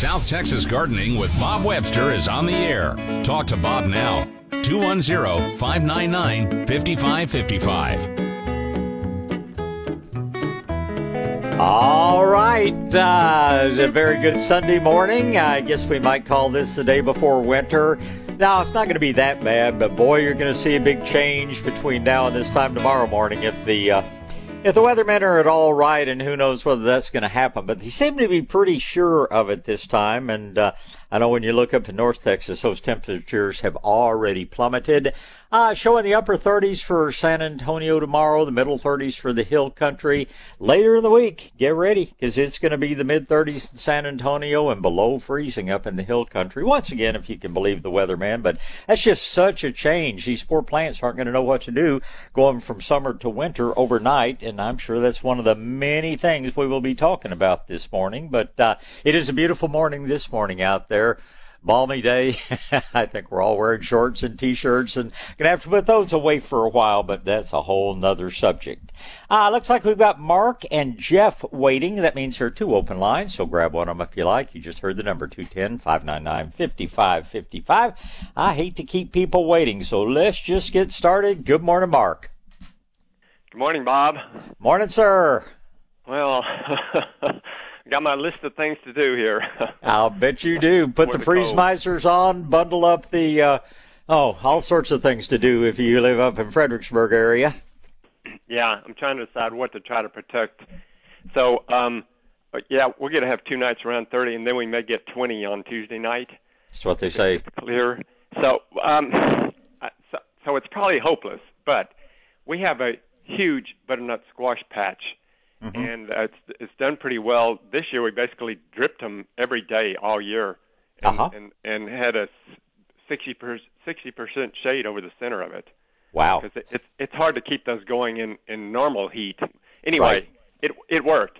South Texas Gardening with Bob Webster is on the air. Talk to Bob now. 210 599 5555. All right. Uh, a very good Sunday morning. I guess we might call this the day before winter. Now, it's not going to be that bad, but boy, you're going to see a big change between now and this time tomorrow morning if the. Uh, if the weathermen are at all right, and who knows whether that's going to happen, but they seem to be pretty sure of it this time. And uh, I know when you look up in North Texas, those temperatures have already plummeted. Uh, showing the upper 30s for San Antonio tomorrow, the middle 30s for the hill country. Later in the week, get ready because it's going to be the mid 30s in San Antonio and below freezing up in the hill country. Once again, if you can believe the weatherman, but that's just such a change. These poor plants aren't going to know what to do going from summer to winter overnight, and I'm sure that's one of the many things we will be talking about this morning. But uh, it is a beautiful morning this morning out there balmy day. I think we're all wearing shorts and t-shirts and gonna have to put those away for a while, but that's a whole nother subject. Uh, looks like we've got Mark and Jeff waiting. That means there are two open lines, so grab one of them if you like. You just heard the number 210-599-5555. I hate to keep people waiting, so let's just get started. Good morning, Mark. Good morning, Bob. Morning, sir. Well, got my list of things to do here. I'll bet you do. Put the, the freeze misers on, bundle up the, uh, oh, all sorts of things to do if you live up in Fredericksburg area. Yeah, I'm trying to decide what to try to protect. So, um, yeah, we're going to have two nights around 30, and then we may get 20 on Tuesday night. That's what they say. Clear. So, um, so, so it's probably hopeless, but we have a huge butternut squash patch mm-hmm. and uh, it's it's done pretty well. This year we basically dripped them every day all year, and uh-huh. and, and had a sixty percent shade over the center of it. Wow! Because it, it's it's hard to keep those going in in normal heat. Anyway, right. it it worked.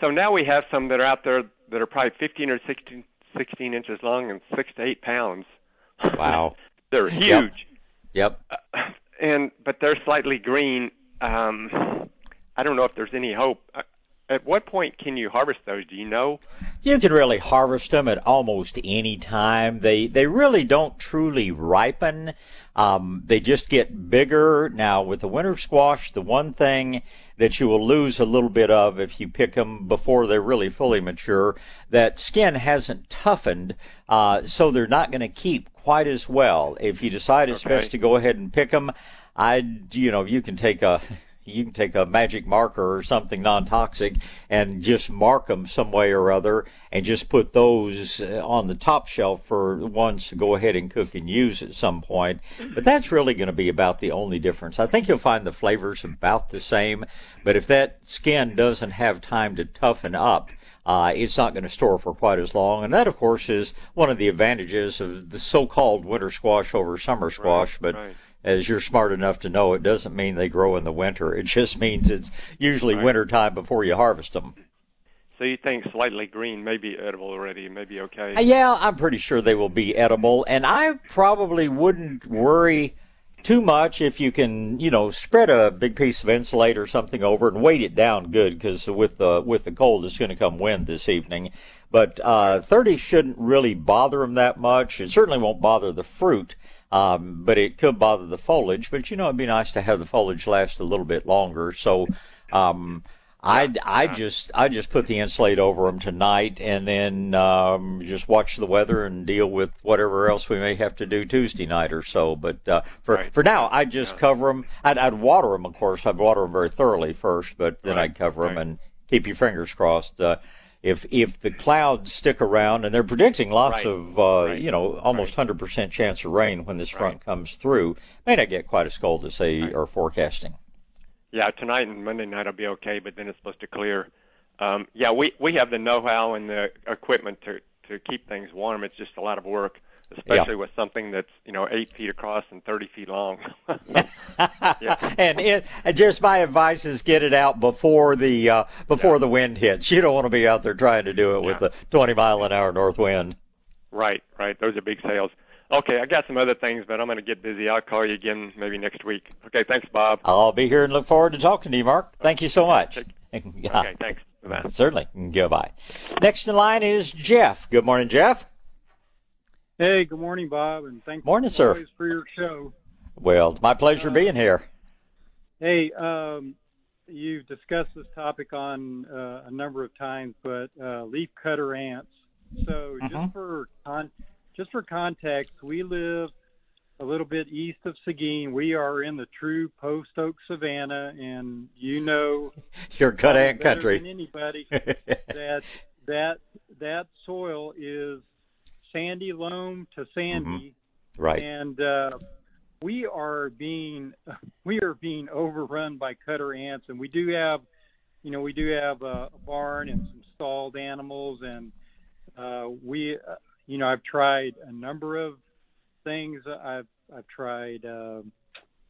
So now we have some that are out there that are probably 15 or 16, 16 inches long and six to eight pounds. Wow! they're huge. Yep. yep. Uh, and but they're slightly green. Um, I don't know if there's any hope. Uh, at what point can you harvest those? Do you know? You can really harvest them at almost any time. They they really don't truly ripen. Um, they just get bigger. Now with the winter squash, the one thing that you will lose a little bit of if you pick them before they're really fully mature, that skin hasn't toughened, uh, so they're not going to keep quite as well. If you decide it's okay. best to go ahead and pick them, I you know you can take a you can take a magic marker or something non-toxic and just mark them some way or other and just put those uh, on the top shelf for ones to go ahead and cook and use at some point. But that's really going to be about the only difference. I think you'll find the flavors about the same, but if that skin doesn't have time to toughen up, uh, it's not going to store for quite as long. And that, of course, is one of the advantages of the so-called winter squash over summer squash. Right, but right as you're smart enough to know, it doesn't mean they grow in the winter. It just means it's usually right. winter time before you harvest them. So you think slightly green may be edible already, maybe okay? Uh, yeah, I'm pretty sure they will be edible, and I probably wouldn't worry too much if you can, you know, spread a big piece of N-Sulate or something over and weight it down good because with the with the cold, it's going to come wind this evening. But uh, 30 shouldn't really bother them that much. It certainly won't bother the fruit. Um, but it could bother the foliage. But you know, it'd be nice to have the foliage last a little bit longer. So, um, I I just I just put the N-Sulate over them tonight, and then um, just watch the weather and deal with whatever else we may have to do Tuesday night or so. But uh, for right. for now, I just yeah. cover them. I'd, I'd water them, of course. I'd water them very thoroughly first, but then right. I'd cover right. them and keep your fingers crossed. Uh, if if the clouds stick around and they're predicting lots right. of uh, right. you know almost hundred percent chance of rain when this front comes through, may not get quite as cold as they are forecasting. Yeah, tonight and Monday night will be okay, but then it's supposed to clear. um, yeah, we we have the know-how and the equipment to to keep things warm. It's just a lot of work, especially Yeah. with something that's you know eight feet across and thirty feet long. and it, and just my advice is get it out before the uh, before the wind hits. You don't want to be out there trying to do it with a 20 mile an hour north wind. right, right. Those are big sails. Okay, I got some other things, but I'm going to get busy. I'll call you again maybe next week. Okay, thanks, Bob. I'll be here and look forward to talking to you, Mark. Thank you so much. Okay, thanks. Bye. Certainly. Goodbye. Next in line is Jeff. Good morning, Jeff. Hey, good morning, Bob, and thank Morning, sir. always for your show. Well, it's my pleasure being here. Hey, um, you've discussed this topic on uh, a number of times, but uh, leaf cutter ants. So Mhm. just for con- just for context, we live a little bit east of Seguin. We are in the true post oak savanna, and you know You're cut ant country. than anybody that that that soil is sandy loam to sandy right. and uh, we are being we are being overrun by cutter ants, and we do have, you know, we do have a, a barn and some stalled animals, and uh, we, uh, you know, I've tried a number of things. I've I've tried uh,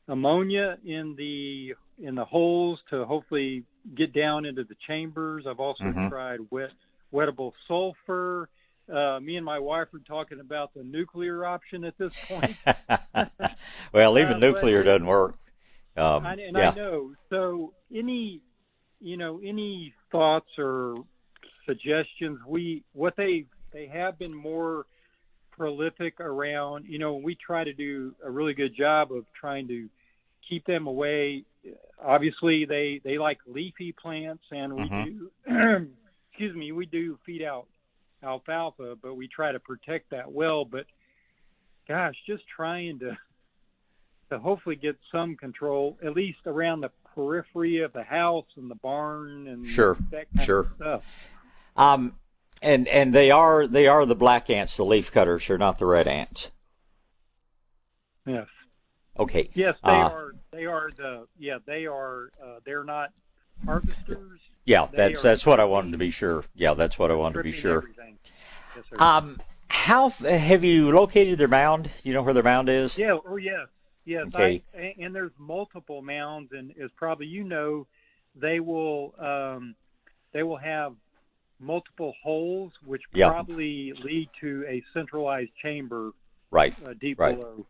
ammonia in the in the holes to hopefully get down into the chambers. I've also Mhm. tried wet wettable sulfur. Uh, me and my wife are talking about the nuclear option at this point. well, even Uh, nuclear doesn't work. Um, I, and yeah. I know. So, any, you know, any thoughts or suggestions? We what they they have been more prolific around. You know, we try to do a really good job of trying to keep them away. Obviously, they they like leafy plants, and we Mhm. do. excuse me, we do feed out alfalfa, but we try to protect that well. But gosh, just trying to to hopefully get some control, at least around the periphery of the house and the barn and Sure, that kind sure. of stuff. Um, and and they are they are the black ants, the leaf cutters. They're not the red ants. Yes, Okay. yes, they Uh, are. They are the yeah. They are. Uh, they're not harvesters. Yeah, They that's that's what I wanted to be sure. Yeah, that's what I wanted to be sure. Yes. Um, how have you located their mound? You know where their mound is? Yeah. Oh, yes. Yes. Okay. I, and, and there's multiple mounds, and as probably you know, they will um, they will have multiple holes, which Yeah. probably lead to a centralized chamber Right. uh, deep Right. below.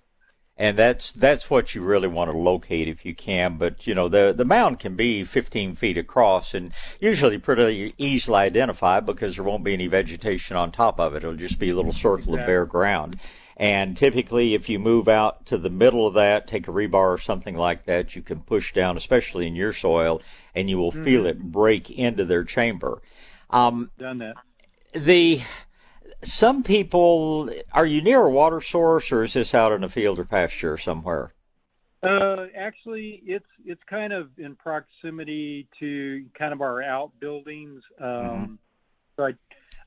And that's that's what you really want to locate if you can. But you know the the mound can be 15 feet across and usually pretty easily identified because there won't be any vegetation on top of it. It'll just be a little circle of bare ground. And typically, if you move out to the middle of that, take a rebar or something like that, you can push down, especially in your soil, and you will feel it break into their chamber. Um, Done that. the some people are you near a water source or is this out in a field or pasture or somewhere? Uh, actually, it's it's kind of in proximity to kind of our outbuildings. Um, But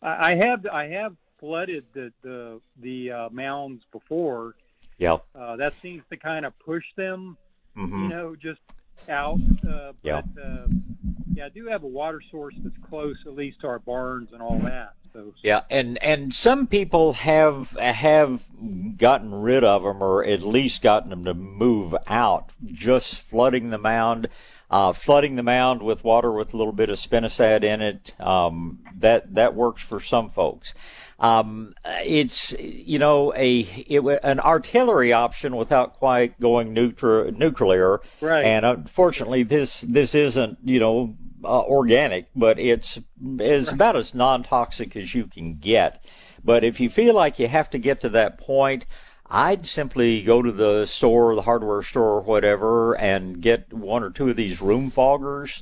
I, I have I have flooded the the the uh, mounds before. Yeah. Uh, that seems to kind of push them, hmm you know, just out. Uh, Yeah. But uh, yeah, I do have a water source that's close, at least to our barns and all that. So Yeah, and and some people have have gotten rid of them, or at least gotten them to move out, just flooding the mound, uh, flooding the mound with water with a little bit of spinosad in it. Um, that that works for some folks. Um, it's you know a it, an artillery option without quite going nuclear. Right. And unfortunately, this this isn't you know uh, organic, but it's is about as non-toxic as you can get. But if you feel like you have to get to that point, I'd simply go to the store, the hardware store, or whatever, and get one or two of these room foggers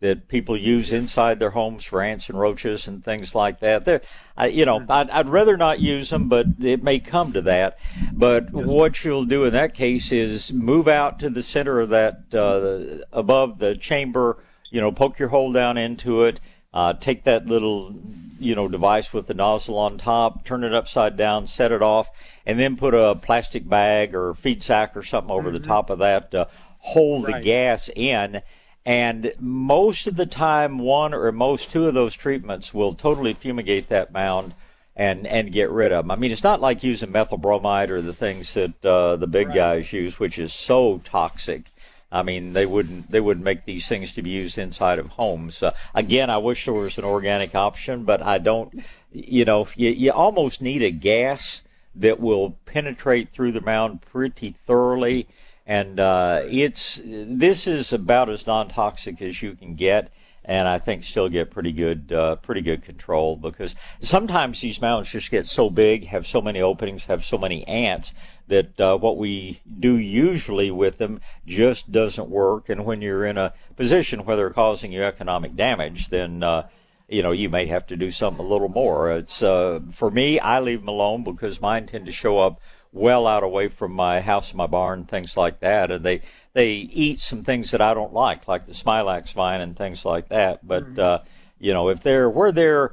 that people use inside their homes for ants and roaches and things like that. They're, I, you know, I'd, I'd rather not use them, but it may come to that. But what you'll do in that case is move out to the center of that, uh, above the chamber, you know, poke your hole down into it, uh, take that little, you know, device with the nozzle on top, turn it upside down, set it off, and then put a plastic bag or feed sack or something over the top of that to hold the gas in And most of the time, one or most two of those treatments will totally fumigate that mound and and get rid of them. I mean, it's not like using methyl bromide or the things that uh, the big right. guys use, which is so toxic. I mean, they wouldn't they wouldn't make these things to be used inside of homes. Uh, again, I wish there was an organic option, but I don't. You know, you, you almost need a gas that will penetrate through the mound pretty thoroughly, and uh, it's this is about as non-toxic as you can get and I think still get pretty good, uh, pretty good control because sometimes these mounds just get so big, have so many openings, have so many ants that uh, what we do usually with them just doesn't work. And when you're in a position where they're causing you economic damage, then uh, you know you may have to do something a little more. It's uh, for me, I leave them alone because mine tend to show up well out away from my house, my barn, things like that, and they they eat some things that I don't like, like the smilax vine and things like that. But mm-hmm. uh, you know, if they're where they're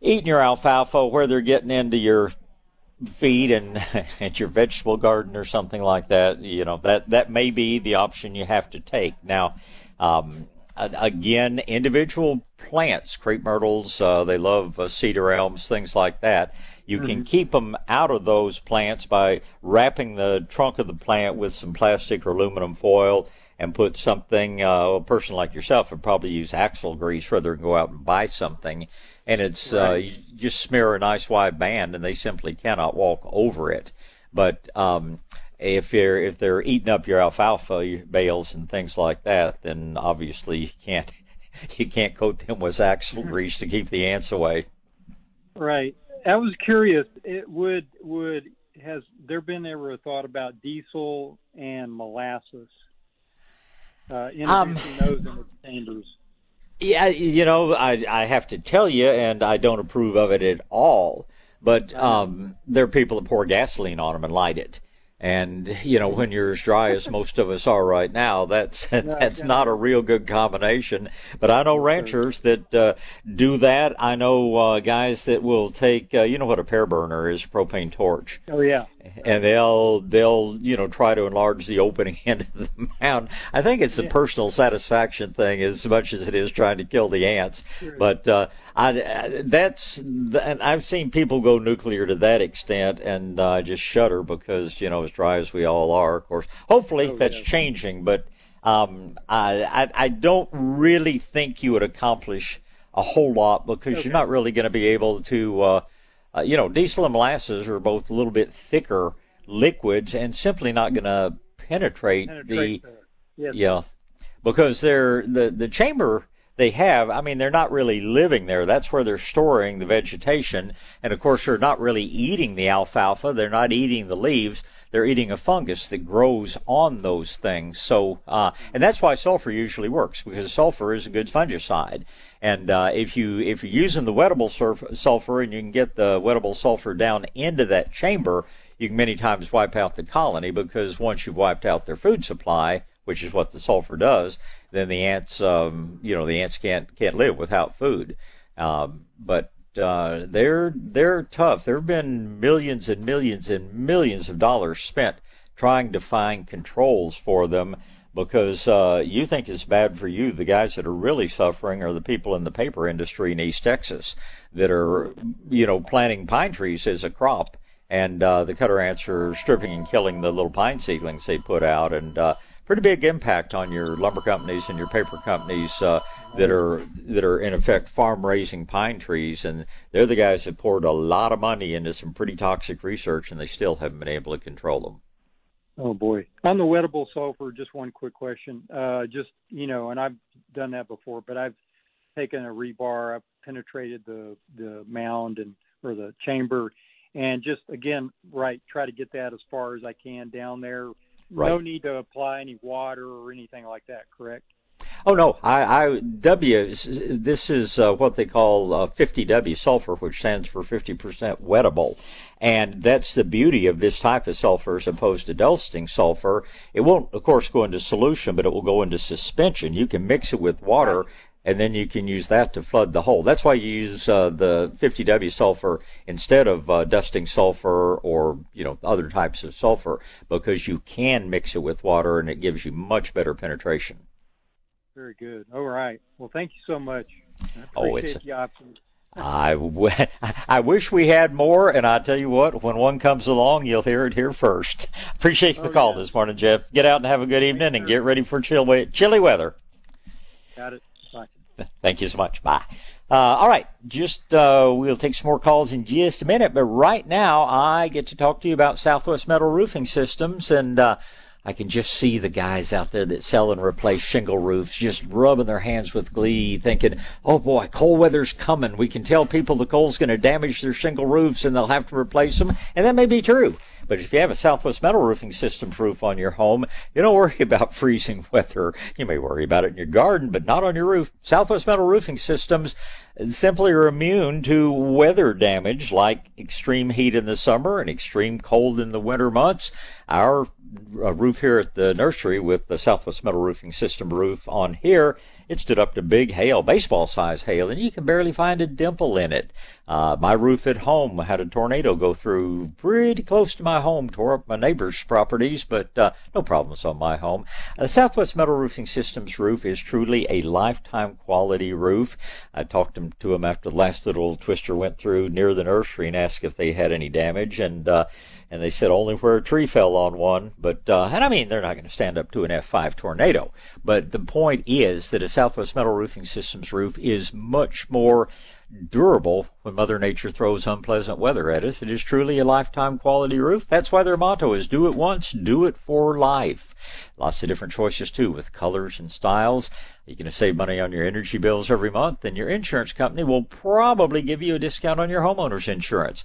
eating your alfalfa, where they're getting into your feed and at your vegetable garden or something like that, you know, that that may be the option you have to take. Now, um, again, individual plants, crepe myrtles, uh, they love uh, cedar elms, things like that. You mm-hmm. can keep them out of those plants by wrapping the trunk of the plant with some plastic or aluminum foil and put something. Uh, a person like yourself would probably use axle grease rather than go out and buy something. And it's uh, right. uh, you just smear a nice wide band, and they simply cannot walk over it. But um, if they're if they're eating up your alfalfa bales and things like that, then obviously you can't you can't coat them with axle grease to keep the ants away. Right. I was curious. It would would has there been ever a thought about diesel and molasses? Uh, introducing um, those in the chambers. Yeah, you know, I I have to tell you, and I don't approve of it at all. But um, there are people that pour gasoline on them and light it. And you know, when you're as dry as most of us are right now, that's that's not a real good combination. But I know ranchers that uh, do that. I know uh, guys that will take, uh, you know, what a pear burner is, propane torch. Oh yeah and they'll they'll you know try to enlarge the opening end of the mound. I think it's a yeah. personal satisfaction thing as much as it is trying to kill the ants. Sure. But uh, I that's and I've seen people go nuclear to that extent, and I uh, just shudder because you know as dry as we all are. Of course, hopefully oh, that's yeah. changing, but um, I, I I don't really think you would accomplish a whole lot because okay. you're not really going to be able to. Uh, uh, you know, diesel and molasses are both a little bit thicker liquids and simply not going to penetrate, penetrate, the, yes. yeah, because they're the the chamber they have. I mean, they're not really living there. That's where they're storing the vegetation, and of course, they're not really eating the alfalfa. They're not eating the leaves they're eating a fungus that grows on those things. So, uh, and that's why sulfur usually works because sulfur is a good fungicide. And uh, if you if you're using the wettable sulfur and you can get the wettable sulfur down into that chamber, you can many times wipe out the colony because once you've wiped out their food supply, which is what the sulfur does, then the ants, um, you know, the ants can't can't live without food. Um, but uh, they're they're tough. There have been millions and millions and millions of dollars spent trying to find controls for them because uh, you think it's bad for you. The guys that are really suffering are the people in the paper industry in East Texas that are, you know, planting pine trees as a crop, and uh, the cutter ants are stripping and killing the little pine seedlings they put out, and uh, pretty big impact on your lumber companies and your paper companies uh, that are that are in effect farm raising pine trees, and they're the guys that poured a lot of money into some pretty toxic research, and they still haven't been able to control them. Oh boy! On the wettable sulfur, just one quick question. Uh, just you know, and I've done that before, but I've taken a rebar, I've penetrated the the mound and or the chamber, and just again, right, try to get that as far as I can down there Right. No need to apply any water or anything like that, correct? Oh no, I, I W. This is uh, what they call uh, 50W sulfur, which stands for 50% wettable, and that's the beauty of this type of sulfur as opposed to dusting sulfur. It won't, of course, go into solution, but it will go into suspension. You can mix it with water and then you can use that to flood the hole. That's why you use uh, the 50W sulfur instead of uh, dusting sulfur or you know other types of sulfur because you can mix it with water and it gives you much better penetration. Very good. All right. Well, thank you so much. I Oh, appreciate it's- the option. I, w- I wish we had more, and I tell you what, when one comes along, you'll hear it here first. Appreciate the Oh, call yeah. this morning, Jeff. Get out and have a good evening, and sir. get ready for chill, chilly weather. Got it. Bye. Thank you so much. Bye. Uh, all right, just uh, we'll take some more calls in just a minute, but right now I get to talk to you about Southwest Metal Roofing Systems, and uh, I can just see the guys out there that sell and replace shingle roofs just rubbing their hands with glee, thinking, "Oh boy, cold weather's coming. We can tell people the cold's going to damage their shingle roofs, and they'll have to replace them." And that may be true. But if you have a Southwest Metal Roofing Systems roof on your home, you don't worry about freezing weather. You may worry about it in your garden, but not on your roof. Southwest Metal Roofing Systems simply are immune to weather damage like extreme heat in the summer and extreme cold in the winter months. Our uh, roof here at the nursery with the Southwest Metal Roofing System roof on here, it stood up to big hail, baseball size hail, and you can barely find a dimple in it. Uh, my roof at home had a tornado go through pretty close to my home, tore up my neighbor's properties, but uh, no problems on my home. The Southwest Metal Roofing Systems roof is truly a lifetime quality roof. I talked to to them after the last little twister went through near the nursery and asked if they had any damage, and uh, and they said only where a tree fell on one. But uh, and I mean they're not going to stand up to an F5 tornado. But the point is that a Southwest Metal Roofing Systems roof is much more durable when Mother Nature throws unpleasant weather at us. It is truly a lifetime quality roof. That's why their motto is do it once, do it for life. Lots of different choices too with colors and styles. You're going to save money on your energy bills every month, and your insurance company will probably give you a discount on your homeowner's insurance.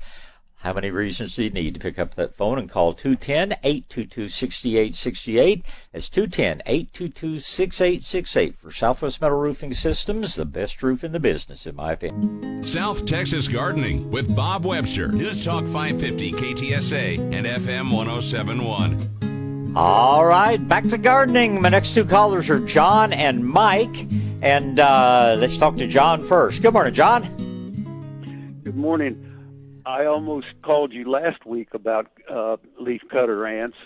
How many reasons do you need to pick up that phone and call 210-822-6868? That's 210-822-6868 for Southwest Metal Roofing Systems, the best roof in the business, in my opinion. South Texas Gardening with Bob Webster. News Talk 550 KTSA and FM 1071. All right, back to gardening. My next two callers are John and Mike. And uh, let's talk to John first. Good morning, John. Good morning. I almost called you last week about uh, leaf cutter ants,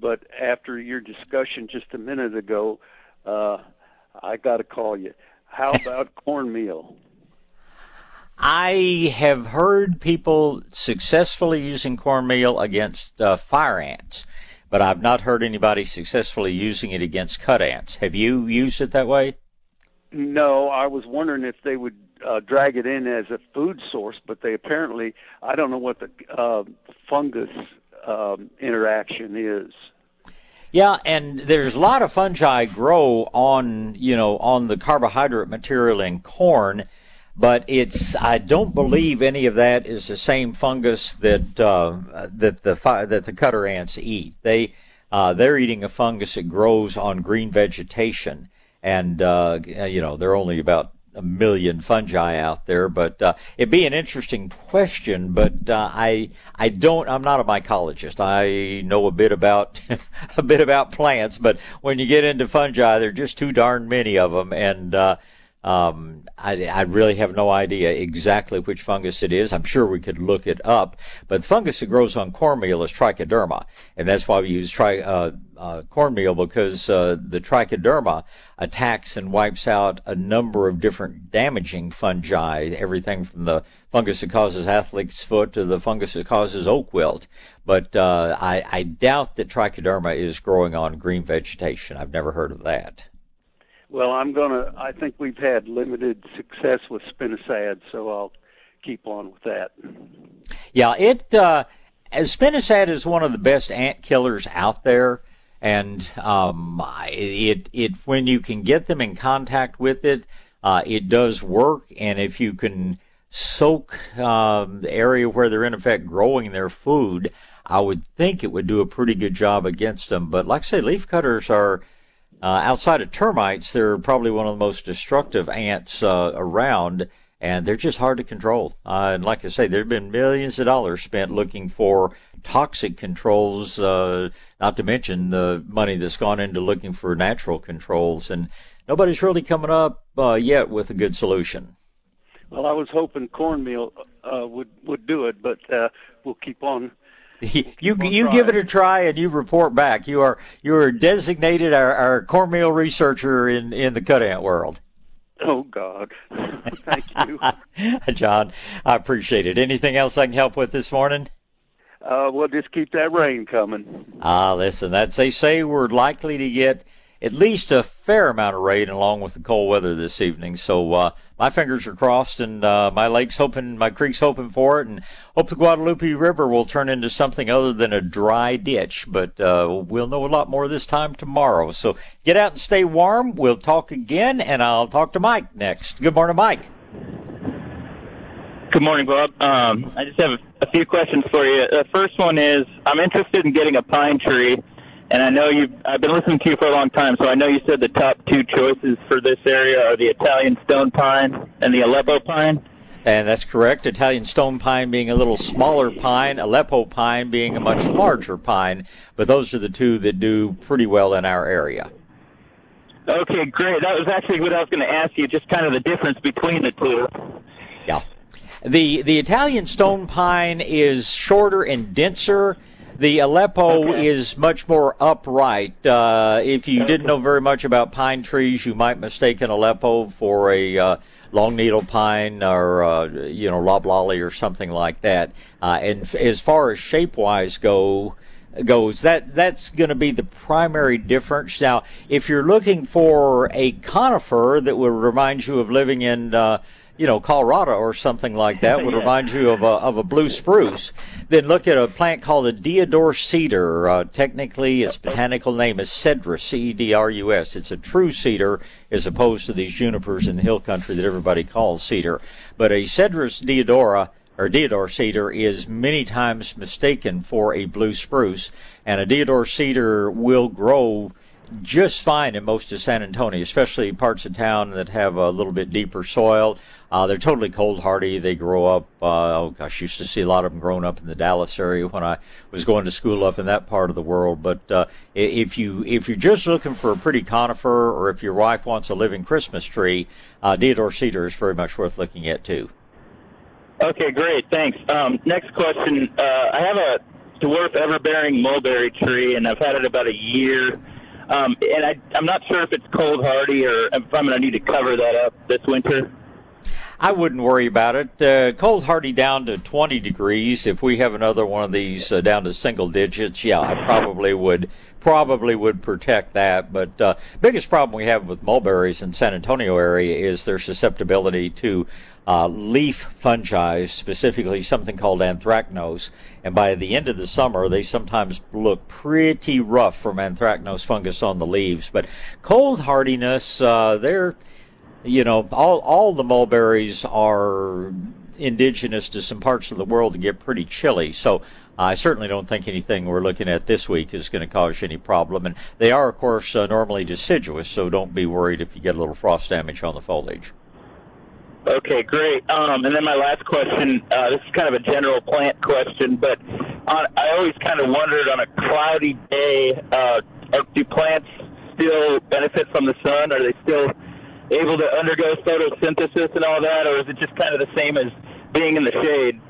but after your discussion just a minute ago, uh, I got to call you. How about cornmeal? I have heard people successfully using cornmeal against uh, fire ants, but I've not heard anybody successfully using it against cut ants. Have you used it that way? No, I was wondering if they would uh, drag it in as a food source, but they apparently, I don't know what the uh, fungus um, interaction is. Yeah, and there's a lot of fungi grow on, you know, on the carbohydrate material in corn, but it's I don't believe any of that is the same fungus that uh, that the that the cutter ants eat. They uh, they're eating a fungus that grows on green vegetation, and uh, you know they're only about a million fungi out there, but uh, it'd be an interesting question. But uh, I I don't I'm not a mycologist. I know a bit about a bit about plants, but when you get into fungi, there are just too darn many of them, and uh, um, I, I really have no idea exactly which fungus it is. I'm sure we could look it up, but the fungus that grows on cornmeal is trichoderma, and that's why we use tri, uh, uh, cornmeal because uh, the trichoderma attacks and wipes out a number of different damaging fungi, everything from the fungus that causes athlete's foot to the fungus that causes oak wilt. But uh, I, I doubt that trichoderma is growing on green vegetation. I've never heard of that. Well, I'm gonna. I think we've had limited success with spinosad, so I'll keep on with that. Yeah, it uh, spinosad is one of the best ant killers out there, and um, it it when you can get them in contact with it, uh, it does work. And if you can soak um, the area where they're in effect growing their food, I would think it would do a pretty good job against them. But like I say, leaf cutters are. Uh, outside of termites, they're probably one of the most destructive ants uh, around, and they're just hard to control. Uh, and like I say, there have been millions of dollars spent looking for toxic controls, uh, not to mention the money that's gone into looking for natural controls, and nobody's really coming up uh, yet with a good solution. Well, I was hoping cornmeal uh, would would do it, but we'll keep on you you give it a try and you report back. You are you are designated our, our cornmeal researcher in in the cut ant world. Oh God, thank you, John. I appreciate it. Anything else I can help with this morning? Uh, well, just keep that rain coming. Ah, listen, that's they say we're likely to get at least a fair amount of rain along with the cold weather this evening. So uh, my fingers are crossed, and uh, my lake's hoping, my creek's hoping for it, and hope the Guadalupe River will turn into something other than a dry ditch. But uh, we'll know a lot more this time tomorrow. So get out and stay warm. We'll talk again, and I'll talk to Mike next. Good morning, Mike. Good morning, Bob. Um, I just have a few questions for you. The first one is I'm interested in getting a pine tree and I know you've I've been listening to you for a long time, so I know you said the top two choices for this area are the Italian stone pine and the Aleppo pine. And that's correct. Italian stone pine being a little smaller pine, Aleppo pine being a much larger pine, but those are the two that do pretty well in our area. Okay, great. That was actually what I was going to ask you, just kind of the difference between the two. Yeah. The the Italian stone pine is shorter and denser the Aleppo okay. is much more upright. Uh, if you didn't know very much about pine trees, you might mistake an Aleppo for a uh, long needle pine or uh, you know loblolly or something like that. Uh, and as far as shape wise go goes, that that's going to be the primary difference. Now, if you're looking for a conifer that would remind you of living in uh, you know, Colorado or something like that would yeah. remind you of a, of a blue spruce. Then look at a plant called a deodar cedar. Uh, technically, its botanical name is Cedrus, C-E-D-R-U-S. It's a true cedar as opposed to these junipers in the hill country that everybody calls cedar. But a Cedrus deodara or deodar cedar is many times mistaken for a blue spruce, and a deodar cedar will grow just fine in most of San Antonio, especially parts of town that have a little bit deeper soil. Uh, they're totally cold hardy. They grow up. Uh, oh gosh, used to see a lot of them growing up in the Dallas area when I was going to school up in that part of the world. But uh, if you if you're just looking for a pretty conifer, or if your wife wants a living Christmas tree, uh, Deodar cedar is very much worth looking at too. Okay, great. Thanks. Um, next question. Uh, I have a dwarf everbearing mulberry tree, and I've had it about a year. Um, and I, I'm not sure if it's cold hardy or if I'm going to need to cover that up this winter. I wouldn't worry about it. Uh, cold hardy down to 20 degrees. If we have another one of these uh, down to single digits, yeah, I probably would probably would protect that. But uh, biggest problem we have with mulberries in San Antonio area is their susceptibility to uh, leaf fungi, specifically something called anthracnose. And by the end of the summer, they sometimes look pretty rough from anthracnose fungus on the leaves. But cold hardiness, uh, they're you know, all all the mulberries are indigenous to some parts of the world that get pretty chilly. So I certainly don't think anything we're looking at this week is going to cause any problem. And they are, of course, uh, normally deciduous, so don't be worried if you get a little frost damage on the foliage. Okay, great. Um, and then my last question. Uh, this is kind of a general plant question, but on, I always kind of wondered on a cloudy day, uh, do plants still benefit from the sun? Are they still able to undergo photosynthesis and all that, or is it just kind of the same as being in the shade?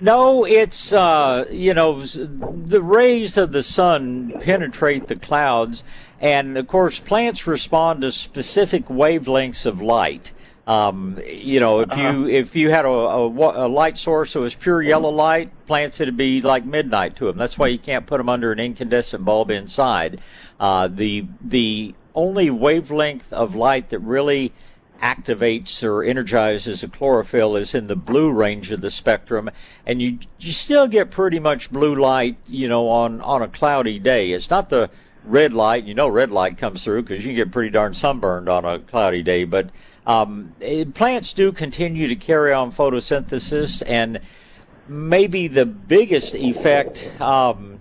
No, it's uh, you know the rays of the sun penetrate the clouds, and of course plants respond to specific wavelengths of light. Um, you know, if you uh-huh. if you had a, a, a, light source that was pure yellow light, plants it'd be like midnight to them. That's why you can't put them under an incandescent bulb inside. Uh, the the only wavelength of light that really activates or energizes a chlorophyll is in the blue range of the spectrum and you you still get pretty much blue light you know on on a cloudy day it's not the red light you know red light comes through because you get pretty darn sunburned on a cloudy day but um, plants do continue to carry on photosynthesis and maybe the biggest effect um,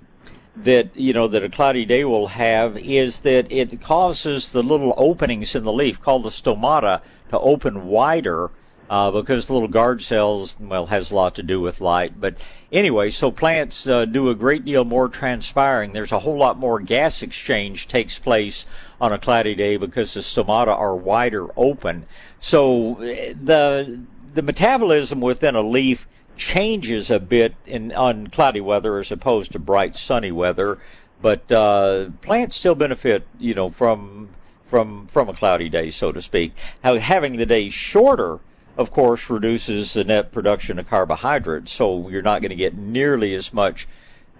that you know that a cloudy day will have is that it causes the little openings in the leaf called the stomata to open wider uh, because the little guard cells well has a lot to do with light. But anyway so plants uh, do a great deal more transpiring. There's a whole lot more gas exchange takes place on a cloudy day because the stomata are wider open. So uh, the the metabolism within a leaf changes a bit in on cloudy weather as opposed to bright sunny weather, but uh, plants still benefit, you know, from from from a cloudy day, so to speak. How, having the day shorter, of course, reduces the net production of carbohydrates, so you're not going to get nearly as much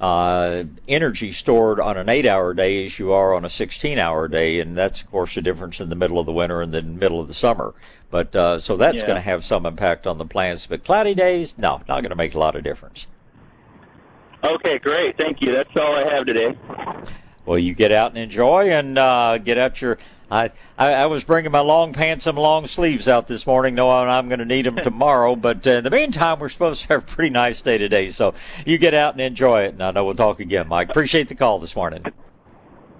uh, energy stored on an eight-hour day as you are on a 16-hour day, and that's of course the difference in the middle of the winter and the middle of the summer. But uh, so that's Yeah. going to have some impact on the plants. But cloudy days, no, not going to make a lot of difference. Okay, great. Thank you. That's all I have today. Well, you get out and enjoy, and uh, get out your. I, I I was bringing my long pants and long sleeves out this morning, knowing I'm going to need them tomorrow. But uh, in the meantime, we're supposed to have a pretty nice day today, so you get out and enjoy it. And I know we'll talk again, Mike. Appreciate the call this morning.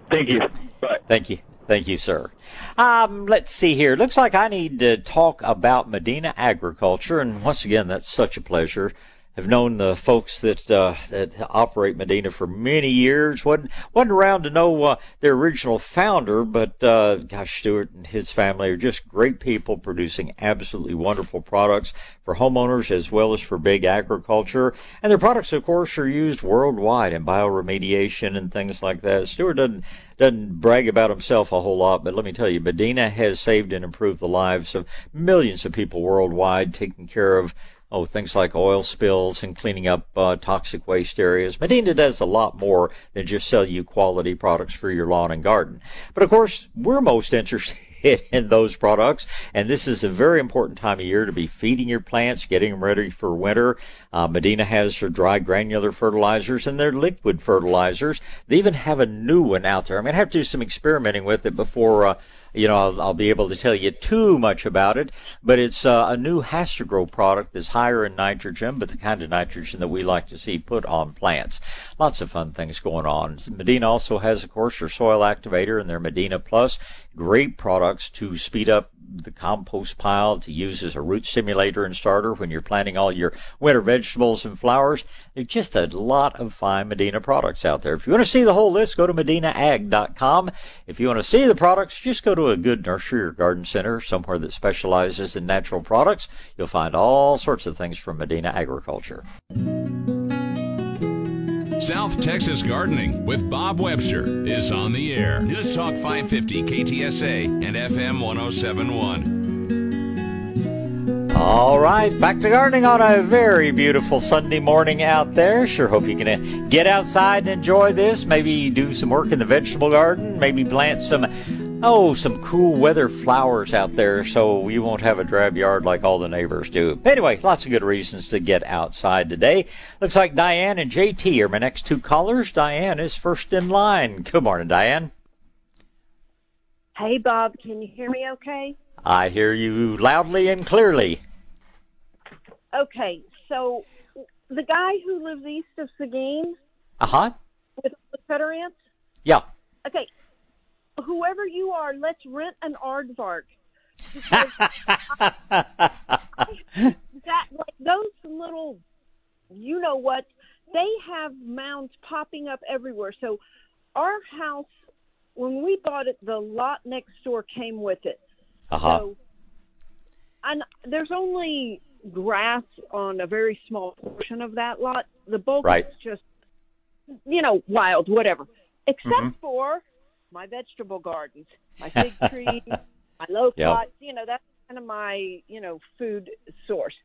Thank you. Bye. Thank you. Thank you, sir. Um, let's see here. Looks like I need to talk about Medina agriculture, and once again, that's such a pleasure. Have known the folks that uh, that operate Medina for many years. wasn't wasn't around to know uh, their original founder, but uh, gosh, Stewart and his family are just great people, producing absolutely wonderful products for homeowners as well as for big agriculture. And their products, of course, are used worldwide in bioremediation and things like that. Stewart doesn't doesn't brag about himself a whole lot, but let me tell you, Medina has saved and improved the lives of millions of people worldwide, taking care of oh things like oil spills and cleaning up uh, toxic waste areas. Medina does a lot more than just sell you quality products for your lawn and garden. But of course, we're most interested in those products. And this is a very important time of year to be feeding your plants, getting them ready for winter. Uh, Medina has their dry granular fertilizers and their liquid fertilizers. They even have a new one out there. I'm going to have to do some experimenting with it before, uh, you know, I'll, I'll be able to tell you too much about it. But it's uh, a new HastaGro product that's higher in nitrogen, but the kind of nitrogen that we like to see put on plants. Lots of fun things going on. Medina also has, of course, their soil activator and their Medina Plus. Great products to speed up the compost pile to use as a root stimulator and starter when you're planting all your winter vegetables and flowers. There's just a lot of fine Medina products out there. If you want to see the whole list, go to medinaag.com. If you want to see the products, just go to a good nursery or garden center, somewhere that specializes in natural products. You'll find all sorts of things from Medina Agriculture. South Texas Gardening with Bob Webster is on the air. News Talk 550 KTSA and FM 1071. All right, back to gardening on a very beautiful Sunday morning out there. Sure hope you can uh, get outside and enjoy this. Maybe do some work in the vegetable garden. Maybe plant some, oh, some cool weather flowers out there so you won't have a drab yard like all the neighbors do. Anyway, lots of good reasons to get outside today. Looks like Diane and JT are my next two callers. Diane is first in line. Good morning, Diane. Hey, Bob, can you hear me okay? I hear you loudly and clearly. Okay, so the guy who lives east of Seguin Uh huh. with the cutter ants, Yeah. okay, whoever you are, let's rent an aardvark. That, like, those little, you know what, they have mounds popping up everywhere. So our house, when we bought it, the lot next door came with it. Uh huh. So, and there's only grass on a very small portion of that lot. The bulk Right. is just, you know, wild, whatever. Except Mm-hmm. for my vegetable gardens, my fig trees, my low Yep. pots. You know, that's kind of my, you know, food source.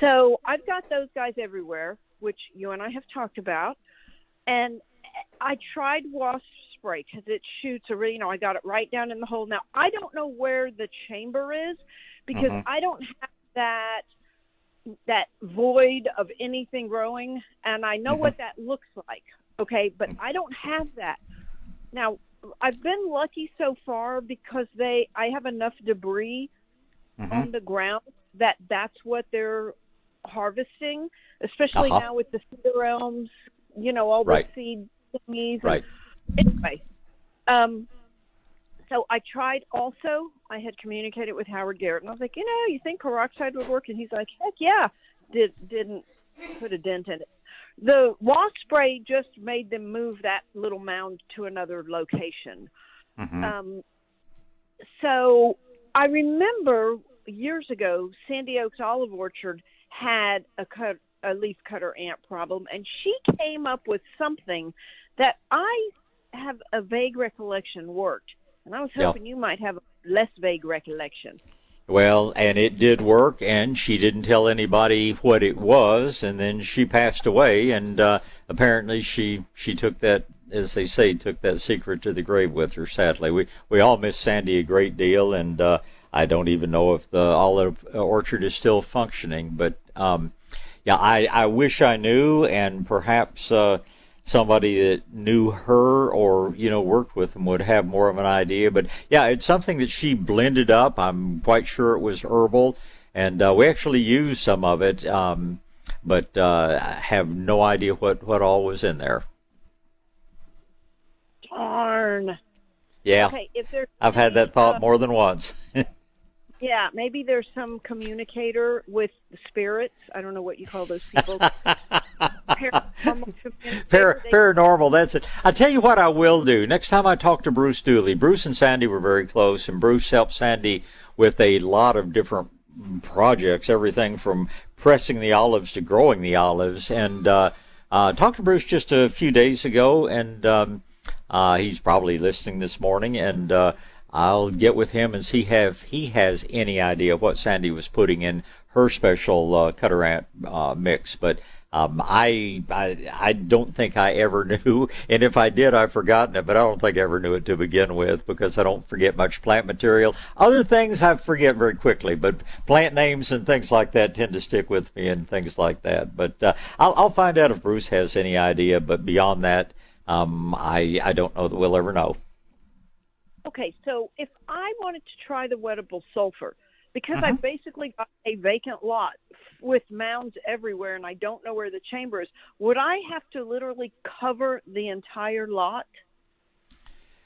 So I've got those guys everywhere, which you and I have talked about. And I tried wasp spray because it shoots a really, you know, I got it right down in the hole. Now I don't know where the chamber is because Mhm. I don't have that that void of anything growing, and I know what that looks like. Okay, but I don't have that. Now I've been lucky so far because they I have enough debris Mhm. on the ground that that's what they're harvesting, especially Uh-huh. now with the cedar elms, you know, all Right. the seed thingies. and- Right. Anyway, um, so I tried also. I had communicated with Howard Garrett, and I was like, you know, you think peroxide would work? And he's like, heck yeah. Did didn't put a dent in it. The wasp spray just made them move that little mound to another location. Mhm. Um, so I remember years ago, Sandy Oaks Olive Orchard had a cut, a leaf cutter ant problem, and she came up with something that I have a vague recollection worked, and I was Yeah. hoping you might have a less vague recollection. Well, and it did work, and she didn't tell anybody what it was, and then she passed away, and uh, apparently she she took that, as they say, took that secret to the grave with her. Sadly, we we all miss Sandy a great deal, and uh, I don't even know if the olive orchard is still functioning, but um, yeah, I I wish I knew, and perhaps. Uh, somebody that knew her or you know worked with them would have more of an idea. But yeah it's something that she blended up. I'm quite sure it was herbal. And uh, we actually used some of it um, but uh, I have no idea what what all was in there. Darn. yeah. Okay, if there's i've had that thought uh, more than once Yeah, maybe there's some communicator with the spirits. I don't know what you call those people. Paranormal. Par- paranormal, that's it. I tell you what I will do. Next time I talk to Bruce Dooley, Bruce and Sandy were very close, and Bruce helped Sandy with a lot of different projects, everything from pressing the olives to growing the olives. And uh, uh, talked to Bruce just a few days ago, and um, uh, he's probably listening this morning, and uh, I'll get with him and see if he has any idea what Sandy was putting in her special uh, cutter ant uh, mix. But um, I, I I don't think I ever knew, and if I did, I've forgotten it. But I don't think I ever knew it to begin with because I don't forget much plant material. Other things I forget very quickly, but plant names and things like that tend to stick with me and things like that. But uh, I'll, I'll find out if Bruce has any idea. But beyond that, um, I I don't know that we'll ever know. Okay, so if I wanted to try the wettable sulfur, because Mm-hmm. I've basically got a vacant lot with mounds everywhere and I don't know where the chamber is, would I have to literally cover the entire lot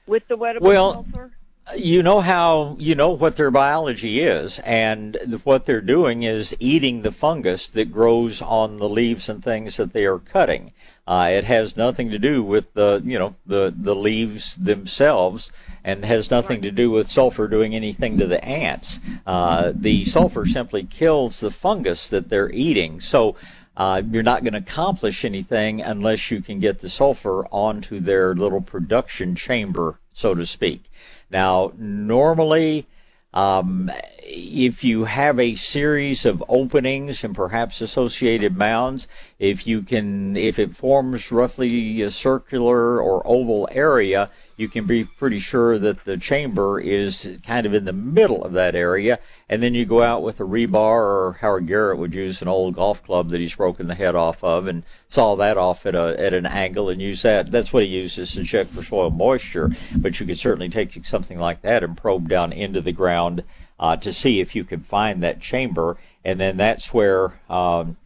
with the wettable Well, sulfur? you know how you know what their biology is and what they're doing is eating the fungus that grows on the leaves and things that they are cutting uh, it has nothing to do with the you know the the leaves themselves and has nothing to do with sulfur doing anything to the ants uh, the sulfur simply kills the fungus that they're eating so uh, you're not going to accomplish anything unless you can get the sulfur onto their little production chamber, so to speak. Now, normally, um, if you have a series of openings and perhaps associated mounds, if you can, if it forms roughly a circular or oval area, you can be pretty sure that the chamber is kind of in the middle of that area. And then you go out with a rebar, or Howard Garrett would use an old golf club that he's broken the head off of, and saw that off at a at an angle, and use that. That's what he uses to check for soil moisture. But you could certainly take something like that and probe down into the ground uh, to see if you can find that chamber, and then that's where um,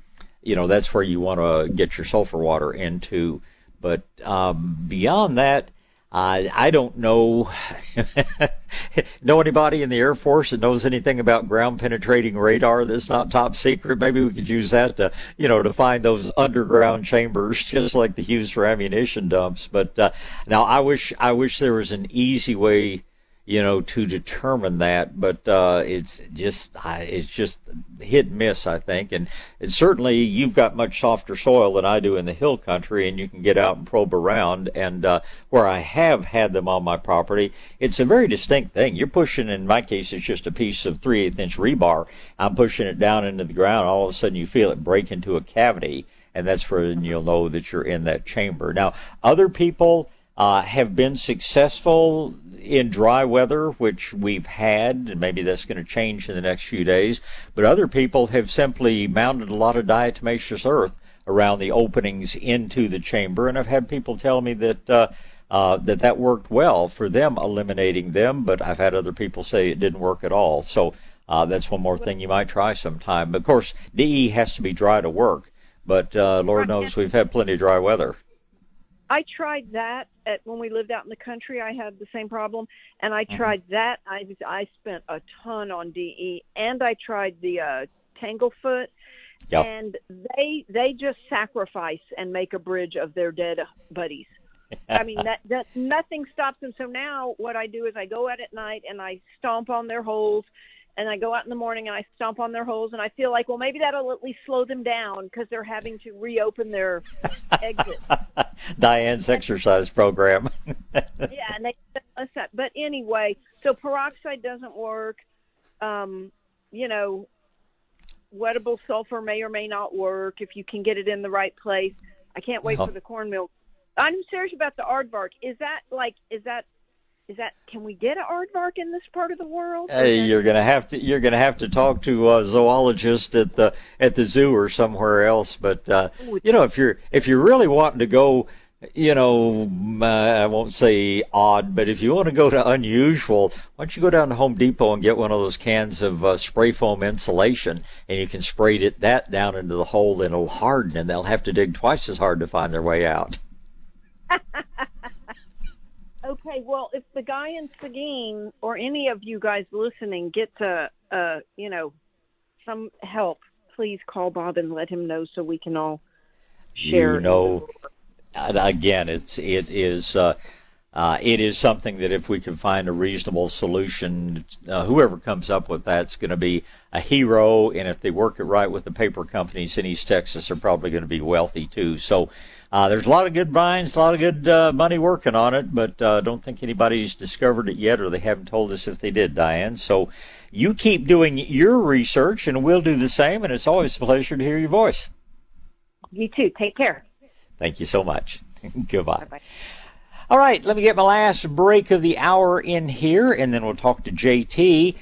you know that's where you want to get your sulfur water into. But um, beyond that, I I don't know know anybody in the Air Force that knows anything about ground penetrating radar that's not top secret. Maybe we could use that to you know to find those underground chambers, just like the used for ammunition dumps. But uh, now I wish I wish there was an easy way you know, to determine that. But uh, it's just it's just hit and miss, I think. And it's certainly you've got much softer soil than I do in the hill country, and you can get out and probe around. And uh, where I have had them on my property, it's a very distinct thing. You're pushing, in my case, it's just a piece of three eighth inch rebar. I'm pushing it down into the ground. All of a sudden, you feel it break into a cavity. And that's when you'll know that you're in that chamber. Now, other people uh, have been successful in dry weather, which we've had, and maybe that's going to change in the next few days. But other people have simply mounted a lot of diatomaceous earth around the openings into the chamber, and I've had people tell me that. Uh, uh, that that worked well for them eliminating them, but I've had other people say it didn't work at all. So uh, that's one more thing you might try sometime. Of course, DE has to be dry to work, but uh, Lord knows we've had plenty of dry weather. I tried that at when we lived out in the country. I had the same problem, and I tried that. I I spent a ton on DE, and I tried the uh, Tanglefoot, Yep. and they they just sacrifice and make a bridge of their dead buddies. I mean that that nothing stops them. So now what I do is I go out at night and I stomp on their holes, and I go out in the morning and I stomp on their holes, and I feel like, well, maybe that'll at least slow them down because they're having to reopen their exit. Diane's exercise program. yeah, and they but anyway, so peroxide doesn't work. Um, you know, wettable sulfur may or may not work if you can get it in the right place. I can't wait for the corn milk. I'm serious about the aardvark. Is that like is that is that can we get an aardvark in this part of the world? Hey, you're gonna have to you're gonna have to talk to a zoologist at the at the zoo or somewhere else. But uh, you know, if you're if you're really wanting to go, you know, uh, I won't say odd, but if you want to go to unusual, why don't you go down to Home Depot and get one of those cans of uh, spray foam insulation, and you can spray it that down into the hole, and it'll harden, and they'll have to dig twice as hard to find their way out. Okay, well, if the guy in Seguin or any of you guys listening gets a, a you know, some help, please call Bob and let him know so we can all share. You know, again, it's it is uh, uh, it is something that if we can find a reasonable solution, uh, whoever comes up with that's going to be a hero. And if they work it right with the paper companies in East Texas, they're probably going to be wealthy too. So uh, there's a lot of good vines, a lot of good uh, money working on it, but uh, don't think anybody's discovered it yet, or they haven't told us if they did, Diane. So you keep doing your research, and we'll do the same. And it's always a pleasure to hear your voice. You too. Take care. Thank you so much. Goodbye. Bye-bye. All right, let me get my last break of the hour in here, and then we'll talk to JT.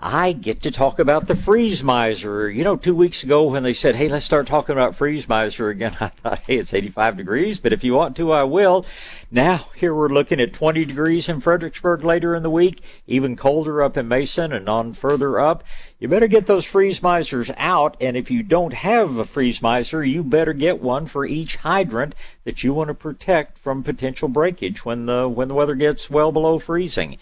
I get to talk about the freeze miser. You know, two weeks ago when they said, hey, let's start talking about freeze miser again, I thought, hey, it's 85 degrees, but if you want to, I will. Now, here we're looking at 20 degrees in Fredericksburg later in the week, even colder up in Mason and on further up. You better get those freeze misers out, and if you don't have a freeze miser, you better get one for each hydrant that you want to protect from potential breakage when the, when the weather gets well below freezing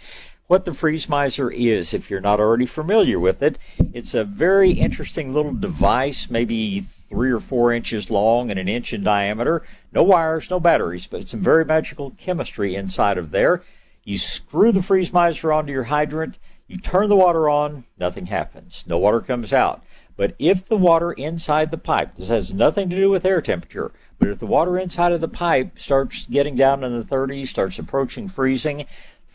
what the freeze miser is if you're not already familiar with it. It's a very interesting little device, maybe three or four inches long and an inch in diameter. No wires, no batteries, but some very magical chemistry inside of there. You screw the freeze miser onto your hydrant, you turn the water on, nothing happens. No water comes out. But if the water inside the pipe, this has nothing to do with air temperature, but if the water inside of the pipe starts getting down in the 30s, starts approaching freezing,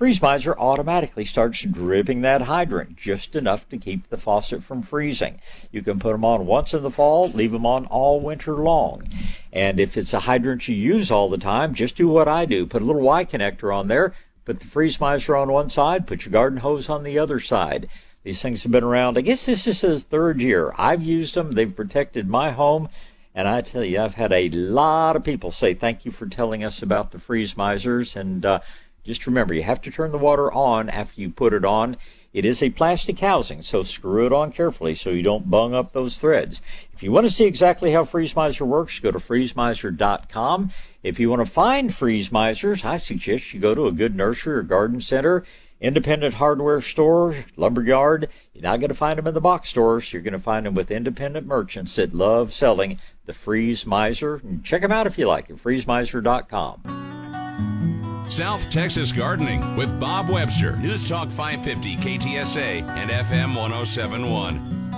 freeze miser automatically starts dripping that hydrant just enough to keep the faucet from freezing. You can put them on once in the fall, leave them on all winter long. And if it's a hydrant you use all the time, just do what I do. Put a little Y connector on there, put the freeze miser on one side, put your garden hose on the other side. These things have been around. I guess this is the third year. I've used them. They've protected my home. And I tell you, I've had a lot of people say thank you for telling us about the freeze misers. And uh, just remember, you have to turn the water on after you put it on. It is a plastic housing, so screw it on carefully so you don't bung up those threads. If you want to see exactly how Freeze Miser works, go to freezemiser.com. If you want to find Freeze Misers, I suggest you go to a good nursery or garden center, independent hardware store, lumberyard. You're not going to find them in the box stores. You're going to find them with independent merchants that love selling the Freeze Miser. Check them out if you like at freezemiser.com. South Texas Gardening with Bob Webster. News Talk 550 KTSA and FM 1071.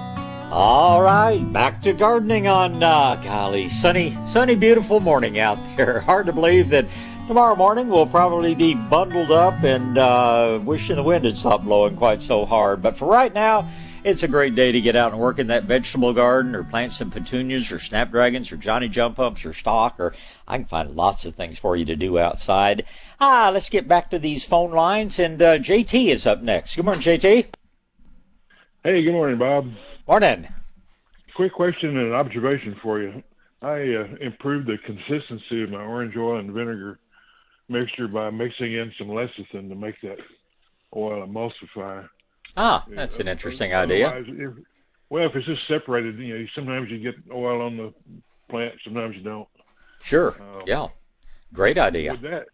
All right, back to gardening on uh, golly, sunny, sunny, beautiful morning out there. Hard to believe that tomorrow morning we'll probably be bundled up and uh, wishing the wind had stopped blowing quite so hard. But for right now, it's a great day to get out and work in that vegetable garden or plant some petunias or snapdragons or Johnny jump ups or stock or I can find lots of things for you to do outside. Ah, let's get back to these phone lines and uh, JT is up next. Good morning, JT. Hey, good morning, Bob. Morning. Quick question and observation for you. I uh, improved the consistency of my orange oil and vinegar mixture by mixing in some lecithin to make that oil emulsify. Ah, that's an interesting idea. If, well, if it's just separated, you know, sometimes you get oil on the plant, sometimes you don't. Sure. Um, yeah. Great idea. Would that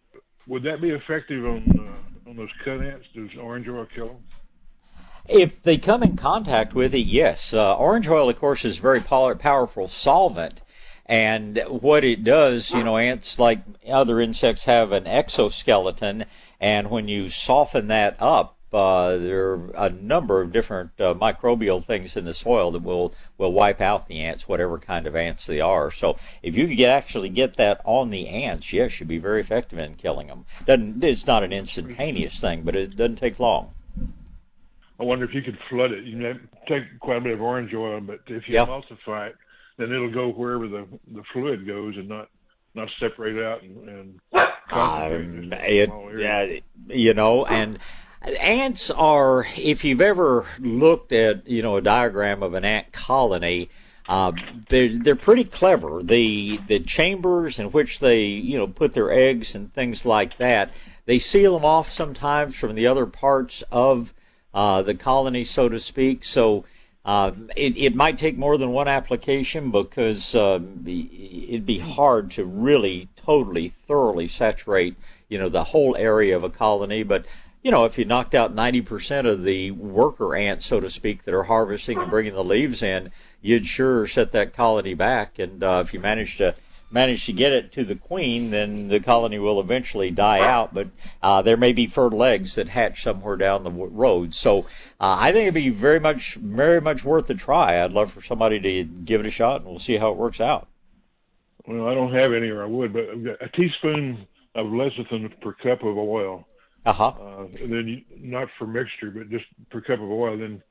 would that be effective on uh, on those cut ants? Does orange oil kill them? If they come in contact with it, yes. Uh, orange oil, of course, is a very powerful solvent. And what it does, you know, ants, like other insects, have an exoskeleton. And when you soften that up, Uh, there are a number of different uh, microbial things in the soil that will will wipe out the ants, whatever kind of ants they are. So if you could get, actually get that on the ants, yes, you'd be very effective in killing them. Doesn't it's not an instantaneous thing, but it doesn't take long. I wonder if you could flood it. You know, take quite a bit of orange oil, but if you Yep. emulsify it, then it'll go wherever the the fluid goes and not not separate out and, and Um, it, yeah, you know, and ants are. If you've ever looked at, you know, a diagram of an ant colony, uh, they're they're pretty clever. The the chambers in which they, you know, put their eggs and things like that, they seal them off sometimes from the other parts of uh, the colony, so to speak. So. Uh, it, it might take more than one application because uh, it'd be hard to really totally thoroughly saturate you know the whole area of a colony but you know if you knocked out 90% of the worker ants so to speak that are harvesting and bringing the leaves in you'd sure set that colony back. And uh, if you manage to manage to get it to the queen then the colony will eventually die out. But uh, there may be fertile eggs that hatch somewhere down the w- road. So uh, i think it'd be very much very much worth a try. I'd love for somebody to give it a shot and we'll see how it works out. Well, I don't have any, or I would, but a teaspoon of lecithin per cup of oil. Uh-huh Uh, and then you, not for mixture, but just per cup of oil. Then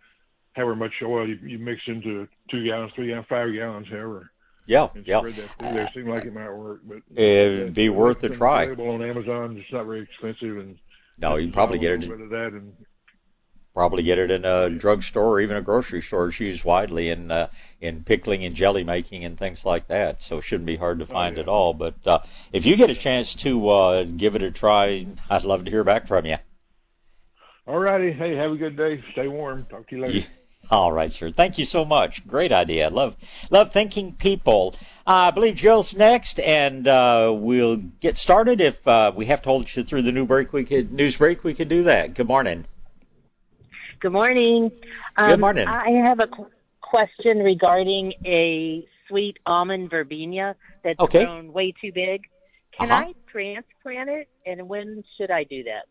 however much oil you, you mix into two gallons, three gallons, five gallons, however, yeah and yeah that there. Seemed like it might work, but It'd be worth a try. Available on Amazon. It's not very expensive, and no you can probably get it that and probably get it in a drugstore or even a grocery store. It's used widely in uh, in pickling and jelly making and things like that. So it shouldn't be hard to find yeah. at all. But uh, if you get a chance to uh, give it a try, I'd love to hear back from you. All righty. Hey, have a good day. Stay warm. Talk to you later. You- All right, sir. Thank you so much. Great idea. Love love thinking people. Uh, I believe Jill's next, and uh, we'll get started. If uh, we have to hold you through the new break, we could news break. We could do that. Good morning. Good morning. Um, Good morning. I have a qu- question regarding a sweet almond verbena that's Okay. grown way too big. Can Uh-huh. I transplant it, and when should I do that?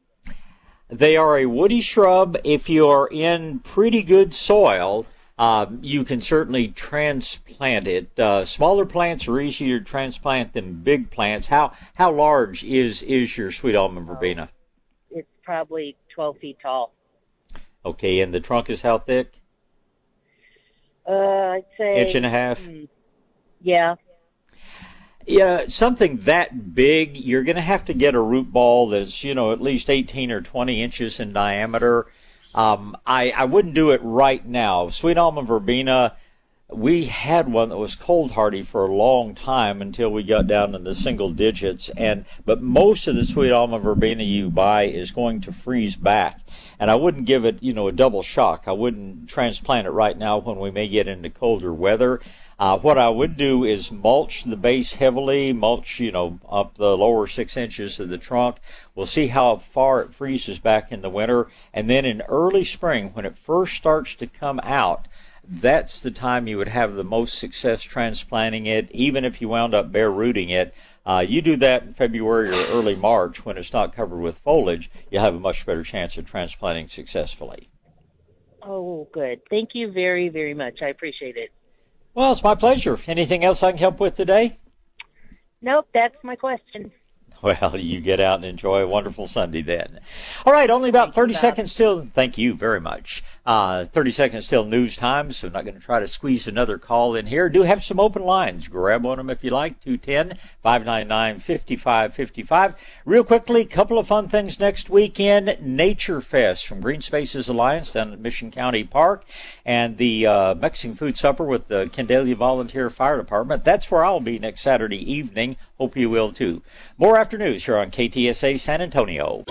They are a woody shrub. If you are in pretty good soil, um, you can certainly transplant it. Uh, smaller plants are easier to transplant than big plants. How how large is is your sweet almond verbena? It's probably 12 feet tall. Okay, and the trunk is how thick? Uh, I'd say Inch and a half. hmm, Yeah. Yeah, something that big, you're going to have to get a root ball that's, you know, at least 18 or 20 inches in diameter. Um, I, I wouldn't do it right now. Sweet almond verbena, we had one that was cold hardy for a long time until we got down in the single digits. And but most of the sweet almond verbena you buy is going to freeze back. And I wouldn't give it, you know, a double shock. I wouldn't transplant it right now when we may get into colder weather. Uh, what I would do is mulch the base heavily, mulch, you know, up the lower six inches of the trunk. We'll see how far it freezes back in the winter. And then in early spring, when it first starts to come out, that's the time you would have the most success transplanting it, even if you wound up bare rooting it. Uh, you do that in February or early March when it's not covered with foliage, you'll have a much better chance of transplanting successfully. Oh, good. Thank you very, very much. I appreciate it. Well, it's my pleasure. Anything else I can help with today? Nope, that's my question. Well, you get out and enjoy a wonderful Sunday then. All right, only about 30 seconds till. Thank you very much. Uh, 30 seconds till news time, so I'm not going to try to squeeze another call in here. Do have some open lines. Grab of them if you like. 210 599 5555. Real quickly, couple of fun things next weekend. Nature Fest from Green Spaces Alliance down at Mission County Park and the uh, Mexican food supper with the Kendalia Volunteer Fire Department. That's where I'll be next Saturday evening. Hope you will too. More after news here on KTSA San Antonio.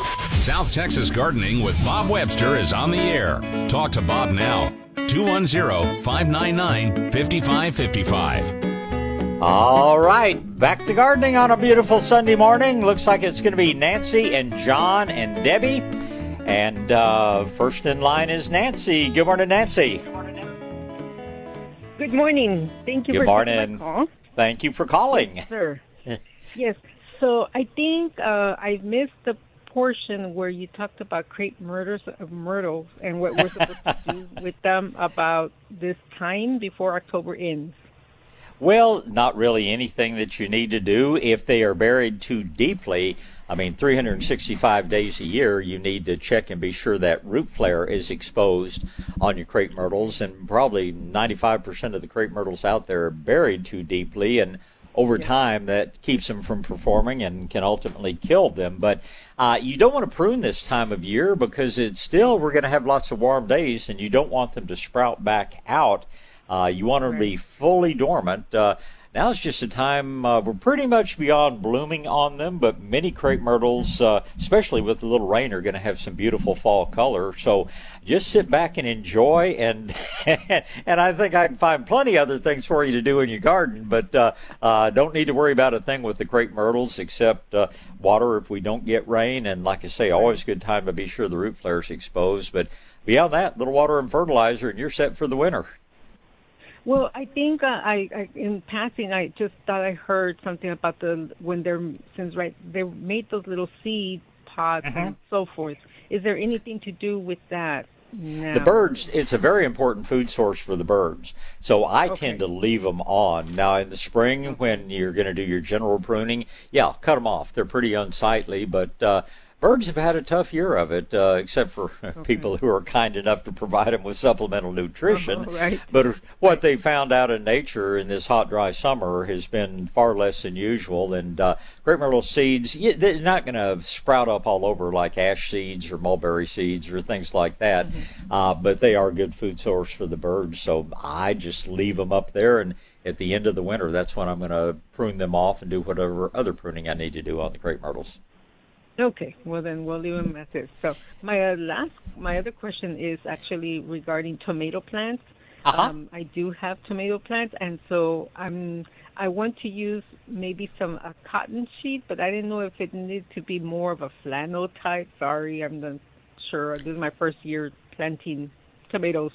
South Texas Gardening with Bob Webster is on the air. Talk to Bob now. 210 599 5555. All right, back to gardening on a beautiful Sunday morning. Looks like it's going to be Nancy and John and Debbie. And uh, first in line is Nancy. Good morning, Nancy. Good morning. Thank you Good for morning. taking my call. Thank you for calling. Sir. yes. So I think uh, I missed the portion where you talked about crepe murders of myrtles and what we're supposed to do with them about this time before October ends. Well, not really anything that you need to do. If they are buried too deeply, I mean, 365 days a year, you need to check and be sure that root flare is exposed on your crepe myrtles. And probably 95% of the crepe myrtles out there are buried too deeply. And over time, that keeps them from performing and can ultimately kill them. But uh, you don't want to prune this time of year because it's still, we're going to have lots of warm days and you don't want them to sprout back out uh, you want them to be fully dormant. Uh, now it's just a time uh, we're pretty much beyond blooming on them, but many crepe myrtles, uh, especially with a little rain, are going to have some beautiful fall color. So just sit back and enjoy. And and I think I can find plenty other things for you to do in your garden, but uh, uh, don't need to worry about a thing with the crepe myrtles except uh, water if we don't get rain. And like I say, always a good time to be sure the root flare is exposed. But beyond that, little water and fertilizer, and you're set for the winter. Well, I think uh, I, I in passing I just thought I heard something about the when they're since right they made those little seed pods Mm-hmm. and so forth. Is there anything to do with that? Now? The birds, it's a very important food source for the birds. So I tend to leave them on. Now in the spring, when you're going to do your general pruning, yeah, cut them off. They're pretty unsightly, but uh, birds have had a tough year of it, uh, except for people who are kind enough to provide them with supplemental nutrition. right. But what they found out in nature in this hot, dry summer has been far less than usual. And uh, crepe myrtle seeds, they're not going to sprout up all over like ash seeds or mulberry seeds or things like that. Uh, but they are a good food source for the birds. So I just leave them up there. And at the end of the winter, that's when I'm going to prune them off and do whatever other pruning I need to do on the crepe myrtles. Okay, well then we'll leave them as is. So my uh, last, my other question is actually regarding tomato plants. Uh-huh. Um, I do have tomato plants, and so I'm I want to use maybe some a cotton sheet, but I didn't know if it needed to be more of a flannel type. Sorry, I'm not sure. This is my first year planting tomatoes.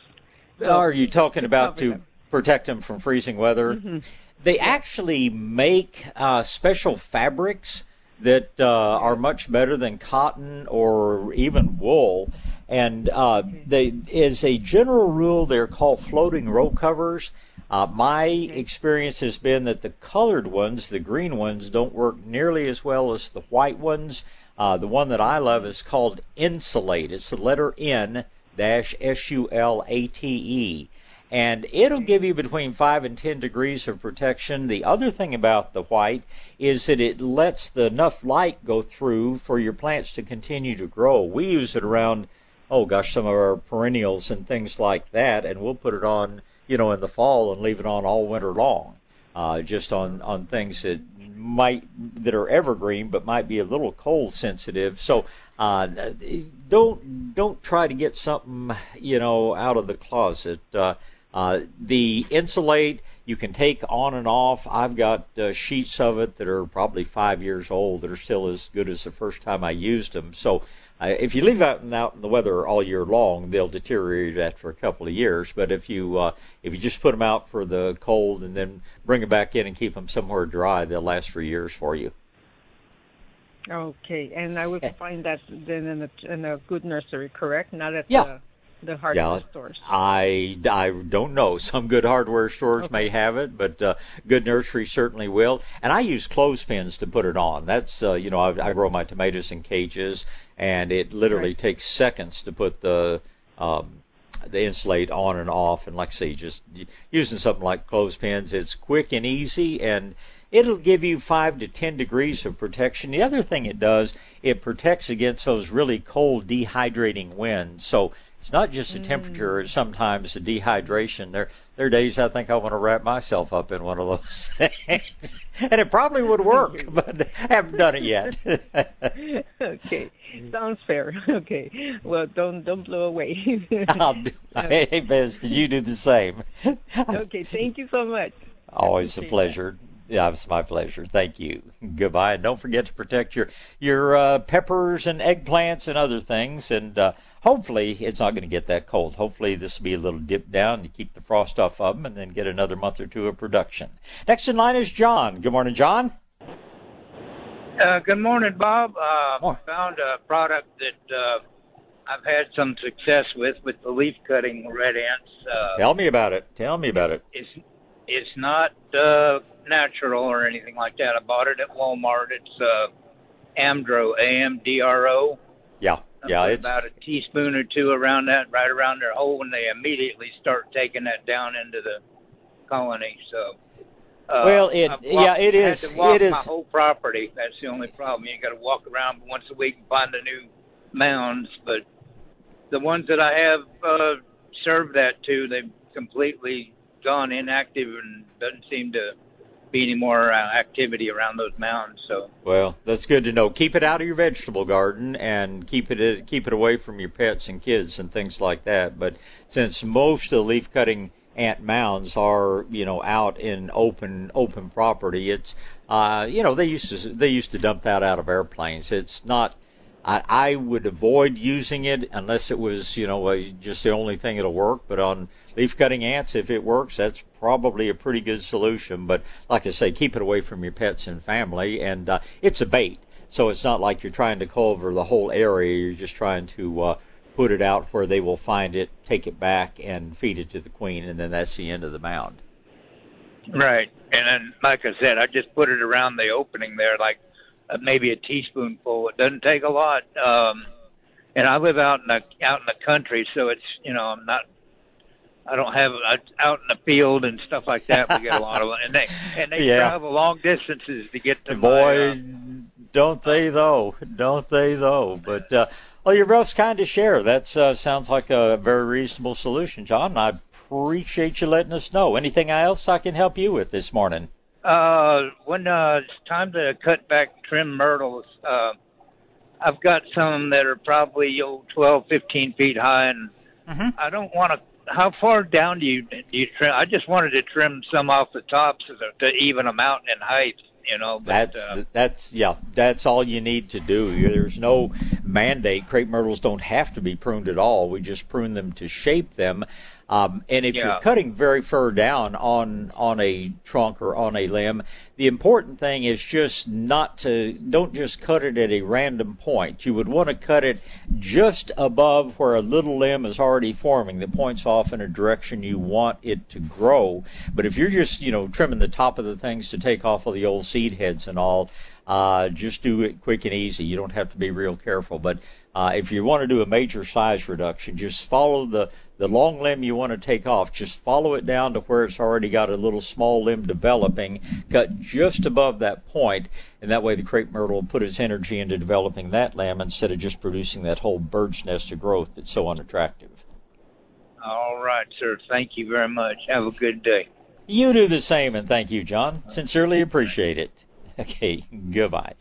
Are you talking about to them. protect them from freezing weather? Mhm. They actually make uh, special fabrics that uh, are much better than cotton or even wool. And uh, they, as a general rule, they're called floating row covers. Uh, my experience has been that the colored ones, the green ones, don't work nearly as well as the white ones. Uh, the one that I love is called N-Sulate. It's the letter N dash S U L A T E and it'll give you between 5 and 10 degrees of protection. The other thing about the white is that it lets the enough light go through for your plants to continue to grow. We use it around oh gosh, some of our perennials and things like that, and we'll put it on, you know, in the fall and leave it on all winter long. Uh, just on, on things that might that are evergreen but might be a little cold sensitive. So uh, don't don't try to get something you know out of the closet. Uh, uh, the N-Sulate you can take on and off. I've got uh, sheets of it that are probably five years old that are still as good as the first time I used them. So uh, if you leave out and out in the weather all year long, they'll deteriorate after a couple of years. But if you uh, if you just put them out for the cold and then bring them back in and keep them somewhere dry, they'll last for years for you. Okay, and I would find that then in a, in a good nursery, correct? Not at Yeah. the, the hardware Yeah, stores. I, I don't know. Some good hardware stores may have it, but uh, good nurseries certainly will. And I use clothespins to put it on. That's uh, you know I, I grow my tomatoes in cages, and it literally takes seconds to put the um, the N-Sulate on and off. And like I say, just using something like clothespins, it's quick and easy, and it'll give you five to ten degrees of protection. The other thing it does, it protects against those really cold, dehydrating winds. So it's not just the temperature; it's sometimes the dehydration. There, there are days I think I want to wrap myself up in one of those things, and it probably would work, but I haven't done it yet. okay, sounds fair. Okay, well, don't don't blow away. I'll do my best. Did you do the same? okay, thank you so much. Always a pleasure. Yeah, it's my pleasure. Thank you. Goodbye. And don't forget to protect your your uh, peppers and eggplants and other things. And uh, hopefully, it's not going to get that cold. Hopefully, this will be a little dip down to keep the frost off of them, and then get another month or two of production. Next in line is John. Good morning, John. Uh, good morning, Bob. Uh, Found a product that uh, I've had some success with with the leaf cutting red ants. Uh, Tell me about it. Tell me about it. It's it's not uh, natural or anything like that. I bought it at Walmart. It's uh, Amdro, A M D R O. Yeah, yeah. It's about a teaspoon or two around that, right around their hole, and they immediately start taking that down into the colony. So. Uh, Well, it- I've yeah, it is- Had to walk it is- my whole property. That's the only problem. You got to walk around once a week and find the new mounds. But the ones that I have uh, served that to, they've completely gone inactive and doesn't seem to be any more uh, activity around those mounds. So Well, that's good to know. Keep it out of your vegetable garden and keep it keep it away from your pets and kids and things like that. But since most of the leaf cutting ant mounds are, you know, out in open open property, it's uh, you know, they used to they used to dump that out of airplanes. It's not I, I would avoid using it unless it was, you know, uh, just the only thing that'll work. But on leaf cutting ants, if it works, that's probably a pretty good solution. But like I say, keep it away from your pets and family. And uh, it's a bait, so it's not like you're trying to cover the whole area. You're just trying to uh, put it out where they will find it, take it back, and feed it to the queen, and then that's the end of the mound. right, and then like I said, I just put it around the opening there, like uh, maybe a teaspoonful. It doesn't take a lot. Um, and I live out in the out in the country, so it's you know I'm not. I don't have uh, out in the field and stuff like that. We get a lot of and they and they Yeah. travel long distances to get to Boy, my, uh, don't they though? Don't they though? But uh, well, you're kind to share. That uh, sounds like a very reasonable solution, John. I appreciate you letting us know. Anything else I can help you with this morning? Uh, when uh, it's time to cut back trim myrtles, uh, I've got some that are probably oh, 12, 15 feet high, and I don't want to. How far down do you do you trim? I just wanted to trim some off the tops to, to even them out in height. You know, but That's uh, that's yeah. That's all you need to do. There's no mandate. Crepe myrtles don't have to be pruned at all. We just prune them to shape them. Um, and if Yeah. you're cutting very far down on on a trunk or on a limb, the important thing is just not to don't just cut it at a random point. You would want to cut it just above where a little limb is already forming that points off in a direction you want it to grow. But if you're just you know trimming the top of the things to take off of the old seed heads and all, uh, just do it quick and easy. You don't have to be real careful. But uh, if you want to do a major size reduction, just follow the the long limb you want to take off. Just follow it down to where it's already got a little small limb developing. Cut just above that point, and that way the crepe myrtle will put its energy into developing that limb instead of just producing that whole bird's nest of growth that's so unattractive. all right, sir. Thank you very much. Have a good day. You do the same, and thank you, John. Sincerely appreciate it. Okay, goodbye.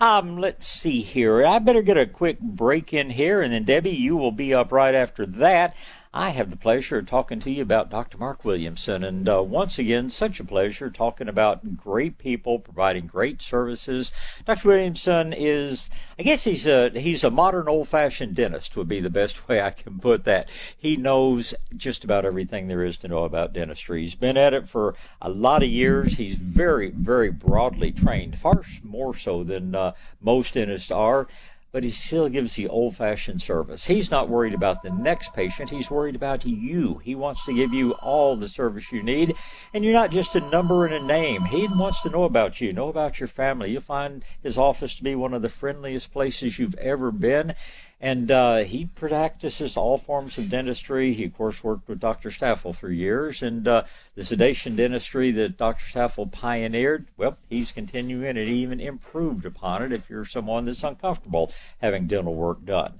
Um, let's see here. I better get a quick break in here, and then Debbie, you will be up right after that. I have the pleasure of talking to you about Dr. Mark Williamson, and uh, once again, such a pleasure talking about great people providing great services. Dr. Williamson is, I guess he's a he's a modern old-fashioned dentist would be the best way I can put that. He knows just about everything there is to know about dentistry. He's been at it for a lot of years. He's very very broadly trained, far more so than uh, most dentists are but he still gives the old fashioned service. He's not worried about the next patient, he's worried about you. He wants to give you all the service you need, and you're not just a number and a name. He wants to know about you, know about your family. You'll find his office to be one of the friendliest places you've ever been. And uh, he practices all forms of dentistry. He, of course, worked with Dr. Staffel for years. And uh, the sedation dentistry that Dr. Staffel pioneered, well, he's continuing it. he even improved upon it if you're someone that's uncomfortable having dental work done.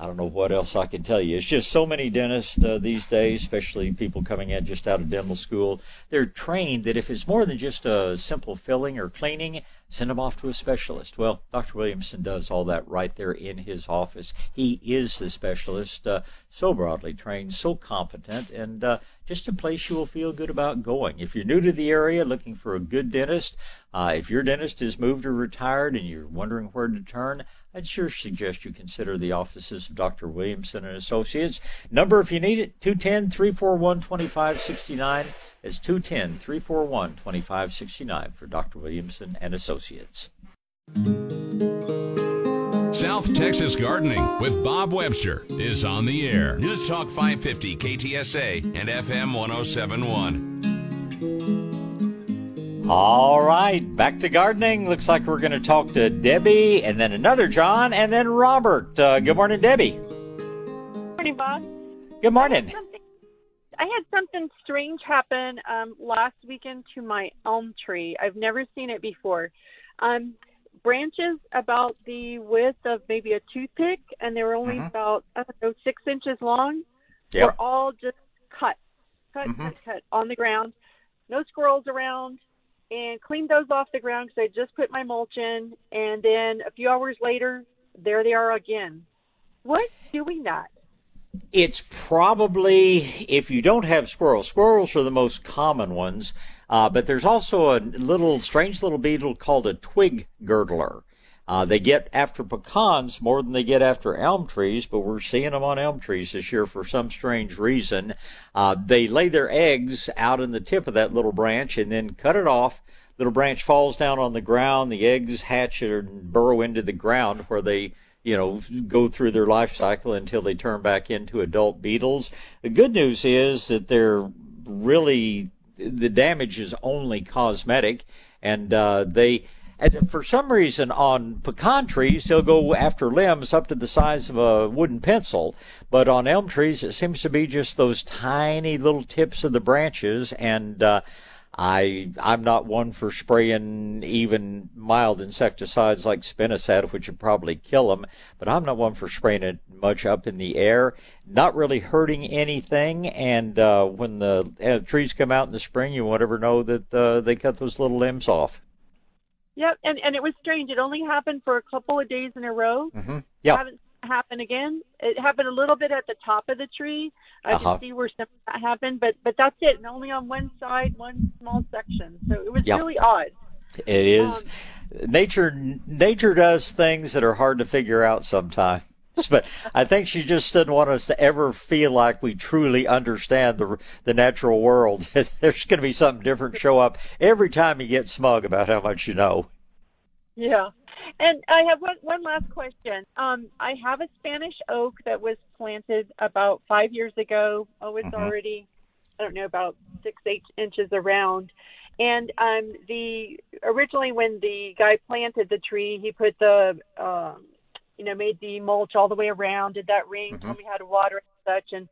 I don't know what else I can tell you. It's just so many dentists uh, these days, especially people coming in just out of dental school. They're trained that if it's more than just a simple filling or cleaning, send them off to a specialist. Well, Dr. Williamson does all that right there in his office. He is the specialist, uh, so broadly trained, so competent, and uh, just a place you will feel good about going. If you're new to the area looking for a good dentist, uh, if your dentist has moved or retired and you're wondering where to turn, I'd sure suggest you consider the offices of Dr. Williamson and Associates. Number, if you need it, 210 341 2569. It's 210 341 2569 for Dr. Williamson and Associates. South Texas Gardening with Bob Webster is on the air. News Talk 550 KTSA and FM 1071. All right, back to gardening. Looks like we're going to talk to Debbie and then another John and then Robert. Uh, good morning, Debbie. Good Morning, Bob. Good morning. I had something strange happen um, last weekend to my elm tree. I've never seen it before. Um, branches about the width of maybe a toothpick, and they were only Mhm. about I don't know six inches long. Yep. Were all just cut, cut, Mhm. cut, cut on the ground. No squirrels around, and cleaned those off the ground because I just put my mulch in. And then a few hours later, there they are again. What's doing that? It's probably if you don't have squirrels. Squirrels are the most common ones, uh, but there's also a little strange little beetle called a twig girdler. Uh, they get after pecans more than they get after elm trees, but we're seeing them on elm trees this year for some strange reason. Uh, they lay their eggs out in the tip of that little branch and then cut it off. Little branch falls down on the ground. The eggs hatch and burrow into the ground where they you know, go through their life cycle until they turn back into adult beetles. The good news is that they're really the damage is only cosmetic, and uh, they. And for some reason, on pecan trees, they'll go after limbs up to the size of a wooden pencil. But on elm trees, it seems to be just those tiny little tips of the branches. And uh, I I'm not one for spraying even mild insecticides like spinosad, which would probably kill them. But I'm not one for spraying it much up in the air. Not really hurting anything. And uh, when the uh, trees come out in the spring, you won't ever know that uh, they cut those little limbs off. Yep, and and it was strange. It only happened for a couple of days in a row. Mm-hmm. Yeah. Haven't happened again. It happened a little bit at the top of the tree. I Uh-huh. could see where some of that happened, but but that's it, and only on one side, one small section. So it was Yeah. really odd. It is nature. Nature does things that are hard to figure out sometimes. But I think she just doesn't want us to ever feel like we truly understand the the natural world. There's going to be something different show up every time you get smug about how much you know. Yeah. And I have one, one last question. Um, I have a Spanish oak that was planted about five years ago. Oh, it's Mhm. already, I don't know, about six, eight inches around. And um, the originally when the guy planted the tree, he put the, um, you know, made the mulch all the way around, did that ring, told me how to water and such, and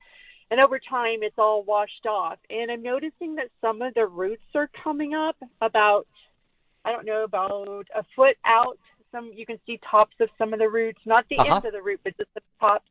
and over time it's all washed off. And I'm noticing that some of the roots are coming up about I don't know, about a foot out. Some you can see tops of some of the roots, not the Uh-huh. ends of the root, but just the tops.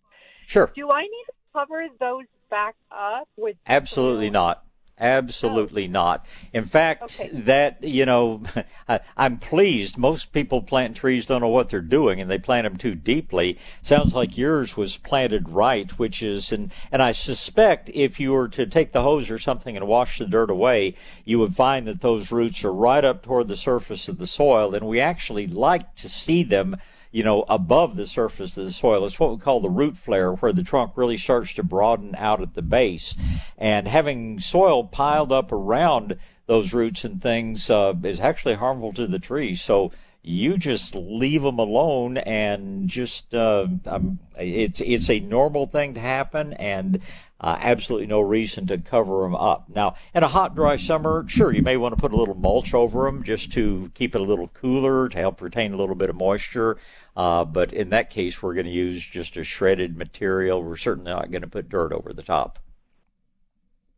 Sure. Do I need to cover those back up with? Absolutely not. Absolutely not. In fact, that, you know, I, I'm pleased. Most people plant trees don't know what they're doing and they plant them too deeply. Sounds like yours was planted right, which is, and, and I suspect if you were to take the hose or something and wash the dirt away, you would find that those roots are right up toward the surface of the soil and we actually like to see them you know, above the surface of the soil. It's what we call the root flare, where the trunk really starts to broaden out at the base. And having soil piled up around those roots and things uh, is actually harmful to the tree. So you just leave them alone and just uh, um, it's it's a normal thing to happen and uh, absolutely no reason to cover them up. Now, in a hot, dry summer, sure, you may want to put a little mulch over them just to keep it a little cooler to help retain a little bit of moisture. Uh, but in that case, we're going to use just a shredded material. We're certainly not going to put dirt over the top.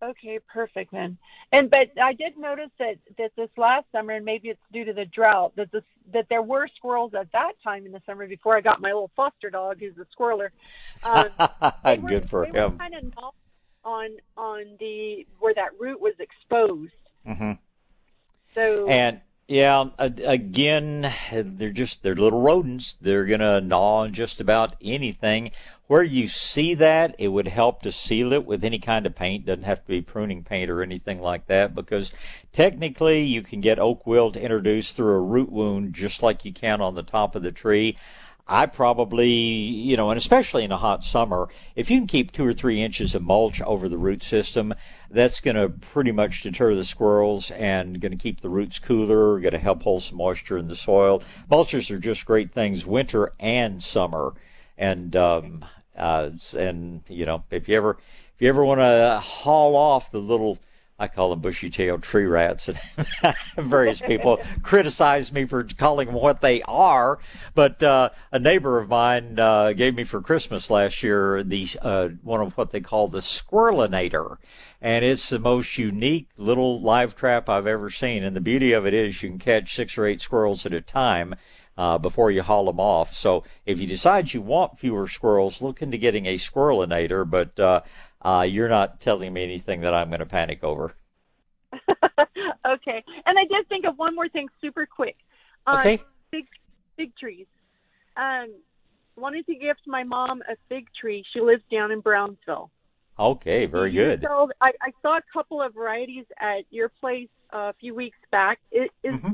Okay, perfect then. And but I did notice that that this last summer, and maybe it's due to the drought, that this that there were squirrels at that time in the summer before I got my little foster dog, who's a squirreler. Um, Good for they were him. kind of on on the where that root was exposed. hmm So And yeah, again, they're just they're little rodents. They're gonna gnaw on just about anything. Where you see that, it would help to seal it with any kind of paint. Doesn't have to be pruning paint or anything like that, because technically you can get oak wilt introduced through a root wound just like you can on the top of the tree. I probably, you know, and especially in a hot summer, if you can keep two or three inches of mulch over the root system, that's going to pretty much deter the squirrels and going to keep the roots cooler, going to help hold some moisture in the soil. Mulches are just great things winter and summer. And, um, uh, and, you know, if you ever, if you ever want to haul off the little I call them bushy-tailed tree rats, and various people criticize me for calling them what they are. But uh, a neighbor of mine uh, gave me for Christmas last year the uh, one of what they call the squirrelinator, and it's the most unique little live trap I've ever seen. And the beauty of it is you can catch six or eight squirrels at a time. Uh, before you haul them off. So if you decide you want fewer squirrels, look into getting a squirrelinator. But uh, uh, you're not telling me anything that I'm going to panic over. okay. And I did think of one more thing super quick. Um, okay. Fig, fig trees. Um, wanted to gift my mom a fig tree. She lives down in Brownsville. Okay, very good. So I, I saw a couple of varieties at your place uh, a few weeks back. Is, is mm-hmm.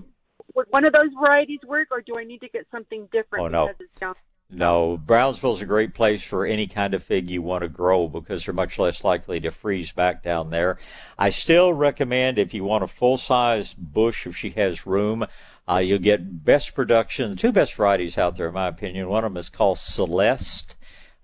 One of those varieties work, or do I need to get something different oh, no. down no, Brownsville's a great place for any kind of fig you want to grow because they're much less likely to freeze back down there. I still recommend if you want a full size bush, if she has room, uh, you'll get best production. The two best varieties out there, in my opinion, one of them is called Celeste,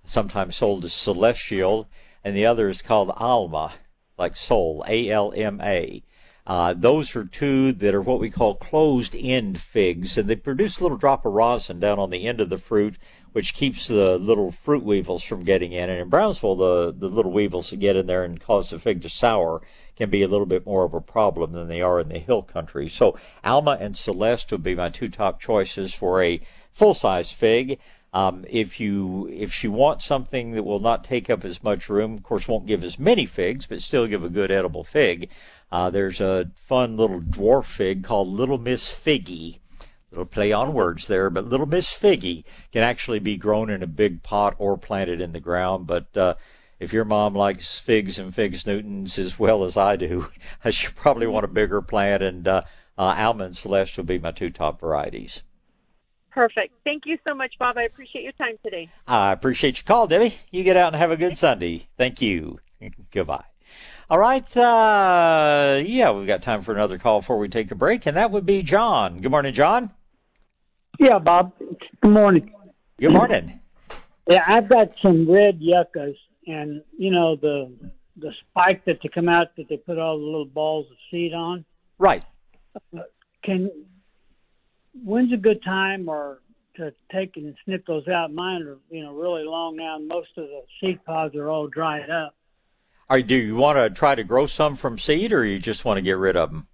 sometimes sold as Celestial, and the other is called Alma, like soul, A L M A. Uh, those are two that are what we call closed end figs, and they produce a little drop of rosin down on the end of the fruit which keeps the little fruit weevils from getting in. And in Brownsville, the, the little weevils that get in there and cause the fig to sour can be a little bit more of a problem than they are in the hill country. So Alma and Celeste would be my two top choices for a full size fig. Um, if you if you want something that will not take up as much room, of course, won't give as many figs, but still give a good edible fig. Uh, there's a fun little dwarf fig called Little Miss Figgy little play on words there, but little Miss Figgy can actually be grown in a big pot or planted in the ground. But uh, if your mom likes figs and figs Newtons as well as I do, she probably want a bigger plant, and uh, uh, Alma and Celeste will be my two top varieties. Perfect. Thank you so much, Bob. I appreciate your time today. I appreciate your call, Debbie. You get out and have a good Sunday. Thank you. Goodbye. All right. Uh, yeah, we've got time for another call before we take a break, and that would be John. Good morning, John. Yeah, Bob. Good morning. Good morning. Yeah, I've got some red yuccas, and you know the the spike that they come out that they put all the little balls of seed on. Right. Uh, can when's a good time or to take and snip those out? Mine are you know really long now, and most of the seed pods are all dried up. Are do you want to try to grow some from seed, or you just want to get rid of them?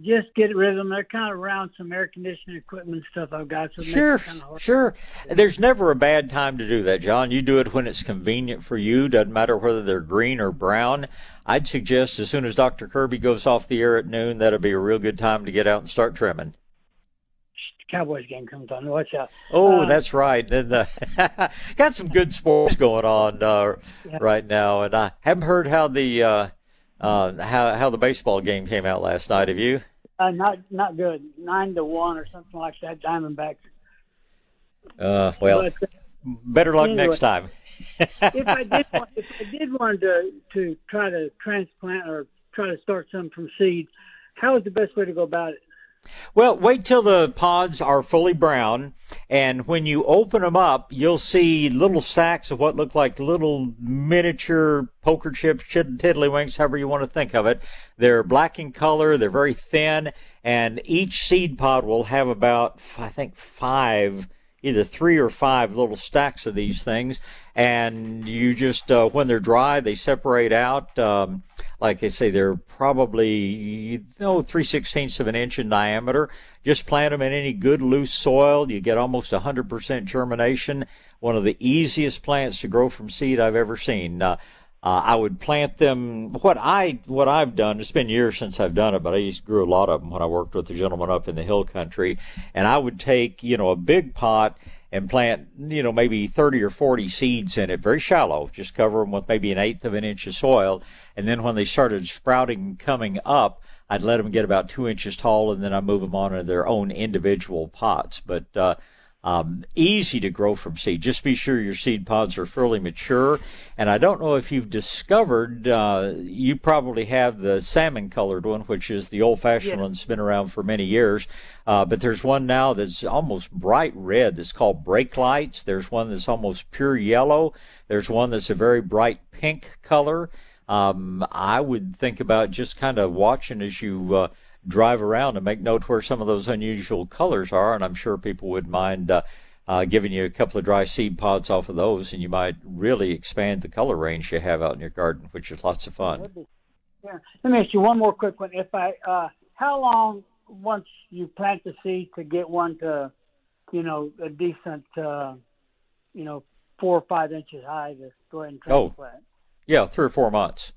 just get rid of them. They're kind of around some air conditioning equipment stuff I've got. So sure, kind of sure. There's never a bad time to do that, John. You do it when it's convenient for you. Doesn't matter whether they're green or brown. I'd suggest as soon as Dr. Kirby goes off the air at noon, that'll be a real good time to get out and start trimming. Cowboys game comes on. Watch out. Oh, uh, that's right. And uh, got some good sports going on uh, yeah. right now, and I haven't heard how the uh, uh, how how the baseball game came out last night. Have you? Uh, not not good. Nine to one or something like that. Diamondbacks. Uh, well, but, uh, better luck anyway, next time. if I did want, if I did want to to try to transplant or try to start some from seed, how is the best way to go about it? Well, wait till the pods are fully brown, and when you open them up, you'll see little sacks of what look like little miniature poker chips, tiddlywinks, however you want to think of it. They're black in color, they're very thin, and each seed pod will have about, I think, five either three or five little stacks of these things, and you just uh, when they're dry, they separate out. Um, like I say, they're probably you know three sixteenths of an inch in diameter. Just plant them in any good loose soil. You get almost 100% germination. One of the easiest plants to grow from seed I've ever seen. Uh, uh, I would plant them. What I what I've done. It's been years since I've done it, but I used to grow a lot of them when I worked with the gentleman up in the hill country. And I would take you know a big pot and plant you know maybe 30 or 40 seeds in it, very shallow. Just cover them with maybe an eighth of an inch of soil, and then when they started sprouting and coming up, I'd let them get about two inches tall, and then I move them on into their own individual pots. But uh, Um, easy to grow from seed. Just be sure your seed pods are fairly mature. And I don't know if you've discovered, uh, you probably have the salmon colored one, which is the old fashioned one that's been around for many years. Uh, but there's one now that's almost bright red that's called brake lights. There's one that's almost pure yellow. There's one that's a very bright pink color. Um, I would think about just kind of watching as you, uh, drive around and make note where some of those unusual colors are. And I'm sure people would mind uh, uh, giving you a couple of dry seed pods off of those, and you might really expand the color range you have out in your garden, which is lots of fun. Yeah. Let me ask you one more quick one. If I, uh, how long once you plant the seed to get one to, you know, a decent, uh, you know, four or five inches high to go ahead and transplant? Oh, yeah, three or four months.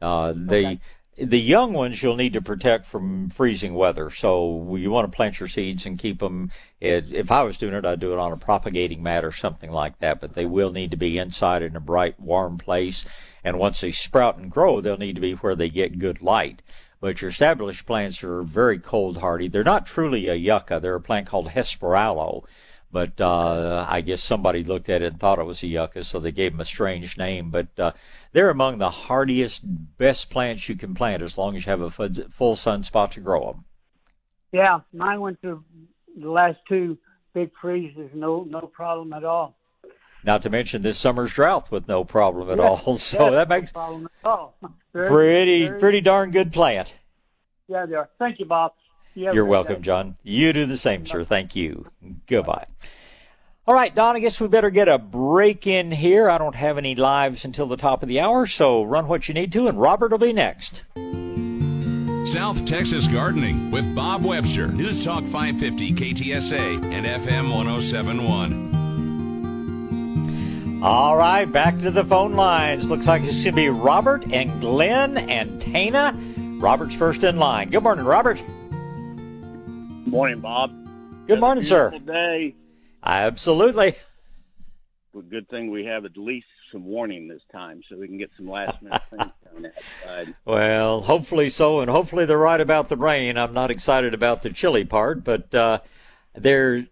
Uh, they okay the young ones you'll need to protect from freezing weather. So you want to plant your seeds and keep them. If I was doing it, I'd do it on a propagating mat or something like that. But they will need to be inside in a bright, warm place. And once they sprout and grow, they'll need to be where they get good light. But your established plants are very cold hardy. They're not truly a yucca. They're a plant called Hesperaloe but uh, I guess somebody looked at it and thought it was a yucca, so they gave them a strange name. But uh, they're among the hardiest, best plants you can plant as long as you have a full sun spot to grow them. Yeah, mine went through the last two big freezes, no no problem at all. Not to mention this summer's drought with no problem at all. So yes, that makes no problem at all. Very, pretty very, pretty darn good plant. Yeah, they are. Thank you, Bob. You You're welcome, day. John. You do the same, sir. Thank you. Goodbye. All right, Don, I guess we better get a break in here. I don't have any lives until the top of the hour, so run what you need to, and Robert will be next. South Texas Gardening with Bob Webster. News Talk 550 KTSA and FM 1071. All right, back to the phone lines. Looks like it's going to be Robert and Glenn and Tana. Robert's first in line. Good morning, Robert. Morning, Bob. Good morning, sir. Day. Absolutely. Well, good thing we have at least some warning this time, so we can get some last minute things done outside. Well, hopefully so, and hopefully they're right about the rain. I'm not excited about the chilly part, but uh, they're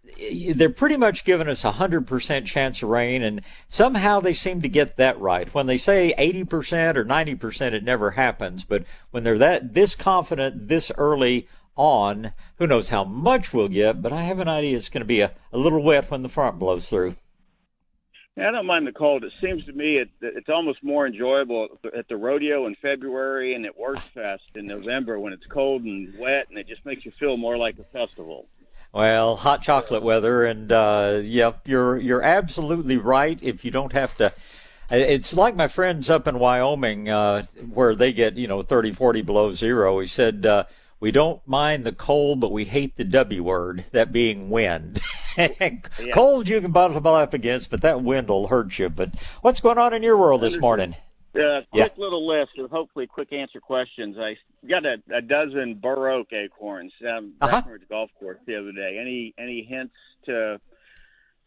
they're pretty much giving us a hundred percent chance of rain, and somehow they seem to get that right. When they say eighty percent or ninety percent, it never happens. But when they're that this confident this early on. Who knows how much we'll get, but I have an idea it's going to be a, a little wet when the front blows through. Yeah, I don't mind the cold. It seems to me it, it's almost more enjoyable at the rodeo in February and at Wurstfest in November when it's cold and wet, and it just makes you feel more like a festival. Well, hot chocolate weather, and uh, yeah, you're you're absolutely right. If you don't have to, it's like my friends up in Wyoming uh, where they get you know 30, 40 below zero. He said. Uh, we don't mind the cold, but we hate the W word, that being wind. Cold you can bottle up against, but that wind will hurt you. But what's going on in your world this morning? Uh, quick yeah. little list of hopefully quick answer questions. I got a, a dozen bur oak acorns um, uh-huh. at the golf course the other day. Any any hints to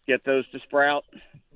get those to sprout?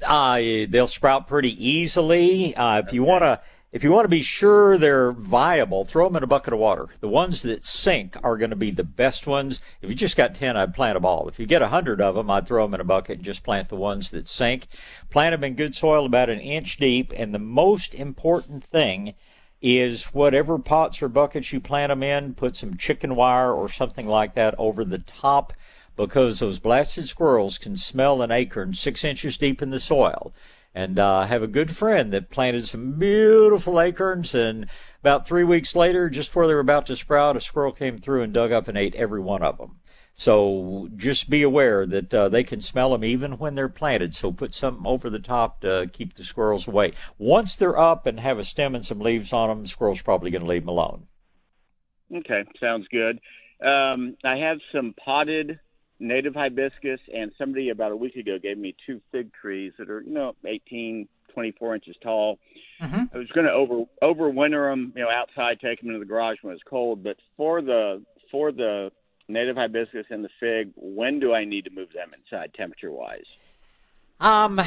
Uh, they'll sprout pretty easily. Uh, if you want to if you want to be sure they're viable, throw them in a bucket of water. The ones that sink are going to be the best ones. If you just got 10, I'd plant them all. If you get 100 of them, I'd throw them in a bucket and just plant the ones that sink. Plant them in good soil about an inch deep. And the most important thing is whatever pots or buckets you plant them in, put some chicken wire or something like that over the top because those blasted squirrels can smell an acorn six inches deep in the soil and uh, have a good friend that planted some beautiful acorns. And about three weeks later, just before they were about to sprout, a squirrel came through and dug up and ate every one of them. So just be aware that uh, they can smell them even when they're planted. So put something over the top to keep the squirrels away. Once they're up and have a stem and some leaves on them, the squirrel's probably going to leave them alone. Okay, sounds good. Um, I have some potted native hibiscus, and somebody about a week ago gave me two fig trees that are, you know, 18, 24 inches tall. Mm-hmm. I was going to over overwinter them, you know, outside, take them into the garage when it's cold. But for the for the native hibiscus and the fig, when do I need to move them inside, temperature wise? Um,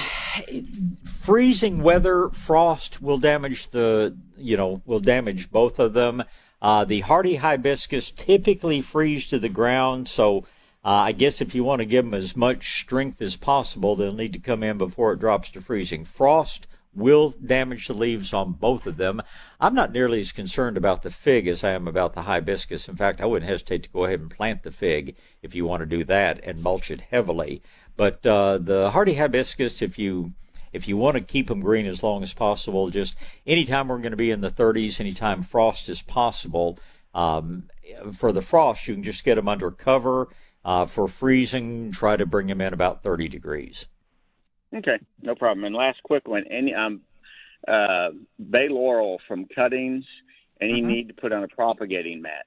freezing weather, frost will damage the, you know, will damage both of them. Uh, the hardy hibiscus typically freeze to the ground, so Uh, I guess if you want to give them as much strength as possible, they'll need to come in before it drops to freezing. Frost will damage the leaves on both of them. I'm not nearly as concerned about the fig as I am about the hibiscus. In fact, I wouldn't hesitate to go ahead and plant the fig if you want to do that and mulch it heavily. But uh, the hardy hibiscus, if you if you want to keep them green as long as possible, just anytime we're going to be in the 30s, anytime frost is possible. Um, for the frost, you can just get them under cover uh, for freezing, try to bring them in about 30 degrees. Okay, no problem. And last quick one: any um, uh, bay laurel from cuttings. Any Mhm. need to put on a propagating mat?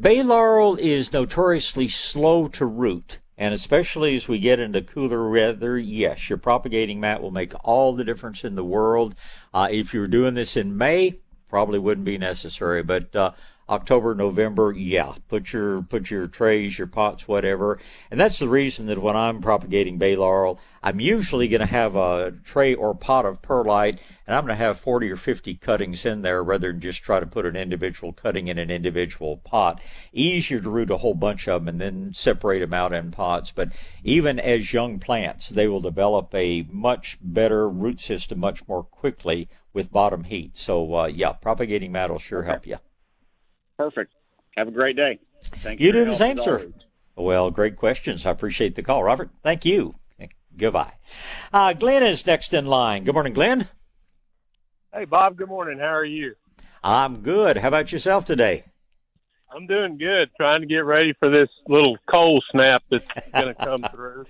Bay laurel is notoriously slow to root, and especially as we get into cooler weather, yes, your propagating mat will make all the difference in the world. Uh, if you're doing this in May, probably wouldn't be necessary, but uh, October, November, yeah, put your put your trays, your pots, whatever. And that's the reason that when I'm propagating bay laurel, I'm usually going to have a tray or pot of perlite, and I'm going to have 40 or 50 cuttings in there rather than just try to put an individual cutting in an individual pot. Easier to root a whole bunch of them and then separate them out in pots. But even as young plants, they will develop a much better root system much more quickly with bottom heat. So uh, yeah, propagating mat will sure help you. Perfect. Have a great day. Thank You You do the same, sir. always. Well, great questions. I appreciate the call, Robert. Thank you. Goodbye. Uh, Glenn is next in line. Good morning, Glenn. Hey, Bob. Good morning. How are you? I'm good. How about yourself today? I'm doing good. Trying to get ready for this little cold snap that's going to come through.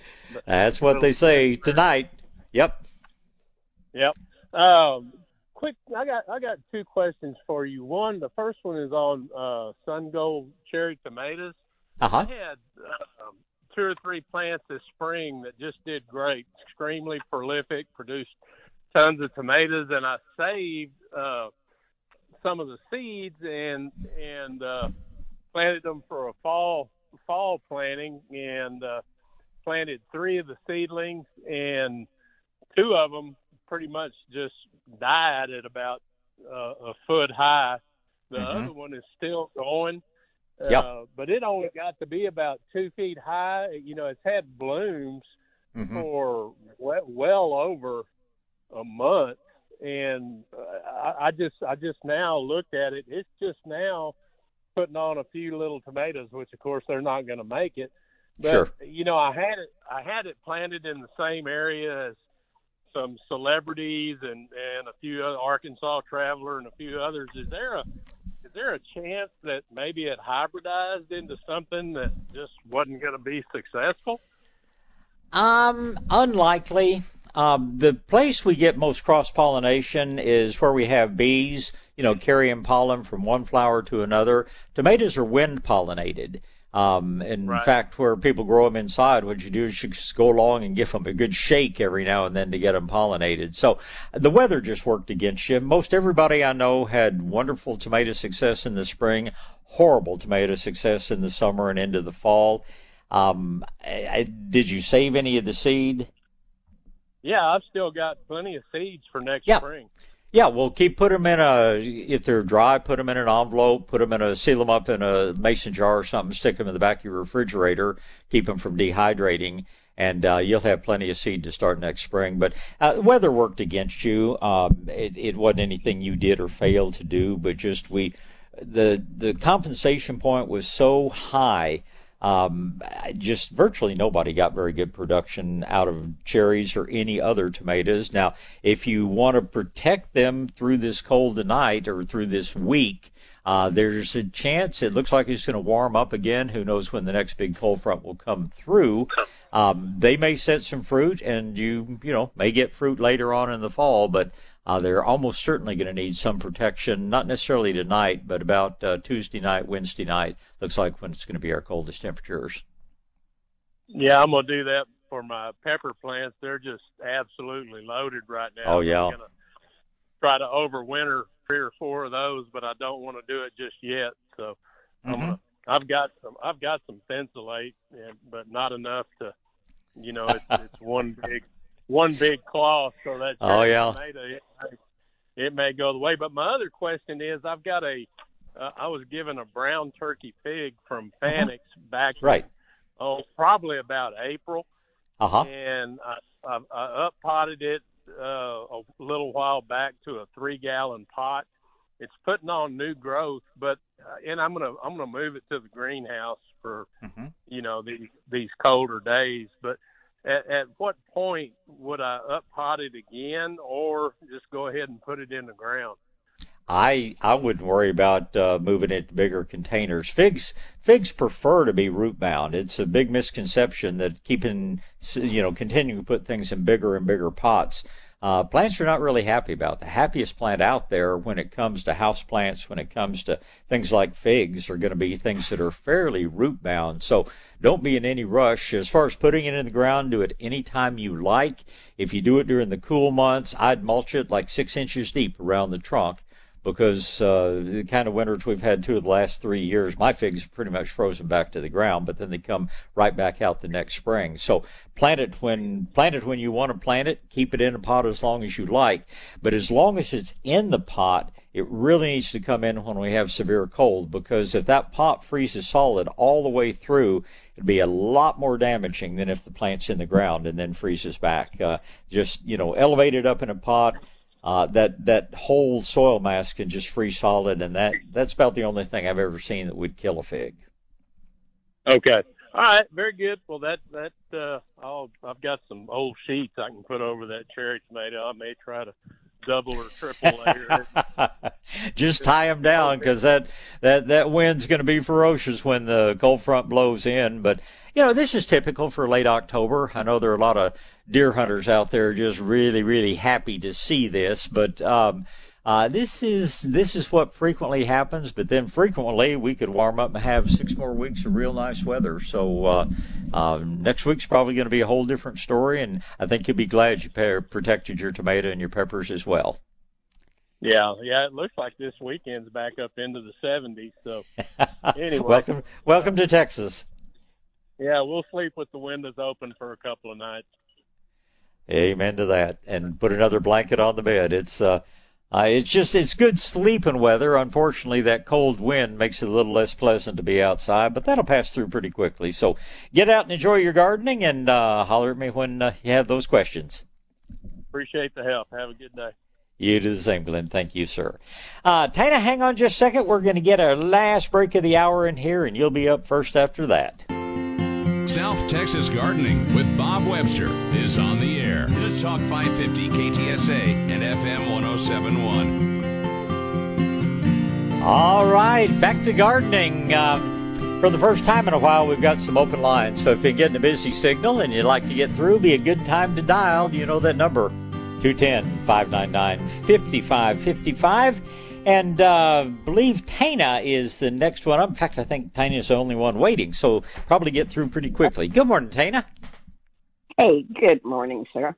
That's what they say tonight. Yep. Yep. Um, quick, I got I got two questions for you. One, the first one is on uh, Sun Gold cherry tomatoes. Uh-huh. I had um, two or three plants this spring that just did great, extremely prolific, produced tons of tomatoes, and I saved uh, some of the seeds and and uh, planted them for a fall fall planting, and uh, planted three of the seedlings, and two of them pretty much just died at about uh, a foot high. The Mhm. other one is still going. Yep. Uh, but it only got to be about two feet high. You know, it's had blooms Mhm. for well, well over a month, and uh, I, I just I just now looked at it. It's just now putting on a few little tomatoes, which of course they're not going to make it. But Sure. you know, I had it I had it planted in the same area as some celebrities and and a few other Arkansas Traveler and a few others. Is there a is there a chance that maybe it hybridized into something that just wasn't going to be successful? Um, unlikely. Um, the place we get most cross pollination is where we have bees, you know, carrying pollen from one flower to another. Tomatoes are wind pollinated. Um, in Right. fact, where people grow them inside, what you do is you just go along and give them a good shake every now and then to get them pollinated. So the weather just worked against you. Most everybody I know had wonderful tomato success in the spring, horrible tomato success in the summer and into the fall. Um, I, I, did you save any of the seed? Yeah, I've still got plenty of seeds for next Yeah. spring. Yeah, well, keep put them in a. If they're dry, put them in an envelope. Put them in a. Seal them up in a mason jar or something. Stick them in the back of your refrigerator. Keep them from dehydrating, and uh, you'll have plenty of seed to start next spring. But uh, weather worked against you. Um, it, it wasn't anything you did or failed to do, but just we. The the compensation point was so high um, just virtually nobody got very good production out of cherries or any other tomatoes. Now, if you want to protect them through this cold tonight or through this week, uh, there's a chance it looks like it's going to warm up again. Who knows when the next big cold front will come through? Um, they may set some fruit, and you you know may get fruit later on in the fall, but uh, they're almost certainly going to need some protection, not necessarily tonight, but about uh, Tuesday night, Wednesday night. Looks like when it's going to be our coldest temperatures. Yeah, I'm gonna do that for my pepper plants. They're just absolutely loaded right now. Oh, yeah. I'm gonna try to overwinter three or four of those, but I don't want to do it just yet. So I'm Mhm. gonna, I've got some I've got some N-Sulate, and, but not enough to, you know, it's, it's one big one big cloth. So that Oh, yeah. tomato, it, may- it may go the way. But my other question is, I've got a uh, I was given a brown turkey pig from Fanick's back Right. in, oh probably about April, Uh huh. and I, I, I up potted it uh, a little while back to a three gallon pot. It's putting on new growth, but uh, and I'm gonna I'm gonna move it to the greenhouse for Mm-hmm. you know these these colder days. But at, at what point would I up pot it again, or just go ahead and put it in the ground? I I wouldn't worry about uh, moving it to bigger containers. Figs figs prefer to be root bound. It's a big misconception that keeping you know continuing to put things in bigger and bigger pots. Uh, plants are not really happy about. The happiest plant out there when it comes to house plants, when it comes to things like figs, are going to be things that are fairly root bound. So don't be in any rush. As far as putting it in the ground, do it anytime you like. If you do it during the cool months, I'd mulch it like six inches deep around the trunk because uh, the kind of winters we've had two of the last three years, my figs are pretty much frozen back to the ground, but then they come right back out the next spring. So plant it when plant it when you want to plant it. Keep it in a pot as long as you like, but as long as it's in the pot, it really needs to come in when we have severe cold because if that pot freezes solid all the way through, it'd be a lot more damaging than if the plant's in the ground and then freezes back. Uh, just you know, elevate it up in a pot uh, that that whole soil mass can just freeze solid, and that that's about the only thing I've ever seen that would kill a fig. Okay. All right. Very good. Well, that that uh, I'll I've got some old sheets I can put over that cherry tomato. I may try to double or triple layer. it. just tie them down because that that that wind's going to be ferocious when the cold front blows in. But you know, this is typical for late October. I know there are a lot of deer hunters out there are just really really happy to see this, but. Um, uh, this is this is what frequently happens, but then frequently we could warm up and have six more weeks of real nice weather. So uh, uh, next week's probably going to be a whole different story, and I think you'll be glad you protected your tomato and your peppers as well. yeah, yeah. It looks like this weekend's back up into the 70s. So anyway, welcome welcome to Texas. yeah, we'll sleep with the windows open for a couple of nights. Amen to that. And put another blanket on the bed. It's uh, uh, it's just it's good sleeping weather. Unfortunately, that cold wind makes it a little less pleasant to be outside, but that'll pass through pretty quickly. So get out and enjoy your gardening, and uh, holler at me when uh, you have those questions. Appreciate the help. Have a good day. You do the same, Glenn. Thank you, sir. Uh, Tina, hang on just a second. We're going to get our last break of the hour in here, and you'll be up first after that. South Texas Gardening with Bob Webster is on the air. News Talk 550 KTSA and FM 1071. All right, back to gardening. Um, for the first time in a while, we've got some open lines. So if you're getting a busy signal and you'd like to get through, be a good time to dial. You know that number, 210-599-5555. And uh, believe Tana is the next one up. In fact, I think Tana is the only one waiting, so probably get through pretty quickly. Good morning, Tana. Hey, good morning, sir.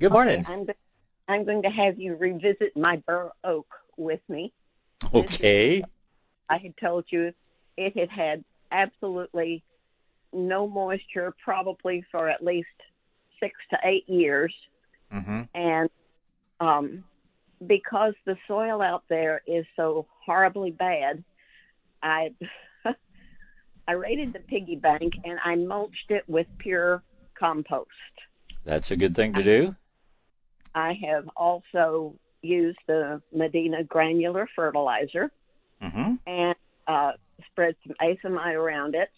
Good morning. Okay, I'm, I'm going to have you revisit my bur oak with me. Okay. I had told you it had had absolutely no moisture, probably for at least six to eight years, Mm-hmm. and um, because the soil out there is so horribly bad, I I raided the piggy bank and I mulched it with pure compost. That's a good thing to do. I have also used the Medina granular fertilizer Mm-hmm. and uh, spread some Azomite around it.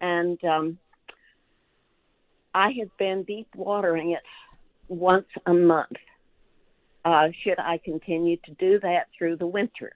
And um, I have been deep watering it once a month. Uh, should I continue to do that through the winter?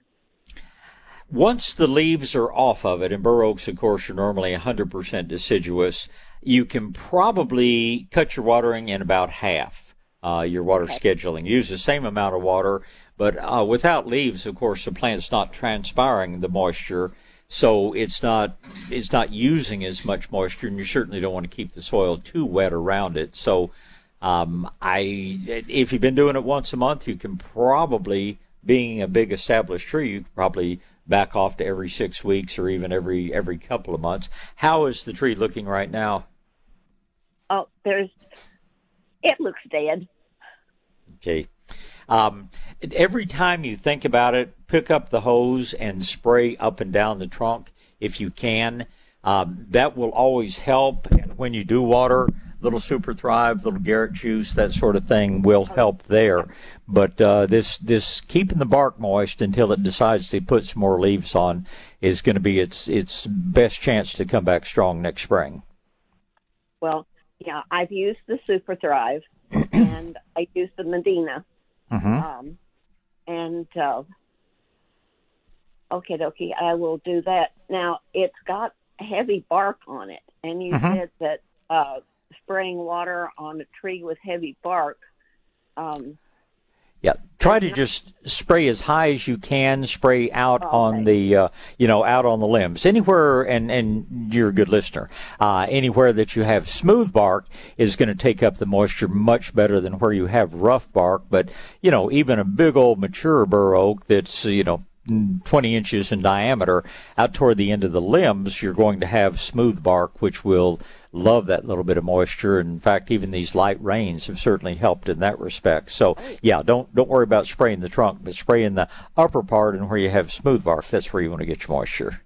Once the leaves are off of it, and bur oaks, of course, are normally 100% deciduous, you can probably cut your watering in about half. Uh, your water scheduling. Use the same amount of water, but uh, without leaves, of course, the plant's not transpiring the moisture, so it's not it's not using as much moisture, and you certainly don't want to keep the soil too wet around it. So, um, I if you've been doing it once a month, you can probably, being a big established tree, you can probably back off to every six weeks or even every every couple of months. How is the tree looking right now? Oh, there's. It looks dead. Okay. Um, every time you think about it, pick up the hose and spray up and down the trunk if you can. Um, that will always help. And when you do water, little Super Thrive, little Garrett juice, that sort of thing will help there. But uh, this this keeping the bark moist until it decides to put some more leaves on is going to be its its best chance to come back strong next spring. Well, yeah, I've used the Super Thrive and I used the Medina. Mm-hmm. Um, and uh, okay, dokie, I will do that. Now it's got heavy bark on it, and you Mhm. said that uh, spraying water on a tree with heavy bark. Um, Yeah, try to just spray as high as you can. Spray out on the, uh, you know, out on the limbs anywhere. And and you're a good listener. Uh, anywhere that you have smooth bark is going to take up the moisture much better than where you have rough bark. But you know, even a big old mature bur oak that's you know 20 inches in diameter out toward the end of the limbs, you're going to have smooth bark, which will love that little bit of moisture. In fact, even these light rains have certainly helped in that respect. So, yeah, don't don't worry about spraying the trunk, but spray in the upper part and where you have smooth bark. That's where you want to get your moisture.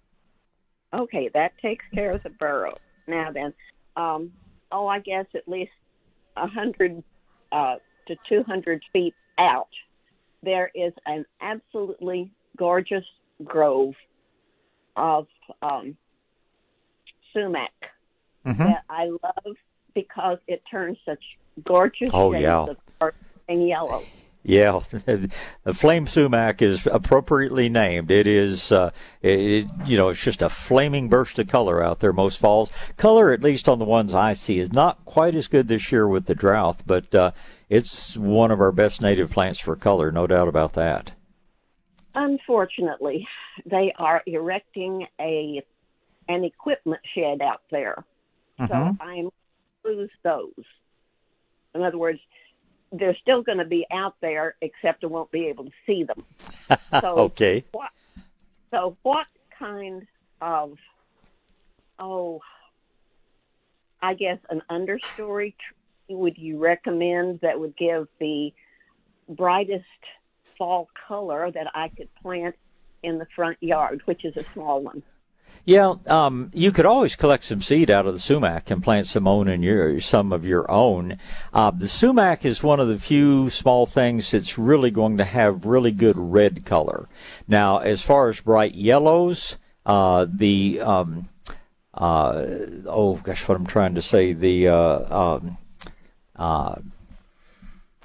okay, that takes care of the burrow. Now then, um, oh, I guess at least a hundred uh, to two hundred feet out, there is an absolutely gorgeous grove of um, sumac Mhm. that I love because it turns such gorgeous Oh, shades yeah. of purple and yellow. Yeah, the flame sumac is appropriately named. It is, uh, it, you know, it's just a flaming burst of color out there most falls. Color, at least on the ones I see, is not quite as good this year with the drought, but uh, it's one of our best native plants for color, no doubt about that. Unfortunately, they are erecting a an equipment shed out there, so Mhm. I'm lose those. In other words, they're still going to be out there, except I won't be able to see them. So okay. What, so what kind of oh, I guess an understory tree would you recommend that would give the brightest fall color that I could plant in the front yard, which is a small one? Yeah, um, you could always collect some seed out of the sumac and plant some own in your some of your own. Uh, the sumac is one of the few small things that's really going to have really good red color. Now, as far as bright yellows, uh, the um, uh, oh gosh, what I'm trying to say, the uh, um, uh,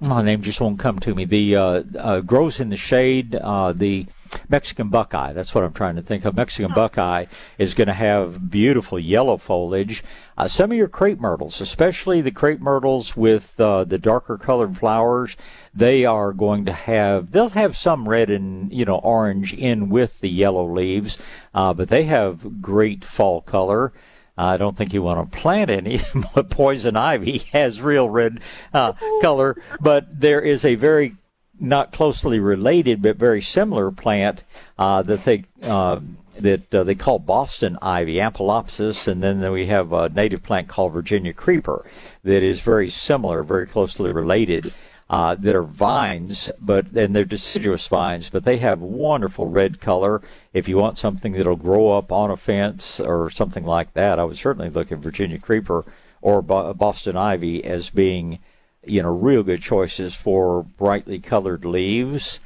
my name just won't come to me. The uh, uh, grows in the shade. Uh, the Mexican buckeye. That's what I'm trying to think of. Mexican buckeye is going to have beautiful yellow foliage. Uh, some of your crepe myrtles, especially the crepe myrtles with uh, the darker colored flowers, they are going to have. They'll have some red and you know orange in with the yellow leaves, uh, but they have great fall color. I don't think you want to plant any. but Poison ivy has real red uh, color, but there is a very not closely related but very similar plant uh, that they uh, that uh, they call Boston ivy, Ampelopsis, and then we have a native plant called Virginia creeper that is very similar, very closely related. Uh, that are vines, but and they're deciduous vines, but they have wonderful red color. If you want something that'll grow up on a fence or something like that, I would certainly look at Virginia creeper or Boston ivy as being, you know, real good choices for brightly colored leaves.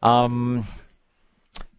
Um,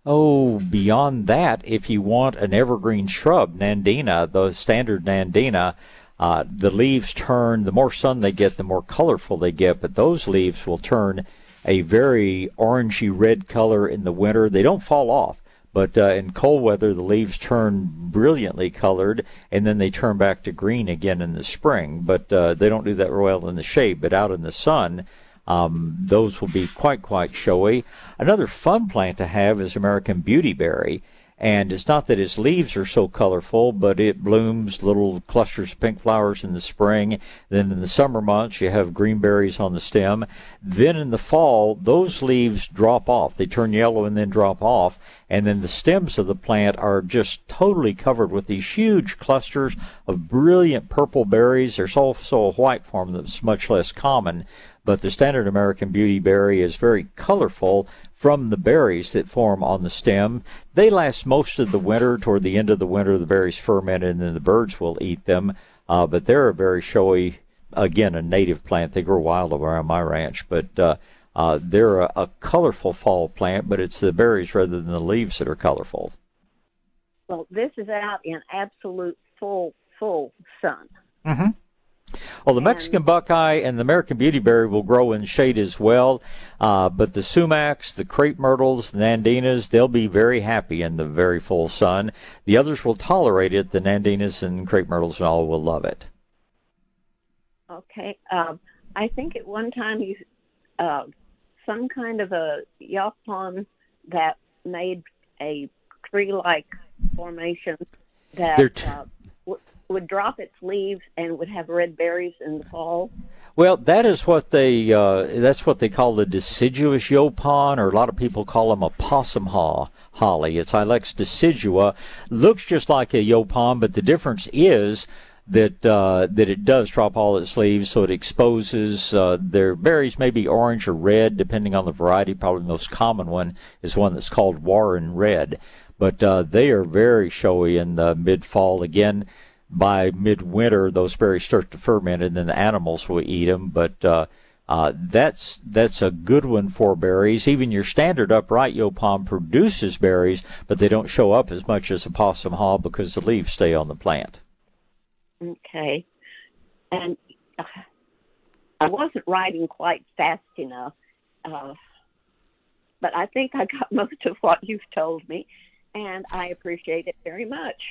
oh, beyond that, if you want an evergreen shrub, Nandina, the standard Nandina, uh, the leaves turn, the more sun they get, the more colorful they get, but those leaves will turn a very orangey red color in the winter. They don't fall off, but uh, in cold weather, the leaves turn brilliantly colored, and then they turn back to green again in the spring. But uh, they don't do that well in the shade. But out in the sun, um, those will be quite quite showy. Another fun plant to have is American beautyberry, And it's not that its leaves are so colorful, but it blooms little clusters of pink flowers in the spring. Then in the summer months, you have green berries on the stem. Then in the fall, those leaves drop off. They turn yellow and then drop off. And then the stems of the plant are just totally covered with these huge clusters of brilliant purple berries. There's also a white form that's much less common but the standard American beauty berry is very colorful from the berries that form on the stem. They last most of the winter. Toward the end of the winter, the berries ferment and then the birds will eat them. Uh, but they're a very showy, again, a native plant. They grow wild around my ranch, but uh, uh, they're a, a colorful fall plant, but it's the berries rather than the leaves that are colorful. Well, this is out in absolute full, full sun. Mm-hmm. Well, the Mexican buckeye and the American beautyberry will grow in shade as well, uh, but the sumacs, the crepe myrtles, the nandinas, they'll be very happy in the very full sun. The others will tolerate it. The nandinas and crepe myrtles and all will love it. Okay. Um, I think at one time you, uh, some kind of a yaupon that made a tree-like formation that t- uh, w- would drop its leaves and would have red berries in the fall. Well, that is what they uh, that's what they call the deciduous yaupon, or a lot of people call them a possum haw, holly. It's Ilex decidua. Looks just like a yaupon, but the difference is that uh, that it does drop all its leaves, so it exposes uh, their berries may be orange or red, depending on the variety. Probably the most common one is one that's called Warren Red, but uh, they are very showy in the mid fall. Again, by midwinter, those berries start to ferment, and then the animals will eat them. But uh, uh, that's that's a good one for berries. Even your standard upright yaupon produces berries, but they don't show up as much as a possum haw because the leaves stay on the plant. Okay. And uh, I wasn't writing quite fast enough, uh, but I think I got most of what you've told me, and I appreciate it very much.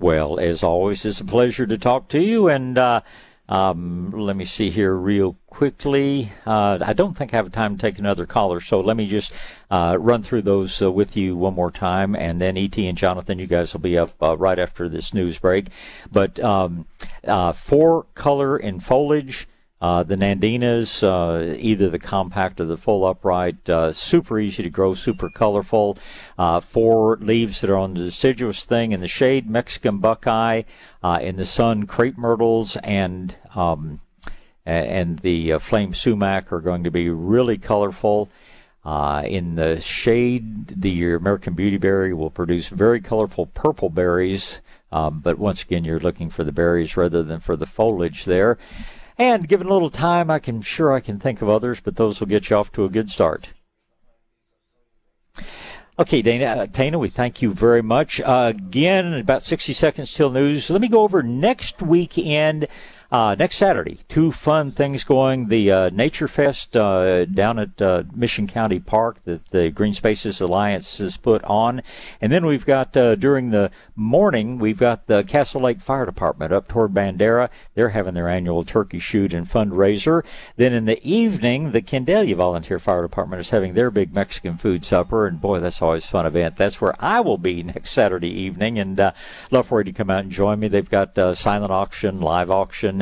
Well, as always, it's a pleasure to talk to you. And uh, um, let me see here real quickly. Uh, I don't think I have time to take another caller, so let me just uh, run through those uh, with you one more time, and then E.T. and Jonathan, you guys will be up uh, right after this news break. But um, uh, four color and foliage. Uh, the Nandinas, uh, either the compact or the full upright, uh, super easy to grow, super colorful. Uh, four leaves that are on the deciduous thing in the shade, Mexican buckeye, uh, in the sun, crepe myrtles, and um, and the uh, flame sumac are going to be really colorful. in the shade, the American beautyberry will produce very colorful purple berries. Um, but once again, you're looking for the berries rather than for the foliage there. And given a little time, I can sure I can think of others, but those will get you off to a good start. Okay, Dana, uh, Tana, we thank you very much. Uh, again, about 60 seconds till news. Let me go over next weekend. Uh, next Saturday, two fun things going. The uh, Nature Fest uh, down at uh, Mission County Park that the Green Spaces Alliance has put on. And then we've got, uh, during the morning, we've got the Castle Lake Fire Department up toward Bandera. They're having their annual turkey shoot and fundraiser. Then in the evening, the Kendalia Volunteer Fire Department is having their big Mexican food supper. And boy, that's always a fun event. That's where I will be next Saturday evening. And uh, love for you to come out and join me. They've got silent auction, live auction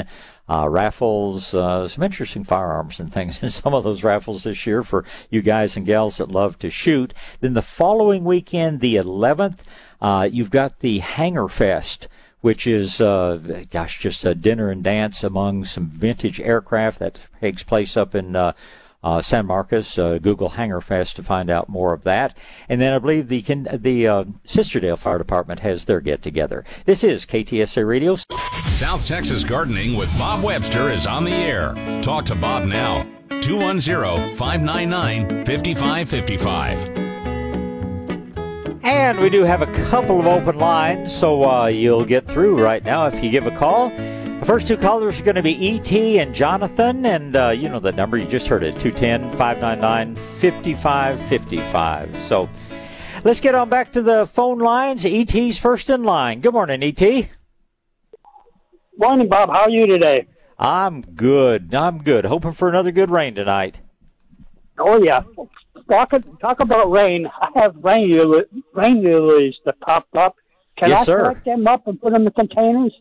uh, raffles, uh, some interesting firearms and things in some of those raffles this year for you guys and gals that love to shoot. Then the following weekend, the 11th, uh, you've got the Hangar Fest which is, uh, gosh, just a dinner and dance among some vintage aircraft that takes place up in uh, uh, San Marcos. Uh, Google Hangar Fest to find out more of that. And then I believe the the uh, Sisterdale Fire Department has their get together. This is KTSA Radio. South Texas Gardening with Bob Webster is on the air. Talk to Bob now. 210 599 5555. And we do have a couple of open lines, so uh, you'll get through right now if you give a call. The first two callers are going to be E.T. and Jonathan, and uh, you know the number, you just heard it 210 599 5555. So let's get on back to the phone lines. E.T.'s first in line. Good morning, E.T. Morning, Bob. How are you today? I'm good. I'm good. Hoping for another good rain tonight. Oh, yeah. talk talk about rain. I have rain rain lilies that popped up. Can Yes, I sir. collect them up and put them in the containers?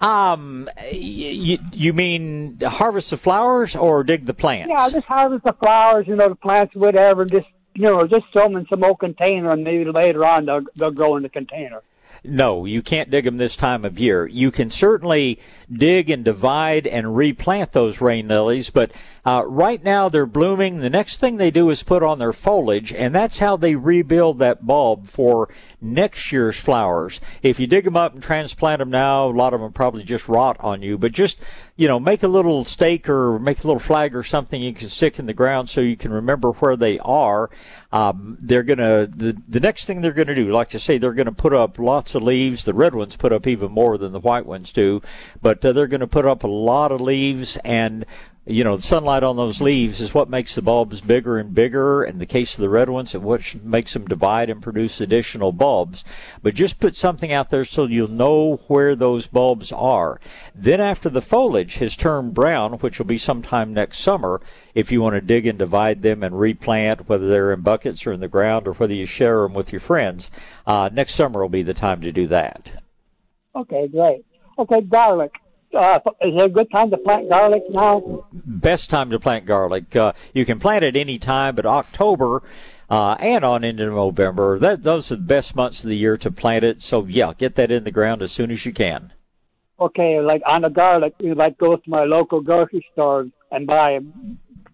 Um, you, you mean harvest the flowers or dig the plants? Yeah, just harvest the flowers, you know, the plants, whatever. Just you know, just throw them in some old container, and maybe later on they'll they'll grow in the container. No, you can't dig them this time of year. You can certainly dig and divide and replant those rain lilies, but uh, right now they're blooming. The next thing they do is put on their foliage, and that's how they rebuild that bulb for next year's flowers. If you dig them up and transplant them now, a lot of them probably just rot on you, but just you know, make a little stake or make a little flag or something you can stick in the ground so you can remember where they are. Um, they're gonna the the next thing they're gonna do, like I say, they're gonna put up lots of leaves. The red ones put up even more than the white ones do, but uh, they're gonna put up a lot of leaves and you know, the sunlight on those leaves is what makes the bulbs bigger and bigger. In the case of the red ones, and what makes them divide and produce additional bulbs. But just put something out there so you'll know where those bulbs are. Then after the foliage has turned brown, which will be sometime next summer, if you want to dig and divide them and replant, whether they're in buckets or in the ground or whether you share them with your friends, uh, next summer will be the time to do that. Okay, great. Okay, garlic. Uh, is there a good time to plant garlic now? best time to plant garlic. Uh, you can plant it any time, but October uh, and on into November, that, those are the best months of the year to plant it. So, yeah, get that in the ground as soon as you can. Okay, like on the garlic, you like go to my local grocery store and buy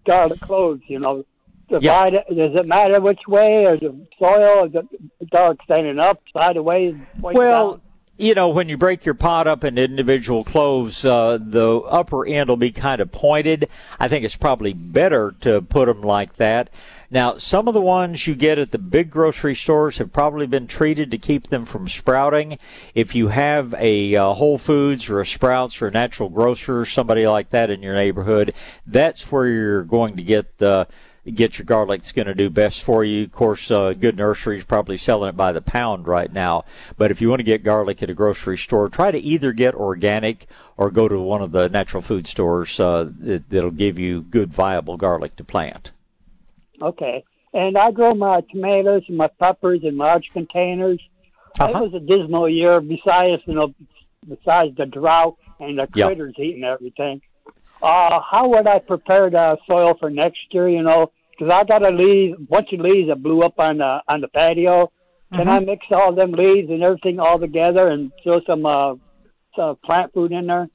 garlic cloves. You know, divide it. Does it matter which way, or the soil, or the dark standing up, sideways? Well, down? You know, when you break your pot up into individual cloves, uh, the upper end will be kind of pointed. I think it's probably better to put them like that. Now, some of the ones you get at the big grocery stores have probably been treated to keep them from sprouting. If you have a uh, Whole Foods or a Sprouts or a Natural Grocer, or somebody like that in your neighborhood, that's where you're going to get the get your garlic that's going to do best for you. Of course, uh, Good Nursery is probably selling it by the pound right now. But if you want to get garlic at a grocery store, try to either get organic or go to one of the natural food stores uh, that, that'll give you good, viable garlic to plant. Okay. And I grow my tomatoes and my peppers in large containers. Uh-huh. It was a dismal year, besides you know, besides the drought and the Yeah. critters eating everything. Uh, how would I prepare the soil for next year? You know, because I got a leaf, bunch of leaves that blew up on the on the patio. Can I mix all them leaves and everything all together and throw some uh, some plant food in there?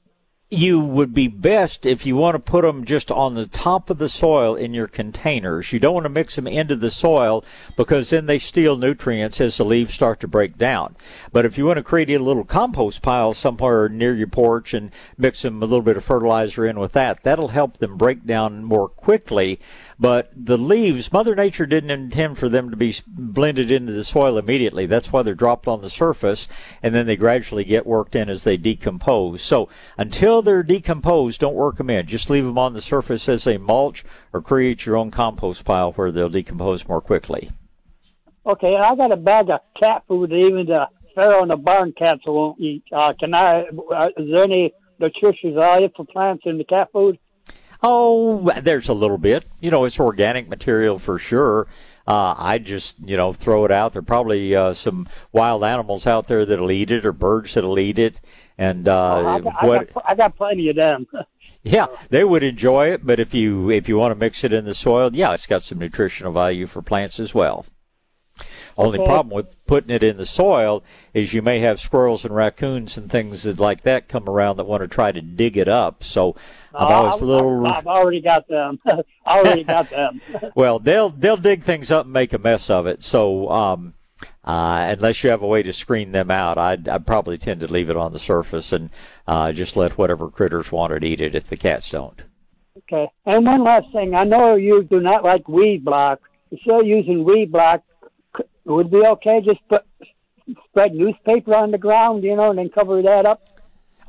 You would be best if you want to put them just on the top of the soil in your containers. You don't want to mix them into the soil because then they steal nutrients as the leaves start to break down. But if you want to create a little compost pile somewhere near your porch and mix some a little bit of fertilizer in with that, that'll help them break down more quickly. But the leaves, Mother Nature didn't intend for them to be blended into the soil immediately. That's why they're dropped on the surface and then they gradually get worked in as they decompose. So until they're decomposed, don't work them in. Just leave them on the surface as a mulch or create your own compost pile where they'll decompose more quickly. Okay, I got a bag of cat food that even the feral and the barn cats won't eat. Uh, can I? Uh, is there any nutritious value for plants in the cat food? Oh, there's a little bit. You know, it's organic material for sure. Uh, I just, you know, throw it out. There are probably uh, some wild animals out there that'll eat it or birds that'll eat it. And uh, Oh, I, got, I, what, got, I got plenty of them. yeah, they would enjoy it. But if you if you want to mix it in the soil, yeah, it's got some nutritional value for plants as well. Only Okay. problem with putting it in the soil is you may have squirrels and raccoons and things that, like that come around that want to try to dig it up. So I'm Uh, always a little. I've already got them. I already got them. well, they'll they'll dig things up and make a mess of it. So um, uh, unless you have a way to screen them out, I'd, I'd probably tend to leave it on the surface and uh, just let whatever critters want it eat it if the cats don't. Okay. And one last thing. I know you do not like weed block. Instead of using weed block, would it be okay just put spread newspaper on the ground, you know, and then cover that up?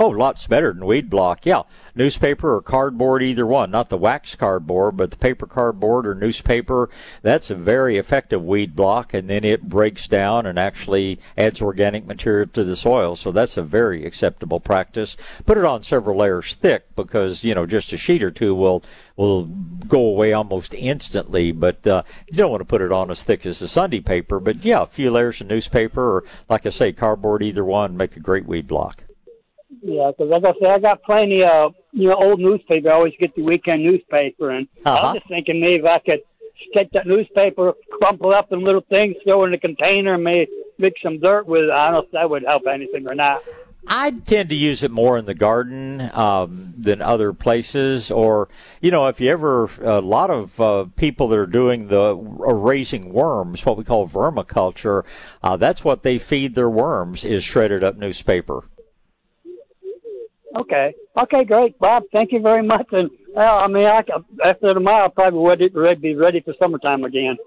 Oh, lots better than weed block. Yeah, newspaper or cardboard, either one. Not the wax cardboard, but the paper cardboard or newspaper. That's a very effective weed block, and then it breaks down and actually adds organic material to the soil. So that's a very acceptable practice. Put it on several layers thick because you know just a sheet or two will will go away almost instantly. But uh, you don't want to put it on as thick as the Sunday paper. But yeah, a few layers of newspaper or, like I say, cardboard, either one, make a great weed block. Yeah, because like I said, I got plenty of you know old newspaper. I always get the weekend newspaper, and I Uh-huh. was just thinking maybe I could take that newspaper, crumple up in little things, throw it in a container, and maybe mix some dirt with it. I don't know if that would help anything or not. I tend to use it more in the garden um, than other places, or you know, if you ever a lot of uh, people that are doing the are raising worms, what we call vermiculture, uh, that's what they feed their worms is shredded up newspaper. Okay. Okay, great, Bob. Thank you very much. And well, I mean, I, c- after tomorrow, I'll probably ready, ready, be ready for summertime again.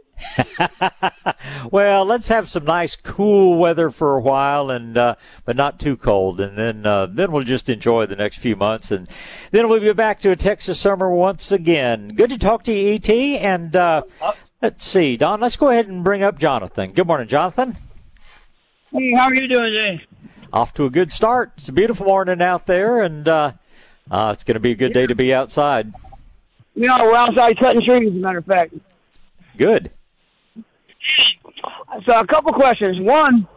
Well, let's have some nice cool weather for a while, and uh, but not too cold, and then uh, then we'll just enjoy the next few months, and then we'll be back to a Texas summer once again. Good to talk to you, E.T, and uh, let's see, Don. Let's go ahead and bring up Jonathan. Good morning, Jonathan. Hey, how are you doing today? Off to a good start. It's a beautiful morning out there, and uh, uh, it's going to be a good day to be outside. You know, we're outside cutting trees, as a matter of fact. Good. So, a couple questions. One,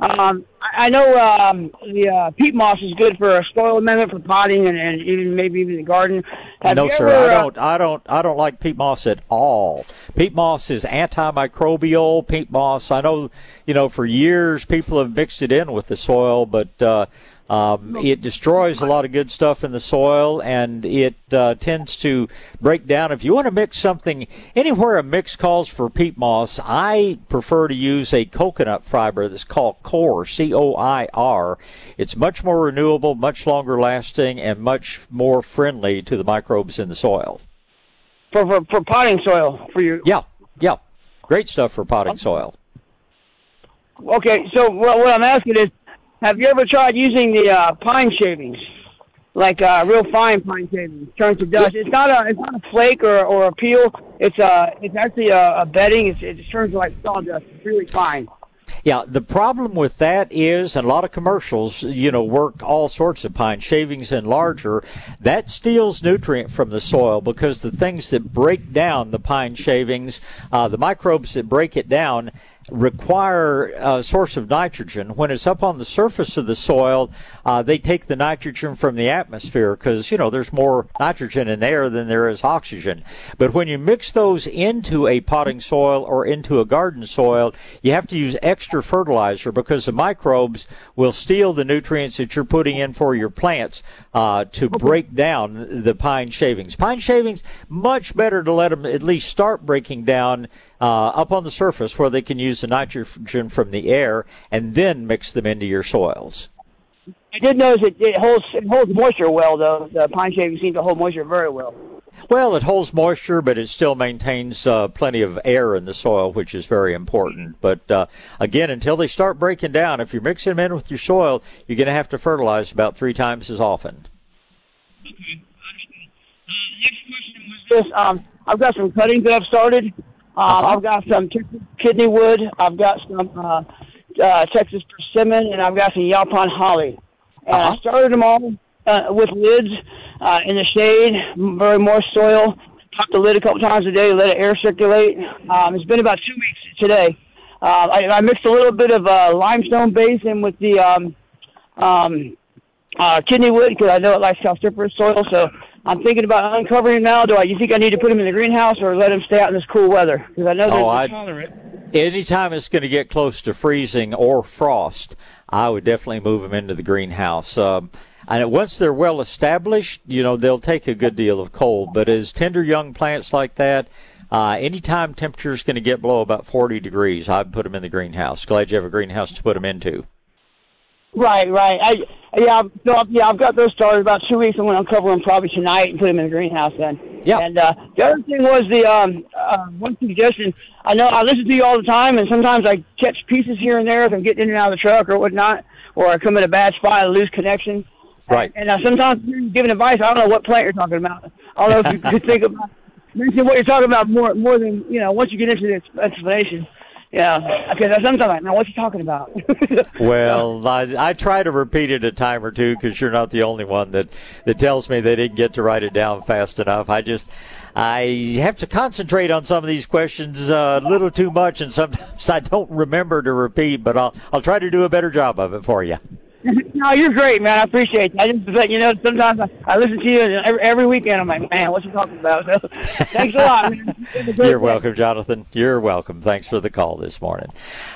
um, I know um, the uh, peat moss is good for a soil amendment for potting and, and even maybe even the garden. Have no, sir. ever, I uh, don't. I don't. I don't like peat moss at all. Peat moss is antimicrobial. Peat moss. I know. You know, for years people have mixed it in with the soil, but uh, um, it destroys a lot of good stuff in the soil, and it uh, tends to break down. If you want to mix something anywhere, a mix calls for peat moss. I prefer to use a coconut fiber that's called Coir. C O I R. It's much more renewable, much longer lasting, and much more friendly to the microbes in the soil. for, for for potting soil for your? Yeah, yeah, great stuff for potting soil. Okay, so what, what I'm asking is, have you ever tried using the uh, pine shavings, like uh, real fine pine shavings, turned to dust? It's not a it's not a flake or or a peel. It's a it's actually a, a bedding. It's, it turns like sawdust. It's really fine. Yeah, the problem with that is, and a lot of commercials, you know, work all sorts of pine shavings and larger. That steals nutrient from the soil because the things that break down the pine shavings, uh, the microbes that break it down, require a source of nitrogen. When it's up on the surface of the soil, uh, they take the nitrogen from the atmosphere because, you know, there's more nitrogen in air than there is oxygen. But when you mix those into a potting soil or into a garden soil, you have to use extra fertilizer because the microbes will steal the nutrients that you're putting in for your plants uh, to break down the pine shavings. Pine shavings, much better to let them at least start breaking down uh, up on the surface where they can use the nitrogen from the air and then mix them into your soils. I did notice it, it holds it holds moisture well though. The pine shavings seem to hold moisture very well. Well, it holds moisture, but it still maintains uh, plenty of air in the soil, which is very important. But uh, again, until they start breaking down, if you're mixing them in with your soil, you're going to have to fertilize about three times as often. Okay, next question was This um, I've got some cuttings that I've started. Um, I've got some Texas kidney wood. I've got some uh, uh, Texas persimmon, and I've got some Yaupon holly. And I started them all uh, with lids uh, in the shade, very moist soil. Pop the lid a couple times a day, let it air circulate. Um, it's been about two weeks today. Uh, I, I mixed a little bit of uh, limestone base in with the um, um, uh, kidney wood because I know it likes calciferous soil. So I'm thinking about uncovering them now. Do I? You think I need to put them in the greenhouse or let them stay out in this cool weather? Because I know they're, Oh, they're I- tolerant. Anytime it's going to get close to freezing or frost, I would definitely move them into the greenhouse. Um, and once they're well established, you know, they'll take a good deal of cold. But as tender young plants like that, uh, anytime temperature is going to get below about 40 degrees, I'd put them in the greenhouse. Glad you have a greenhouse to put them into. Right, right. I yeah, I've- so yeah. I've got those started about two weeks. I'm going to uncover them probably tonight and put them in the greenhouse then. Yeah. And uh, the other thing was the um uh, one suggestion. I know I listen to you all the time, and sometimes I catch pieces here and there if I'm getting in and out of the truck or whatnot, or I come in a bad spot and lose connection. Right. And uh, sometimes you're giving advice. I don't know what plant you're talking about. I don't know if you could think about mention what you're talking about more more than you know. Once you get into the explanation, yeah. Because sometimes I'm like, now what's he talking about? Well, I, I try to repeat it a time or two because you're not the only one that, that tells me they didn't get to write it down fast enough. I just, I have to concentrate on some of these questions uh, a little too much, and sometimes I don't remember to repeat. But I'll I'll try to do a better job of it for you. no, you're great, man. I appreciate it. I just, but, you know, sometimes I, I listen to you every, every weekend. I'm like, man, what you talking about? So, thanks a lot, man. A You're day. welcome, Jonathan. You're welcome. Thanks for the call this morning.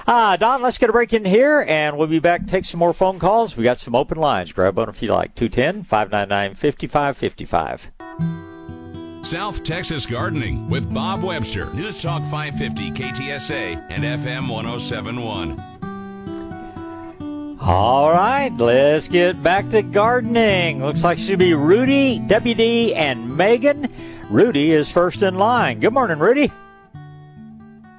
Uh, Don, let's get a break in here, and we'll be back take some more phone calls. We got some open lines. Grab one if you like. 210 599 5555. South Texas Gardening with Bob Webster. News Talk 550 KTSA and FM 1071. All right, let's get back to gardening. Looks like it should be Rudy, WD, and Megan. Rudy is first in line. Good morning, Rudy.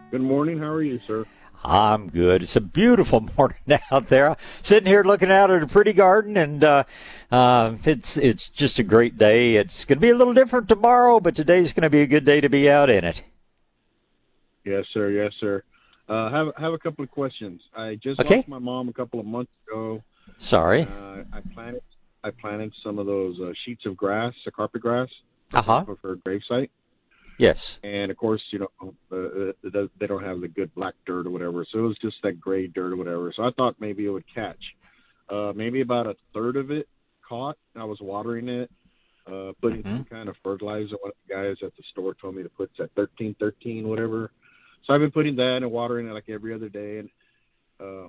Good morning. How are you, sir? I'm good. It's a beautiful morning out there. Sitting here looking out at a pretty garden, and uh, uh, it's it's just a great day. It's going to be a little different tomorrow, but today's going to be a good day to be out in it. Yes, sir. Yes, sir. Uh, have have a couple of questions. I just Okay. lost my mom a couple of months ago. Sorry. Uh, I planted I planted some of those uh, sheets of grass, the carpet grass, Uh huh. for her gravesite. Yes. And of course, you know, uh, uh, they don't have the good black dirt or whatever, so it was just that gray dirt or whatever. So I thought maybe it would catch. Uh, maybe about a third of it caught. I was watering it, uh, putting some kind of fertilizer. One of the guys at the store told me to put that thirteen thirteen whatever. So I've been putting that and watering it like every other day. And uh,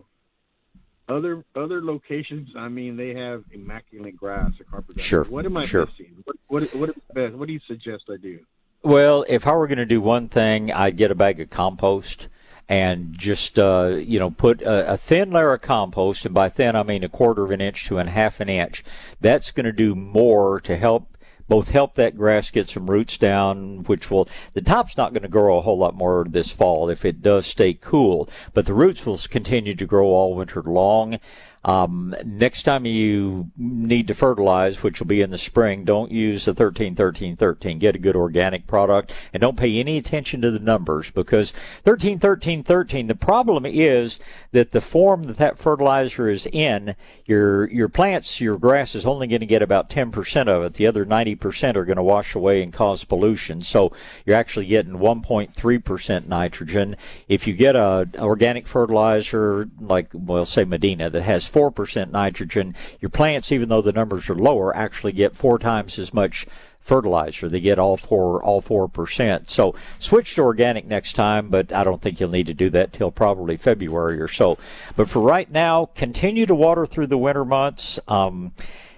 other other locations, I mean, they have immaculate grass, a carpet grass. Sure, What am I sure. missing? What what what best? What do you suggest I do? Well, if I were going to do one thing, I'd get a bag of compost and just uh, you know put a, a thin layer of compost, and by thin I mean a quarter of an inch to a half an inch. That's going to do more to help both help that grass get some roots down, which will the top's not going to grow a whole lot more this fall if it does stay cool, but the roots will continue to grow all winter long. Um, next time you need to fertilize, which will be in the spring, don't use the 13 13 13. Get a good organic product and don't pay any attention to the numbers because 13 13 13, the problem is that the form that that fertilizer is in, your, your plants, your grass is only going to get about 10% of it. The other 90% are going to wash away and cause pollution. So you're actually getting 1.3% nitrogen. If you get a organic fertilizer like, well, say Medina that has 4% nitrogen, your plants, even though the numbers are lower, actually get four times as much fertilizer. They get all four all four percent. So switch to organic next time, but I don't think you'll need to do that till probably February or so. But for right now, continue to water through the winter months. Um,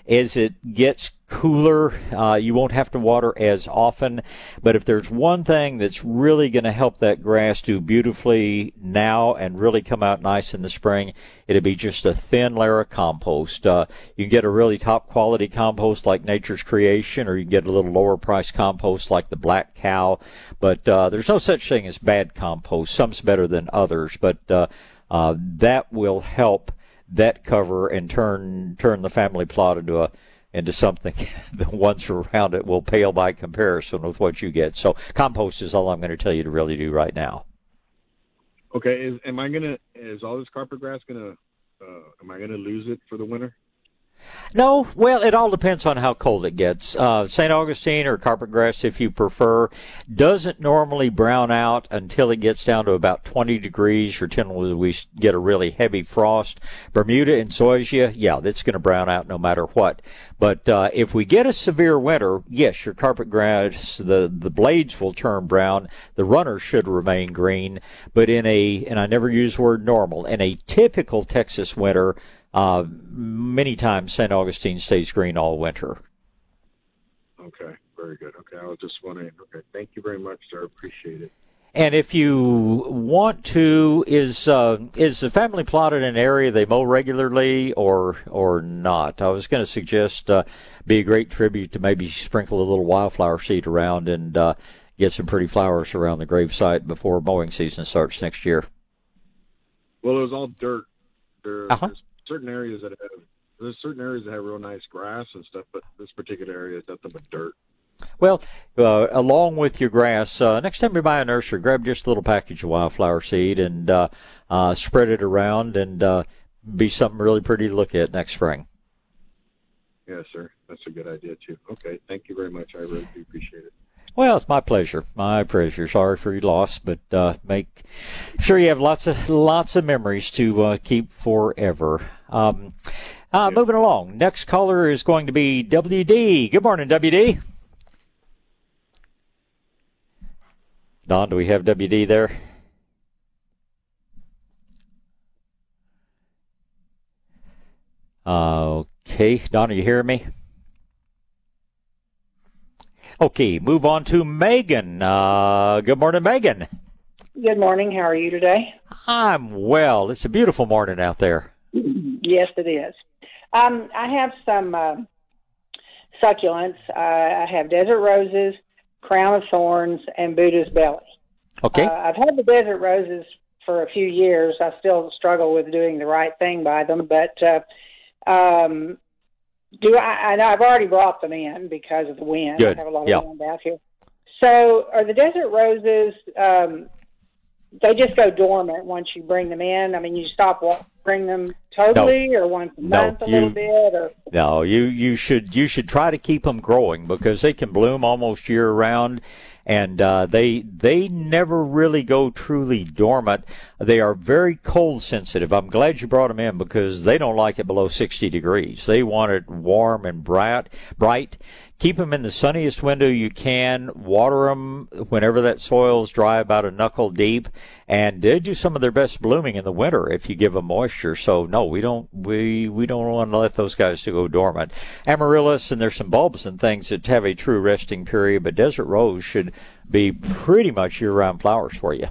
as it gets cooler, uh, you won't have to water as often. But if there's one thing that's really going to help that grass do beautifully now and really come out nice in the spring, it'd be just a thin layer of compost. Uh, you can get a really top quality compost like Nature's Creation, or you can get a little lower price compost like the Black Cow. But uh, there's no such thing as bad compost. Some's better than others, but uh, uh, that will help that cover and turn turn the family plot into a into something the ones around it will pale by comparison with what you get. So compost is all I'm going to tell you to really do right now. Okay, is am I gonna is all this carpet grass gonna uh, am I gonna lose it for the winter? No, well, it all depends on how cold it gets. Uh, St. Augustine or carpet grass, if you prefer, doesn't normally brown out until it gets down to about 20 degrees or until we get a really heavy frost. Bermuda and zoysia, yeah, that's going to brown out no matter what. But uh, if we get a severe winter, yes, your carpet grass, the, the blades will turn brown. The runners should remain green. But in a, and I never use the word normal, in a typical Texas winter, uh, many times St. Augustine stays green all winter. Okay, very good. Okay, I was just wondering. Okay, thank you very much, sir. Appreciate it. And if you want to, is uh, is the family plot in an area they mow regularly or or not? I was going to suggest uh, be a great tribute to maybe sprinkle a little wildflower seed around and uh, get some pretty flowers around the gravesite before mowing season starts next year. Well, it was all dirt. There, Uh-huh. Certain areas that have there's certain areas that have real nice grass and stuff, but this particular area is nothing but dirt. Well, uh, along with your grass, uh, next time you buy a nursery, grab just a little package of wildflower seed and uh, uh, spread it around, and uh, be something really pretty to look at next spring. Yes, sir. That's a good idea too. Okay, thank you very much. I really do appreciate it. Well, it's my pleasure. My pleasure. Sorry for your loss, but uh, make sure you have lots of lots of memories to uh, keep forever. Um, uh, moving along. Next caller is going to be WD. Good morning, WD. Don, do we have WD there? okay, Don, are you hearing me? Okay, move on to Megan. Uh, good morning, Megan. Good morning. How are you today? I'm well. It's a beautiful morning out there. Yes, it is. Um, I have some uh, succulents. Uh, I have desert roses, crown of thorns, and Buddha's belly. Okay. Uh, I've had the desert roses for a few years. I still struggle with doing the right thing by them, but uh, um, do I, I know I've already brought them in because of the wind. Good. I have a lot Yeah. of wind out here. So, are the desert roses? Um, they just go dormant once you bring them in. I mean, you stop watering them totally, or once a No, month a little you- bit, or No, you you should you should try to keep them growing because they can bloom almost year round, and uh, they they never really go truly dormant. They are very cold sensitive. I'm glad you brought them in because they don't like it below 60 degrees. They want it warm and bright. Bright. Keep them in the sunniest window you can. Water them whenever that soil's dry, about a knuckle deep, and they do some of their best blooming in the winter if you give them moisture. So no, we don't we we don't want to let those guys to go dormant. Amaryllis and there's some bulbs and things that have a true resting period, but desert rose should be pretty much year-round flowers for you.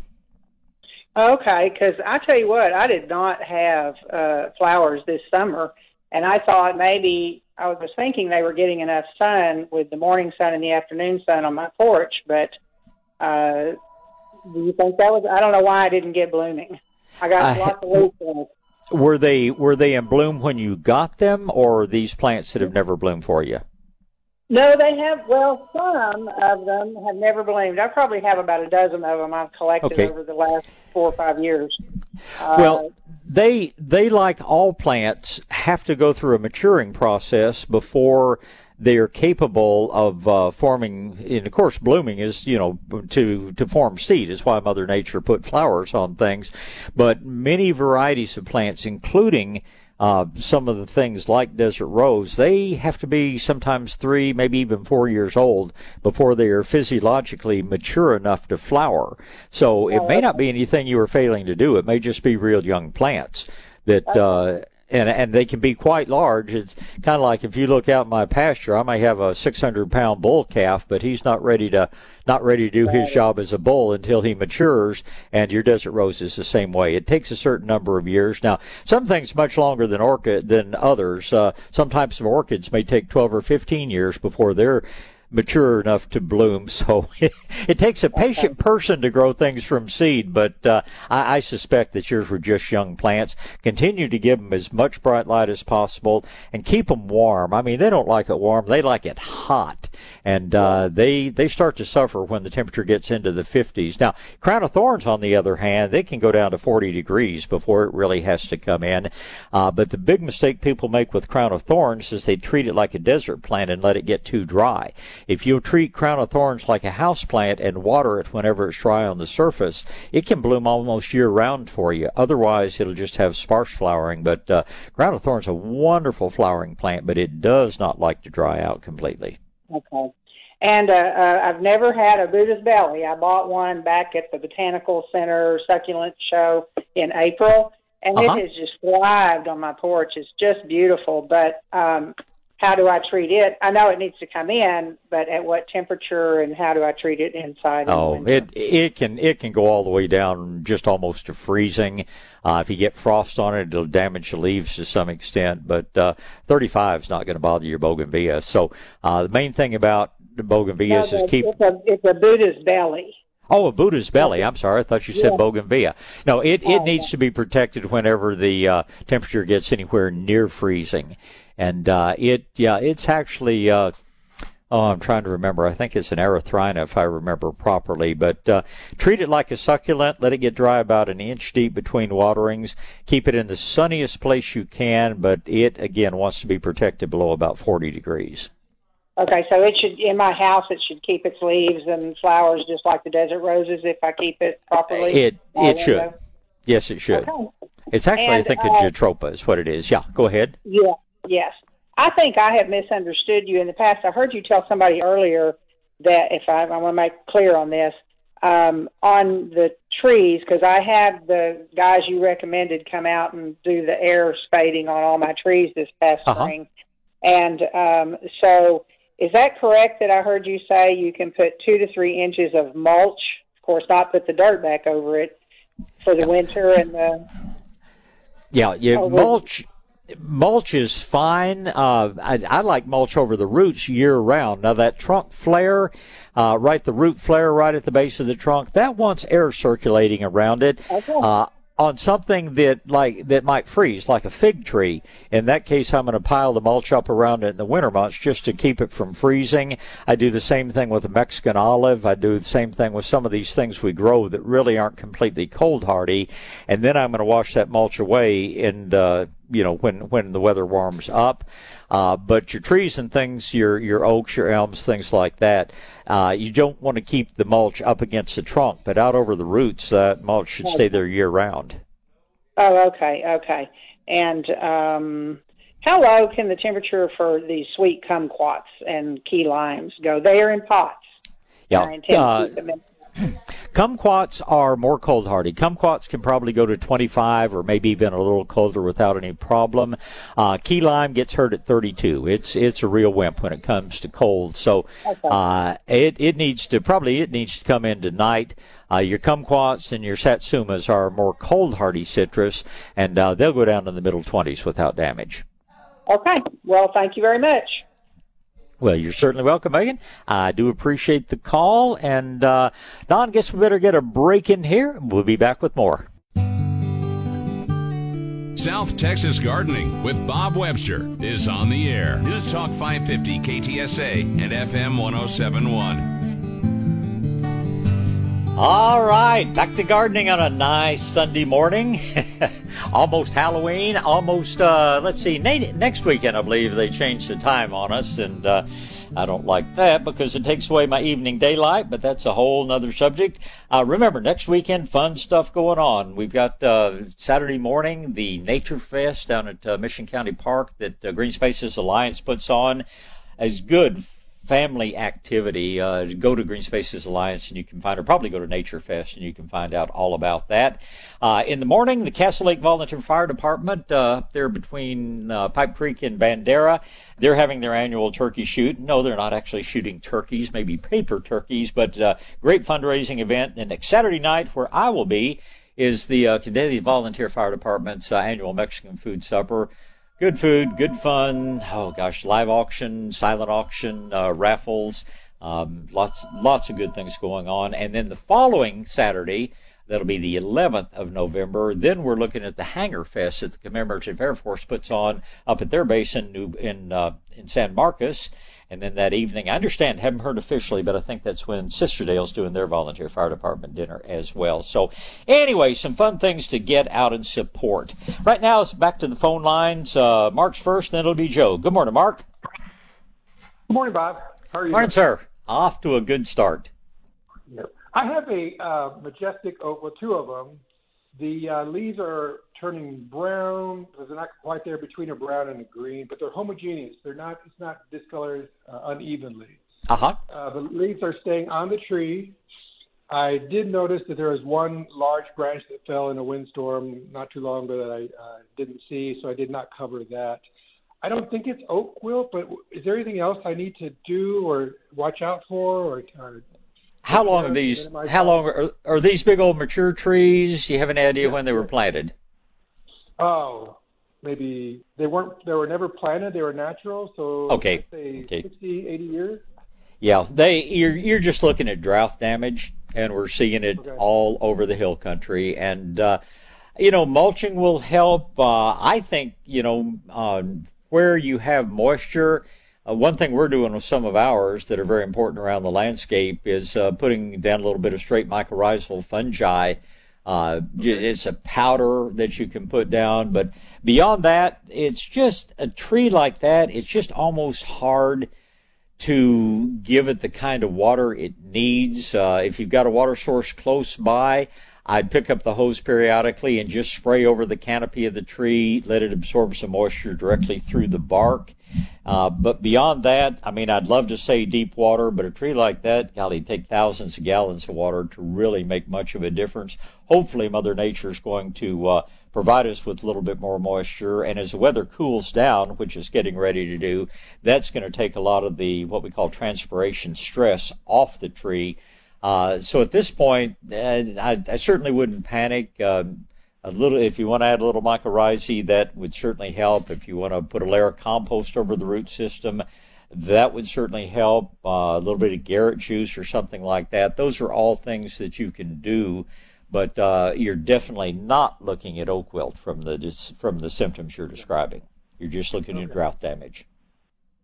Okay, because I tell you what, I did not have uh, flowers this summer, and I thought maybe I was thinking they were getting enough sun with the morning sun and the afternoon sun on my porch. But uh, do you think that was? I don't know why I didn't get blooming. I got I- lots of leaves in it. Were they were they in bloom when you got them, or are these plants that have never bloomed for you? No, they have. Well, some of them have never bloomed. I probably have about a dozen of them I've collected Okay. over the last four or five years. Well, they they like all plants have to go through a maturing process before they are capable of uh, forming. And of course, blooming is you know to to form seed is why Mother Nature put flowers on things. But many varieties of plants, including uh, some of the things like desert rose, they have to be sometimes three, maybe even four years old before they are physiologically mature enough to flower. So it may not be anything you are failing to do. It may just be real young plants that. Uh, and, and they can be quite large. It's kind of like if you look out in my pasture, I may have a 600 pound bull calf, but he's not ready to not ready to do his job as a bull until he matures. And your desert rose is the same way. It takes a certain number of years. Now, some things much longer than orchid than others. Uh, some types of orchids may take 12 or 15 years before they're mature enough to bloom. So it takes a patient person to grow things from seed, but uh, I, I suspect that yours were just young plants. Continue to give them as much bright light as possible and keep them warm. I mean, they don't like it warm; they like it hot, and uh, they they start to suffer when the temperature gets into the 50s. Now, crown of thorns, on the other hand, they can go down to 40 degrees before it really has to come in. Uh, but the big mistake people make with crown of thorns is they treat it like a desert plant and let it get too dry. If you treat crown of thorns like a house plant and water it whenever it's dry on the surface, it can bloom almost year round for you. Otherwise, it'll just have sparse flowering. But uh, crown of thorns is a wonderful flowering plant, but it does not like to dry out completely. Okay. And uh, uh, I've never had a Buddha's belly. I bought one back at the Botanical Center succulent show in April, and Uh-huh. it has just thrived on my porch. It's just beautiful. But um, how do I treat it? I know it needs to come in, but at what temperature and how do I treat it inside? Oh, it it can it can go all the way down just almost to freezing. Uh, if you get frost on it, it'll damage the leaves to some extent. But uh, 35 is not going to bother your bougainvillea. So uh, the main thing about the No, is keep it's a it's a Buddha's belly. Oh, a Buddha's belly. I'm sorry. I thought you said Yeah. bougainvillea. No, it, it Oh, needs to be protected whenever the uh, temperature gets anywhere near freezing. And uh, it, yeah, it's actually, uh, oh, I'm trying to remember. I think it's an erythrina if I remember properly. But uh, treat it like a succulent. Let it get dry about an inch deep between waterings. Keep it in the sunniest place you can, but it, again, wants to be protected below about 40 degrees. Okay, so it should in my house. It should keep its leaves and flowers just like the desert roses if I keep it properly. It it should. window? Yes, it should. Okay. It's actually, I think, uh, a jatropha is what it is. Yeah, go ahead. Yeah. Yes. I think I have misunderstood you in the past. I heard you tell somebody earlier that if I, I want to make clear on this um, on the trees because I had the guys you recommended come out and do the air spading on all my trees this past Uh-huh. spring, and um, so is that correct that I heard you say you can put two to three inches of mulch? Of course, not put the dirt back over it for the winter and the Yeah, you mulch, mulch is fine. Uh, I, I like mulch over the roots year round. Now that trunk flare, uh, right, the root flare right at the base of the trunk, that wants air circulating around it. Uh, on something that like that might freeze, like a fig tree. In that case, I'm going to pile the mulch up around it in the winter months just to keep it from freezing. I do the same thing with a Mexican olive. I do the same thing with some of these things we grow that really aren't completely cold hardy. And then I'm going to wash that mulch away and uh, you know when when the weather warms up. Uh, but your trees and things, your your oaks, your elms, things like that, uh, you don't want to keep the mulch up against the trunk, but out over the roots. That mulch should stay there year round. Oh, okay, okay. And um, how low can the temperature for the sweet kumquats and key limes go? They are in pots. Yeah. I intend to keep them in. Kumquats are more cold hardy. Kumquats can probably go to 25 or maybe even a little colder without any problem. Uh, key lime gets hurt at 32. It's it's a real wimp when it comes to cold. So uh, it it needs to probably it needs to come in tonight. Uh, your kumquats and your satsumas are more cold hardy citrus, and uh, they'll go down in the middle 20s without damage. Okay. Well, thank you very much. Well, you're certainly welcome, Megan. I do appreciate the call. And uh, Don, guess we better get a break in here. We'll be back with more. South Texas Gardening with Bob Webster is on the air. News Talk 550 KTSA and FM 1071. All right, back to gardening on a nice Sunday morning. almost Halloween, almost, uh, let's see, next weekend, I believe they changed the time on us, and uh, I don't like that because it takes away my evening daylight, but that's a whole nother subject. Uh, remember, next weekend, fun stuff going on. We've got uh, Saturday morning, the Nature Fest down at uh, Mission County Park that uh, Green Spaces Alliance puts on. As good family activity. Uh, go to Green Spaces Alliance and you can find, or probably go to Nature Fest and you can find out all about that. Uh, in the morning, the Castle Lake Volunteer Fire Department, uh, up there between uh, Pipe Creek and Bandera, they're having their annual turkey shoot. No, they're not actually shooting turkeys, maybe paper turkeys, but uh, great fundraising event. And next Saturday night, where I will be, is the uh, Volunteer Fire Department's uh, annual Mexican food supper. Good food, good fun. Oh gosh, live auction, silent auction, uh, raffles, um, lots, lots of good things going on. And then the following Saturday, that'll be the 11th of November. Then we're looking at the Hangar Fest that the Commemorative Air Force puts on up at their base in New, in uh, in San Marcos. And then that evening, I understand, haven't heard officially, but I think that's when Sisterdale's doing their volunteer fire department dinner as well. So, anyway, some fun things to get out and support. Right now, it's back to the phone lines. Uh, Mark's first, then it'll be Joe. Good morning, Mark. Good morning, Bob. How are you? Morning, sir. Off to a good start. I have a uh, majestic oak, well, two of them. The uh, leaves are turning brown. They're not quite there between a brown and a green, but they're homogeneous. They're not. It's not discolored uh, unevenly. Uh-huh. Uh, the leaves are staying on the tree. I did notice that there was one large branch that fell in a windstorm not too long ago that I uh, didn't see, so I did not cover that. I don't think it's oak wilt, but is there anything else I need to do or watch out for, or, or How long are these? How long are, are these big old mature trees? You have an idea when they were planted? Oh, maybe they weren't. They were never planted. They were natural. So Okay, say okay. 60, 80 years. Yeah, they you're you're just looking at drought damage. and we're seeing it okay. all over the hill country. And uh, you know, mulching will help. Uh, I think you know uh, where you have moisture. Uh, one thing we're doing with some of ours that are very important around the landscape is uh, putting down a little bit of straight mycorrhizal fungi. Uh. It's a powder that you can put down, but beyond that, it's just a tree like that. It's just almost hard to give it the kind of water it needs. Uh, if you've got a water source close by, I'd pick up the hose periodically and just spray over the canopy of the tree, let it absorb some moisture directly through the bark. Uh, but beyond that, I mean, I'd love to say deep water, but a tree like that, golly, take thousands of gallons of water to really make much of a difference. Hopefully, Mother Nature is going to uh, provide us with a little bit more moisture. And as the weather cools down, which is getting ready to do, that's going to take a lot of the what we call transpiration stress off the tree. Uh, so at this point, I, I, certainly wouldn't panic. Um, a little, if you want to add a little mycorrhizae, that would certainly help. If you want to put a layer of compost over the root system, that would certainly help. Uh, a little bit of Garrett juice or something like that. Those are all things that you can do but uh, you're definitely not looking at oak wilt from the from the symptoms you're describing. You're just looking okay. at drought damage.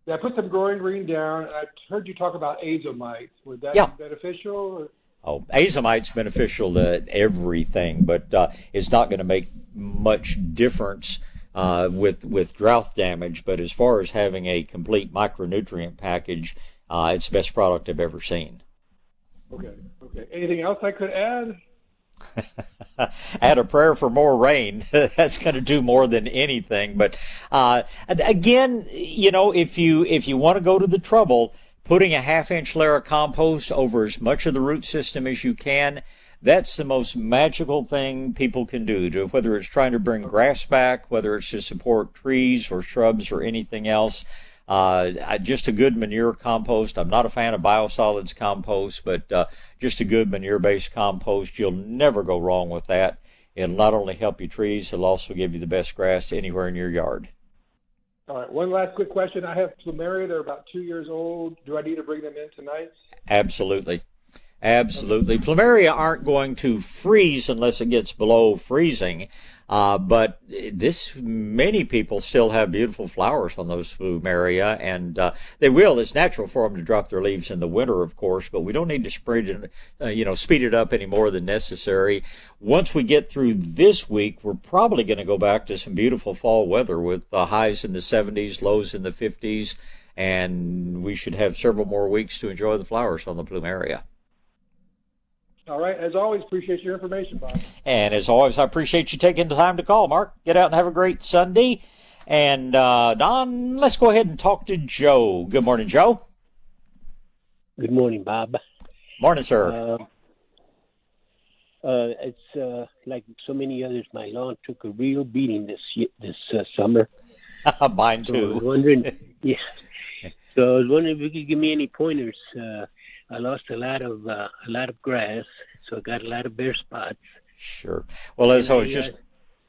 Yeah, I put some growing green down. I heard you talk about azomite. Would that yeah. be beneficial? Or? Oh, azomite's beneficial to everything, but uh, it's not going to make much difference uh, with with drought damage. But as far as having a complete micronutrient package, uh, it's the best product I've ever seen. Okay. Okay. Anything else I could add? add a prayer for more rain. That's going to do more than anything. But uh, again, you know, if you if you want to go to the trouble, putting a half inch layer of compost over as much of the root system as you can. That's the most magical thing people can do, to, whether it's trying to bring grass back, whether it's to support trees or shrubs or anything else. Uh, just a good manure compost. I'm not a fan of biosolids compost, but uh, just a good manure-based compost. You'll never go wrong with that. It'll not only help your trees, it'll also give you the best grass anywhere in your yard. All right. One last quick question. I have plumeria. They're about two years old. Do I need to bring them in tonight? Absolutely. Absolutely. Plumeria aren't going to freeze unless it gets below freezing. Uh, but this, many people still have beautiful flowers on those plumeria, and uh, they will. It's natural for them to drop their leaves in the winter, of course, but we don't need to spread it, uh, you know, speed it up any more than necessary. Once we get through this week, we're probably going to go back to some beautiful fall weather with the highs in the 70s, lows in the 50s, and we should have several more weeks to enjoy the flowers on the plumeria. All right. As always, appreciate your information, Bob. And as always, I appreciate you taking the time to call, Mark. Get out and have a great Sunday. And uh, Don, let's go ahead and talk to Joe. Good morning, Joe. Good morning, Bob. Morning, sir. Uh, uh, it's uh, like so many others. My lawn took a real beating this this uh, summer. Mine too. So I was wondering, yeah. So I was wondering if you could give me any pointers. Uh, I lost a lot of uh, a lot of grass, so I got a lot of bare spots. Sure. Well, as I was just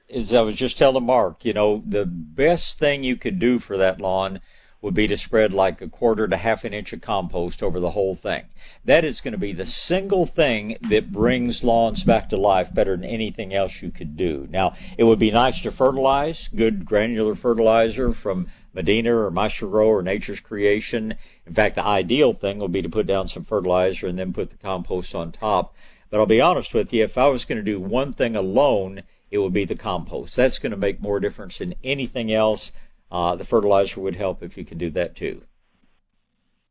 as I was just telling Mark, you know, the best thing you could do for that lawn would be to spread like a quarter to half an inch of compost over the whole thing. That is going to be the single thing that brings lawns back to life better than anything else you could do. Now, it would be nice to fertilize, good granular fertilizer from Medina or Maestro-Gro or Nature's Creation. In fact, the ideal thing would be to put down some fertilizer and then put the compost on top. But I'll be honest with you, if I was going to do one thing alone, it would be the compost. That's going to make more difference than anything else. Uh, the fertilizer would help if you can do that too.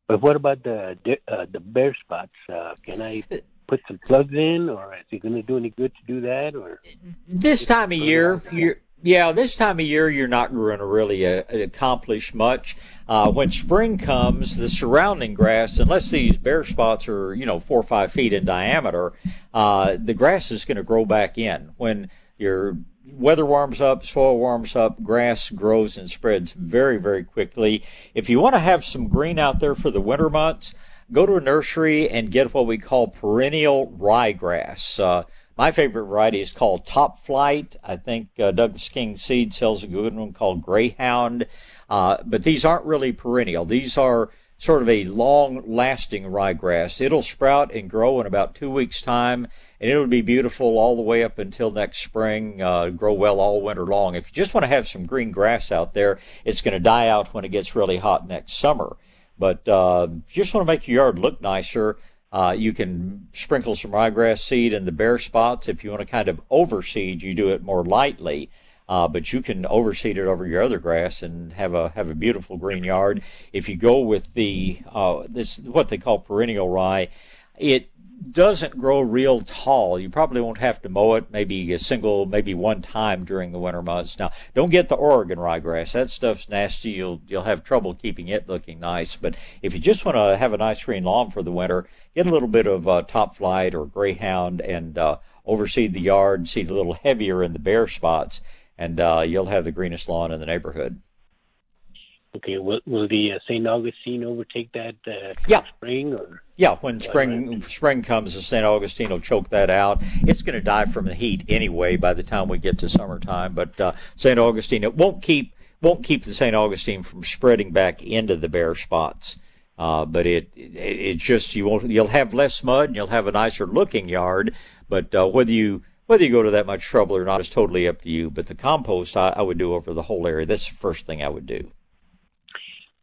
But what about the uh, the bare spots? Uh, can I put some plugs in, or is it going to do any good to do that? Or this time of year, you're yeah, this time of year you're not going to really uh, accomplish much. Uh, when spring comes, the surrounding grass, unless these bare spots are you know four or five feet in diameter, uh, the grass is going to grow back in. When your weather warms up, soil warms up, grass grows and spreads very very quickly. If you want to have some green out there for the winter months, go to a nursery and get what we call perennial ryegrass. Uh, my favorite variety is called Top Flight. I think uh, Douglas King Seed sells a good one called Greyhound. Uh, but these aren't really perennial. These are sort of a long lasting ryegrass. It'll sprout and grow in about two weeks' time, and it'll be beautiful all the way up until next spring, uh, grow well all winter long. If you just want to have some green grass out there, it's going to die out when it gets really hot next summer. But uh, if you just want to make your yard look nicer. Uh, you can sprinkle some ryegrass seed in the bare spots. If you want to kind of overseed, you do it more lightly. Uh, but you can overseed it over your other grass and have a have a beautiful green yard. If you go with the uh, this what they call perennial rye, it doesn't grow real tall. You probably won't have to mow it maybe a single, maybe one time during the winter months. Now, don't get the Oregon ryegrass. That stuff's nasty. You'll you'll have trouble keeping it looking nice. But if you just want to have a nice green lawn for the winter, get a little bit of uh, top flight or greyhound and uh, overseed the yard. Seed a little heavier in the bare spots and uh, you'll have the greenest lawn in the neighborhood. Okay, will, will the uh, St. Augustine overtake that uh, yeah. spring? Or? Yeah, when spring spring comes, the St. Augustine will choke that out. It's going to die from the heat anyway by the time we get to summertime. But uh, St. Augustine, it won't keep won't keep the St. Augustine from spreading back into the bare spots. Uh, but it, it it just you won't you'll have less mud and you'll have a nicer looking yard. But uh, whether you whether you go to that much trouble or not is totally up to you. But the compost I, I would do over the whole area. That's the first thing I would do.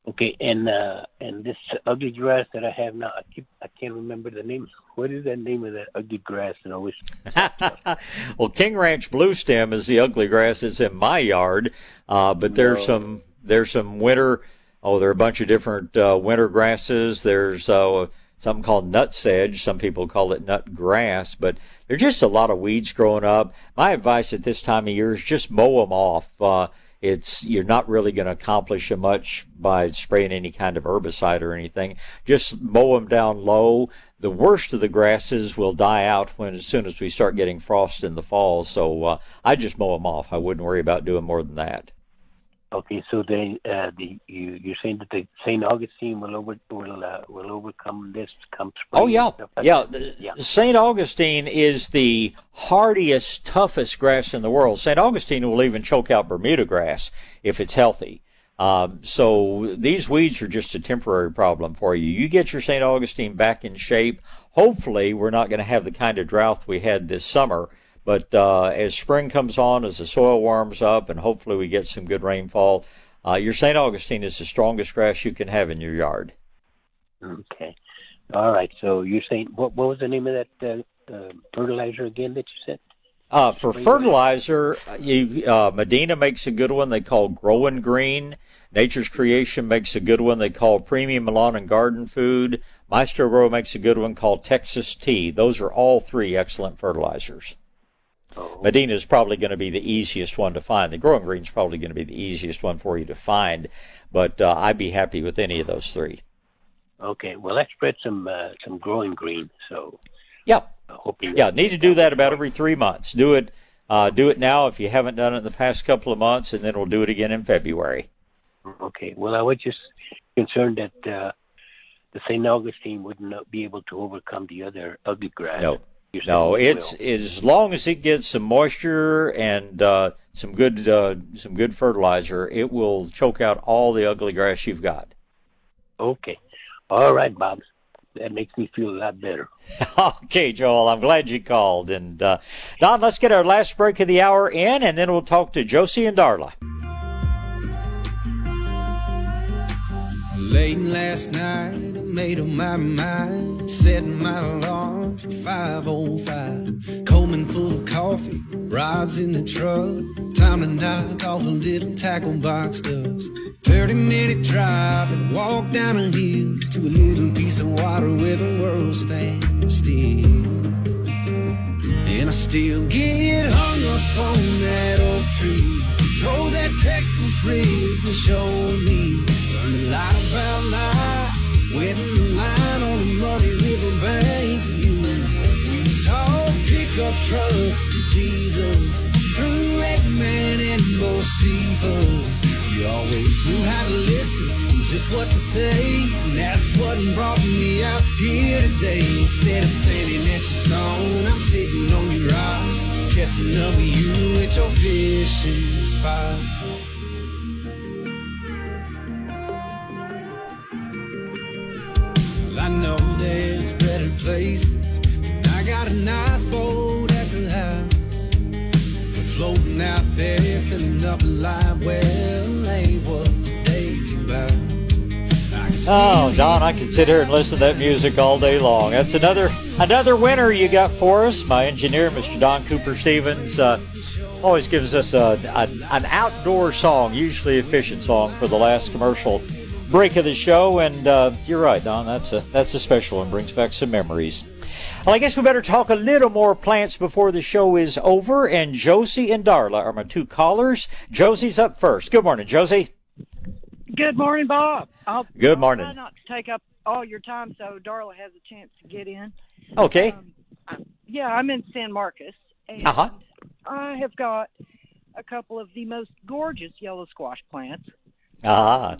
Okay, and uh, and this ugly grass that I have now, I keep I can't remember the name. What is that name of that ugly grass? And always. well, King Ranch Blue Stem is the ugly grass that's in my yard, uh, but there's no. some there's some winter. Oh, there are a bunch of different uh, winter grasses. There's uh, something called nut sedge. Some people call it nut grass, but there's just a lot of weeds growing up. My advice at this time of year is just mow them off. Uh, it's you're not really going to accomplish much by spraying any kind of herbicide or anything. Just mow them down low. The worst of the grasses will die out when as soon as we start getting frost in the fall. So uh, I just mow them off. I wouldn't worry about doing more than that. Okay, so then uh, the you you're saying that the Saint Augustine will over will uh, will overcome this come spring. Oh yeah, like yeah. yeah. Saint Augustine is the hardiest, toughest grass in the world. Saint Augustine will even choke out Bermuda grass if it's healthy. Um, so these weeds are just a temporary problem for you. You get your St. Augustine back in shape. Hopefully, we're not going to have the kind of drought we had this summer but uh, as spring comes on, as the soil warms up, and hopefully we get some good rainfall, uh, your St. Augustine is the strongest grass you can have in your yard. Okay. All right. So you're saying what? What was the name of that uh, uh, fertilizer again that you said? Uh, for fertilizer, you, uh, Medina makes a good one they call Growing Green. Nature's Creation makes a good one they call Premium Lawn and Garden Food. Maestro-Gro makes a good one called Texas Tea. Those are all three excellent fertilizers. Oh. Medina is probably going to be the easiest one to find. The growing green is probably going to be the easiest one for you to find, but uh, I'd be happy with any of those three. Okay, well, let's spread some uh, some growing green. So yeah, yeah, need to do that about every three months. Do it, uh, do it now if you haven't done it in the past couple of months, and then we'll do it again in February. Okay. Well, I was just concerned that uh, the St. Augustine would not be able to overcome the other ugly grass. No, no, it's as long as it gets some moisture and uh, some good uh, some good fertilizer, it will choke out all the ugly grass you've got. Okay, all right, Bob. That makes me feel a lot better. okay, Joel. I'm glad you called. And uh, Don, let's get our last break of the hour in, and then we'll talk to Josie and Darla. Late last night, I made up my mind, setting my alarm for 5:05. Coleman full of coffee, rods in the truck. Time to knock off a little tackle box dust. 30 minute drive and walk down a hill to a little piece of water where the world stands still. And I still get hung up on that old tree. Throw that Texas red and show me Learned a lot about life, wetting the line on a muddy river bank. You, we pickup trucks to Jesus, through Redman and Bocephus. You always knew how to listen and just what to say. And that's what brought me out here today. Instead of standing at your stone, I'm sitting on your rock, catching up with you at your fishing spot. Places. And I got a nice boat at the house. We're floating out there, filling up alive. Well, ain't what today's about. Oh, Don, I can sit here and listen to that music all day long. That's another another winner you got for us. My engineer, Mr. Don Cooper Stevens, uh, always gives us a, a, an outdoor song, usually a fishing song, for the last commercial break of the show. And uh, you're right, Don. That's a that's a special one. Brings back some memories. Well, I guess we better talk a little more plants before the show is over. And Josie and Darla are my two callers. Josie's up first. Good morning, Josie. Good morning, Bob. I'll, Good morning. I'll try not to take up all your time so Darla has a chance to get in. Okay. Yeah, I'm in San Marcos, and Uh huh. I have got a couple of the most gorgeous yellow squash plants. Ah.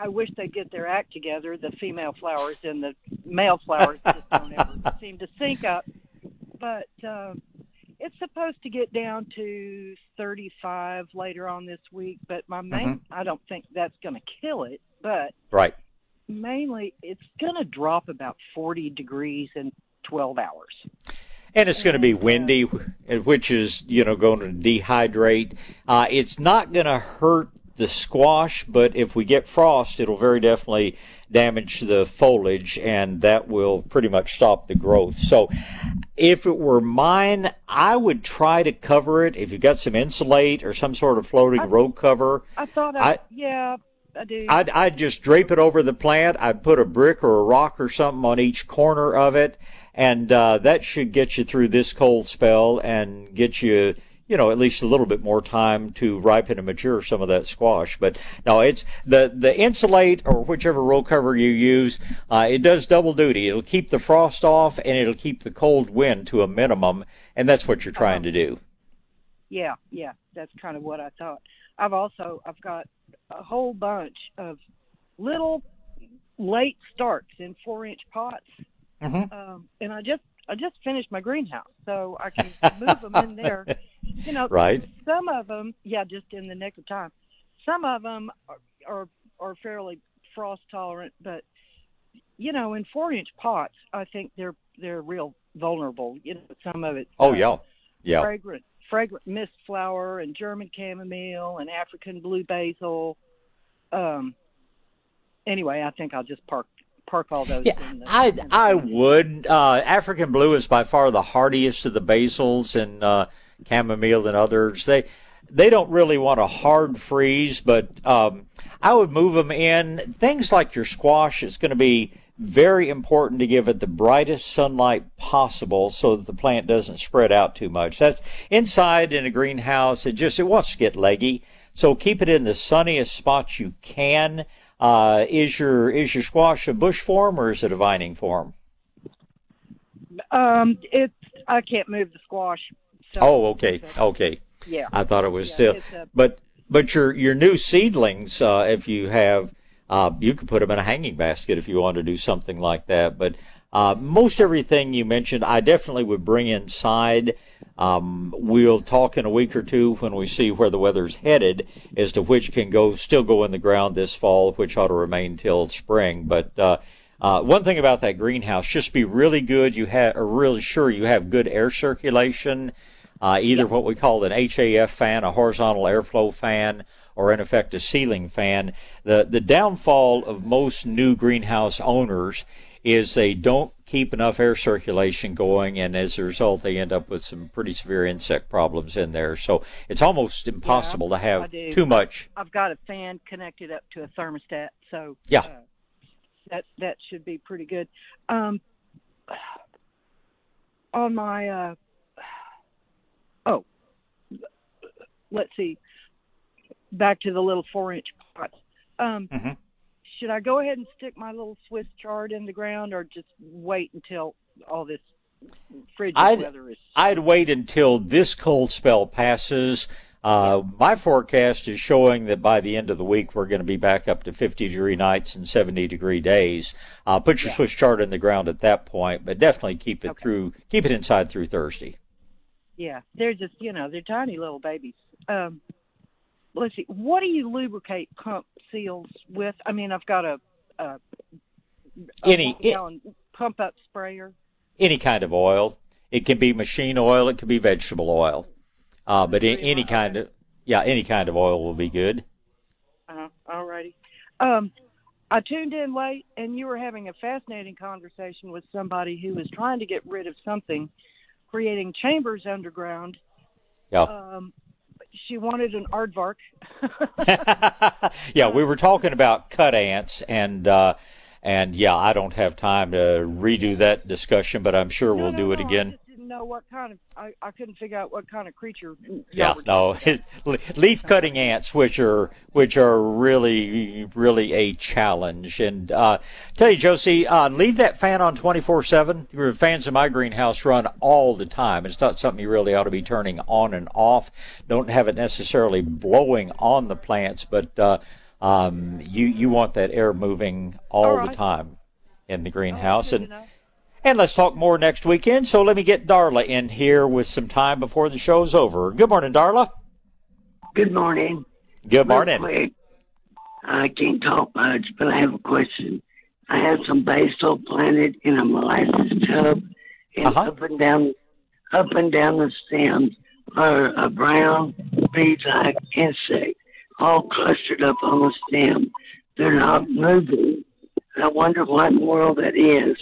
I wish they'd get their act together. The female flowers and the male flowers just don't ever seem to sync up. But uh, it's supposed to get down to 35 later on this week. But my main, I don't think that's going to kill it. But Right. mainly, it's going to drop about 40 degrees in 12 hours. And it's going to be windy, which is, you know, going to dehydrate. Uh, it's not going to hurt the squash, but if we get frost, it'll very definitely damage the foliage, and that will pretty much stop the growth. So, if it were mine, I would try to cover it. If you've got some N-Sulate or some sort of floating row cover, I thought, I, I- yeah, I do. I'd, I'd just drape it over the plant. I'd put a brick or a rock or something on each corner of it, and uh, that should get you through this cold spell and get you, you know, at least a little bit more time to ripen and mature some of that squash. But no, it's the the N-Sulate or whichever row cover you use. Uh, it does double duty. It'll keep the frost off and it'll keep the cold wind to a minimum, and that's what you're trying to do. Yeah, yeah, that's kind of what I thought. I've also I've got a whole bunch of little late starts in four inch pots, Mhm. um, and I just I just finished my greenhouse, so I can move them in there. You know, Right. Some of them, yeah, just in the nick of time. Some of them are are, are fairly frost tolerant, but you know, in four inch pots, I think they're they're real vulnerable. You know, some of it. Oh yeah, yeah. fragrant fragrant mist flower and German chamomile and African blue basil. Um anyway, I think I'll just park park all those in the I I would. Uh, African blue is by far the hardiest of the basils and uh, chamomile than others. They they don't really want a hard freeze, but um, I would move them in. Things like your squash is going to be very important to give it the brightest sunlight possible so that the plant doesn't spread out too much. That's inside in a greenhouse. It just it wants to get leggy. So keep it in the sunniest spots you can. Uh, is your is your squash a bush form or is it a vining form? Um it's I can't move the squash. So Oh, okay, okay. Yeah. I thought it was Yeah, still, a- but but your your new seedlings, uh, if you have, uh, you could put them in a hanging basket if you want to do something like that. But uh, most everything you mentioned, I definitely would bring inside. Um, we'll talk in a week or two when we see where the weather's headed as to which can go still go in the ground this fall, which ought to remain till spring. But uh, uh, one thing about that greenhouse, just be really good. You have, are really sure you have good air circulation. Uh, either what we call an HAF fan, a horizontal airflow fan, or in effect a ceiling fan. The the downfall of most new greenhouse owners is they don't keep enough air circulation going, and as a result, they end up with some pretty severe insect problems in there. So it's almost impossible to have too much. I've got a fan connected up to a thermostat, so Yeah. uh, that that should be pretty good. Um, on my uh, oh, let's see, back to the little four inch pots. Um, Mm-hmm. Should I go ahead and stick my little Swiss chard in the ground, or just wait until all this frigid I'd, weather is? I'd wait until this cold spell passes. Uh, my forecast is showing that by the end of the week we're going to be back up to 50 degree nights and 70 degree days. Uh, put your Swiss chard in the ground at that point, but definitely keep it through, keep it inside through Thursday. Yeah, they're just you know they're tiny little babies. Um, let's see, what do you lubricate pump seals with? I mean, I've got a, a, a Any- gallon pump up sprayer. any kind of oil. It can be machine oil. It can be vegetable oil. Uh, but in, any kind of yeah, any kind of oil will be good. Uh, all righty. Um, I tuned in late, and you were having a fascinating conversation with somebody who was trying to get rid of something, creating chambers underground. Yeah. Um, she wanted an aardvark. yeah, we were talking about cut ants, and uh, and yeah, I don't have time to redo that discussion, but I'm sure no, we'll no, do it no, again. Know what kind of. I, I couldn't figure out what kind of creature. Yeah, no, leaf cutting ants, which are which are really really a challenge. And uh, tell you, Josie, uh, leave that fan on twenty four seven. Fans in my greenhouse run all the time. It's not something you really ought to be turning on and off. Don't have it necessarily blowing on the plants, but uh, um, you you want that air moving all, All the time in the greenhouse. and and let's talk more next weekend. So let me get Darla in here with some time before the show's over. Good morning, Darla. Good morning. Good morning. quick, I can't talk much, but I have a question. I have some basil planted in a molasses tub, and Uh-huh. up and down, up and down the stems are a brown bead-like insect, all clustered up on the stem. They're not moving. I wonder what in the world that is.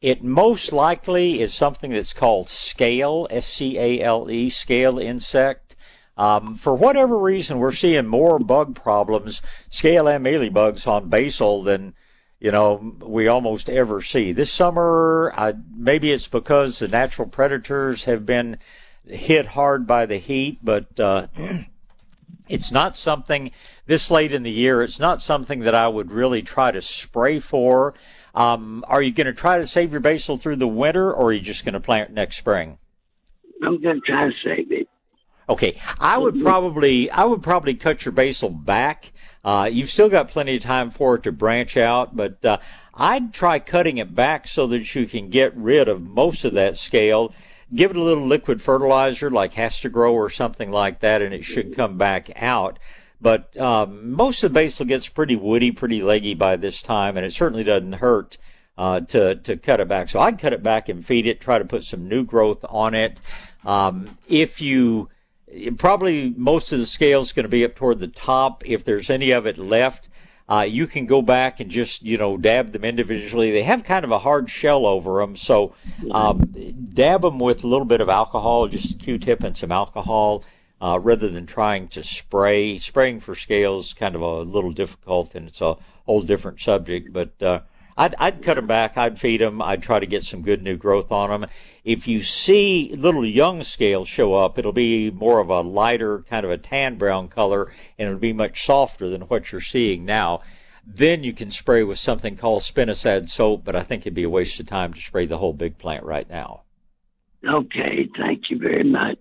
It most likely is something that's called scale, S C A L E, scale insect. Um, for whatever reason, we're seeing more bug problems, scale and mealybugs on basil than you know we almost ever see. This summer, I, maybe it's because the natural predators have been hit hard by the heat, but uh, it's not something this late in the year. It's not something that I would really try to spray for. Um, are you going to try to save your basil through the winter, or are you just going to plant next spring? I'm going to try to save it. Okay, I would probably I would probably cut your basil back. Uh, you've still got plenty of time for it to branch out, but uh, I'd try cutting it back so that you can get rid of most of that scale. Give it a little liquid fertilizer like HastaGro or something like that, and it should come back out. But um, most of the basil gets pretty woody, pretty leggy by this time, and it certainly doesn't hurt uh, to to cut it back. So I'd cut it back and feed it. Try to put some new growth on it. Um, if you probably most of the scale is going to be up toward the top. If there's any of it left, uh, you can go back and just you know dab them individually. They have kind of a hard shell over them, so um, dab them with a little bit of alcohol, just a Q-tip and some alcohol, uh, rather than trying to spray. Spraying for scales is kind of a little difficult, and it's a whole different subject. But uh, I'd, I'd cut them back. I'd feed them. I'd try to get some good new growth on them. If you see little young scales show up, it'll be more of a lighter, kind of a tan brown color, and it'll be much softer than what you're seeing now. Then you can spray with something called spinosad soap, but I think it'd be a waste of time to spray the whole big plant right now. Okay, thank you very much.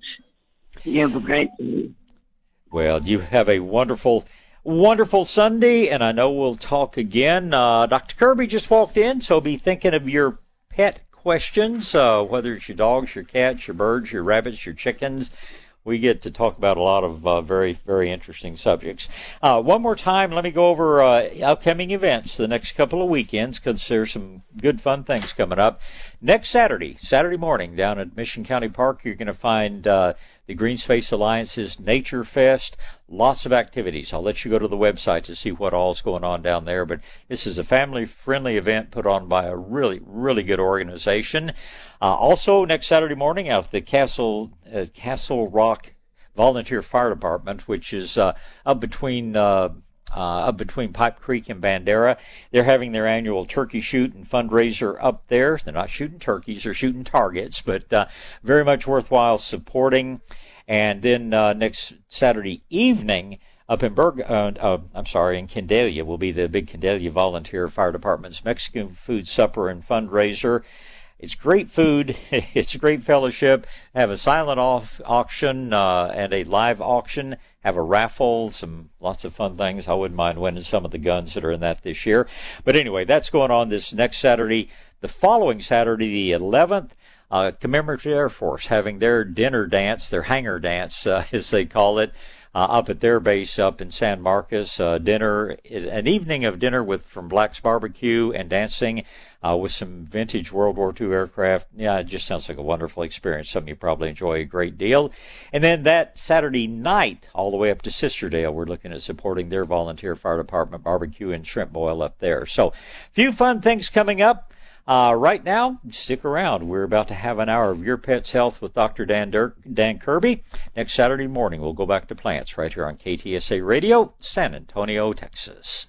You have a great day. Well, you have a wonderful, wonderful Sunday, and I know we'll talk again. Uh, Dr. Kirby just walked in, so be thinking of your pet questions, uh, whether it's your dogs, your cats, your birds, your rabbits, your chickens. We get to talk about a lot of uh, very, very interesting subjects. Uh, one more time, let me go over uh, upcoming events the next couple of weekends because there's some good, fun things coming up. Next Saturday, Saturday morning, down at Mission County Park, you're going to find uh, the Green Space Alliance's Nature Fest. Lots of activities. I'll let you go to the website to see what all's going on down there. But this is a family-friendly event put on by a really, really good organization. Uh, also, next Saturday morning, out at the Castle uh, Castle Rock Volunteer Fire Department, which is uh, up between. Uh, up between Pipe Creek and Bandera. They're having their annual turkey shoot and fundraiser up there. They're not shooting turkeys, they're shooting targets, but uh, very much worthwhile supporting. And then uh, next Saturday evening, up in Berg, uh, uh, I'm sorry, in Kendalia will be the big Kendalia Volunteer Fire Department's Mexican food supper and fundraiser. It's great food. It's great fellowship. Have a silent off auction uh, and a live auction. Have a raffle. Some lots of fun things. I wouldn't mind winning some of the guns that are in that this year. But anyway, that's going on this next Saturday. The following Saturday, the 11th, uh, Commemorative Air Force having their dinner dance, their hangar dance, uh, as they call it, up at their base up in San Marcos. Uh, dinner, an evening of dinner with from Black's Barbecue and dancing uh, with some vintage World War II aircraft. Yeah, it just sounds like a wonderful experience. Something you probably enjoy a great deal. And then that Saturday night, all the way up to Sisterdale, we're looking at supporting their volunteer fire department barbecue and shrimp boil up there. So, a few fun things coming up. Uh, right now, stick around. We're about to have an hour of Your Pet's Health with Dr. Dan, Dirk, Dan Kirby. Next Saturday morning, we'll go back to plants right here on KTSA Radio, San Antonio, Texas.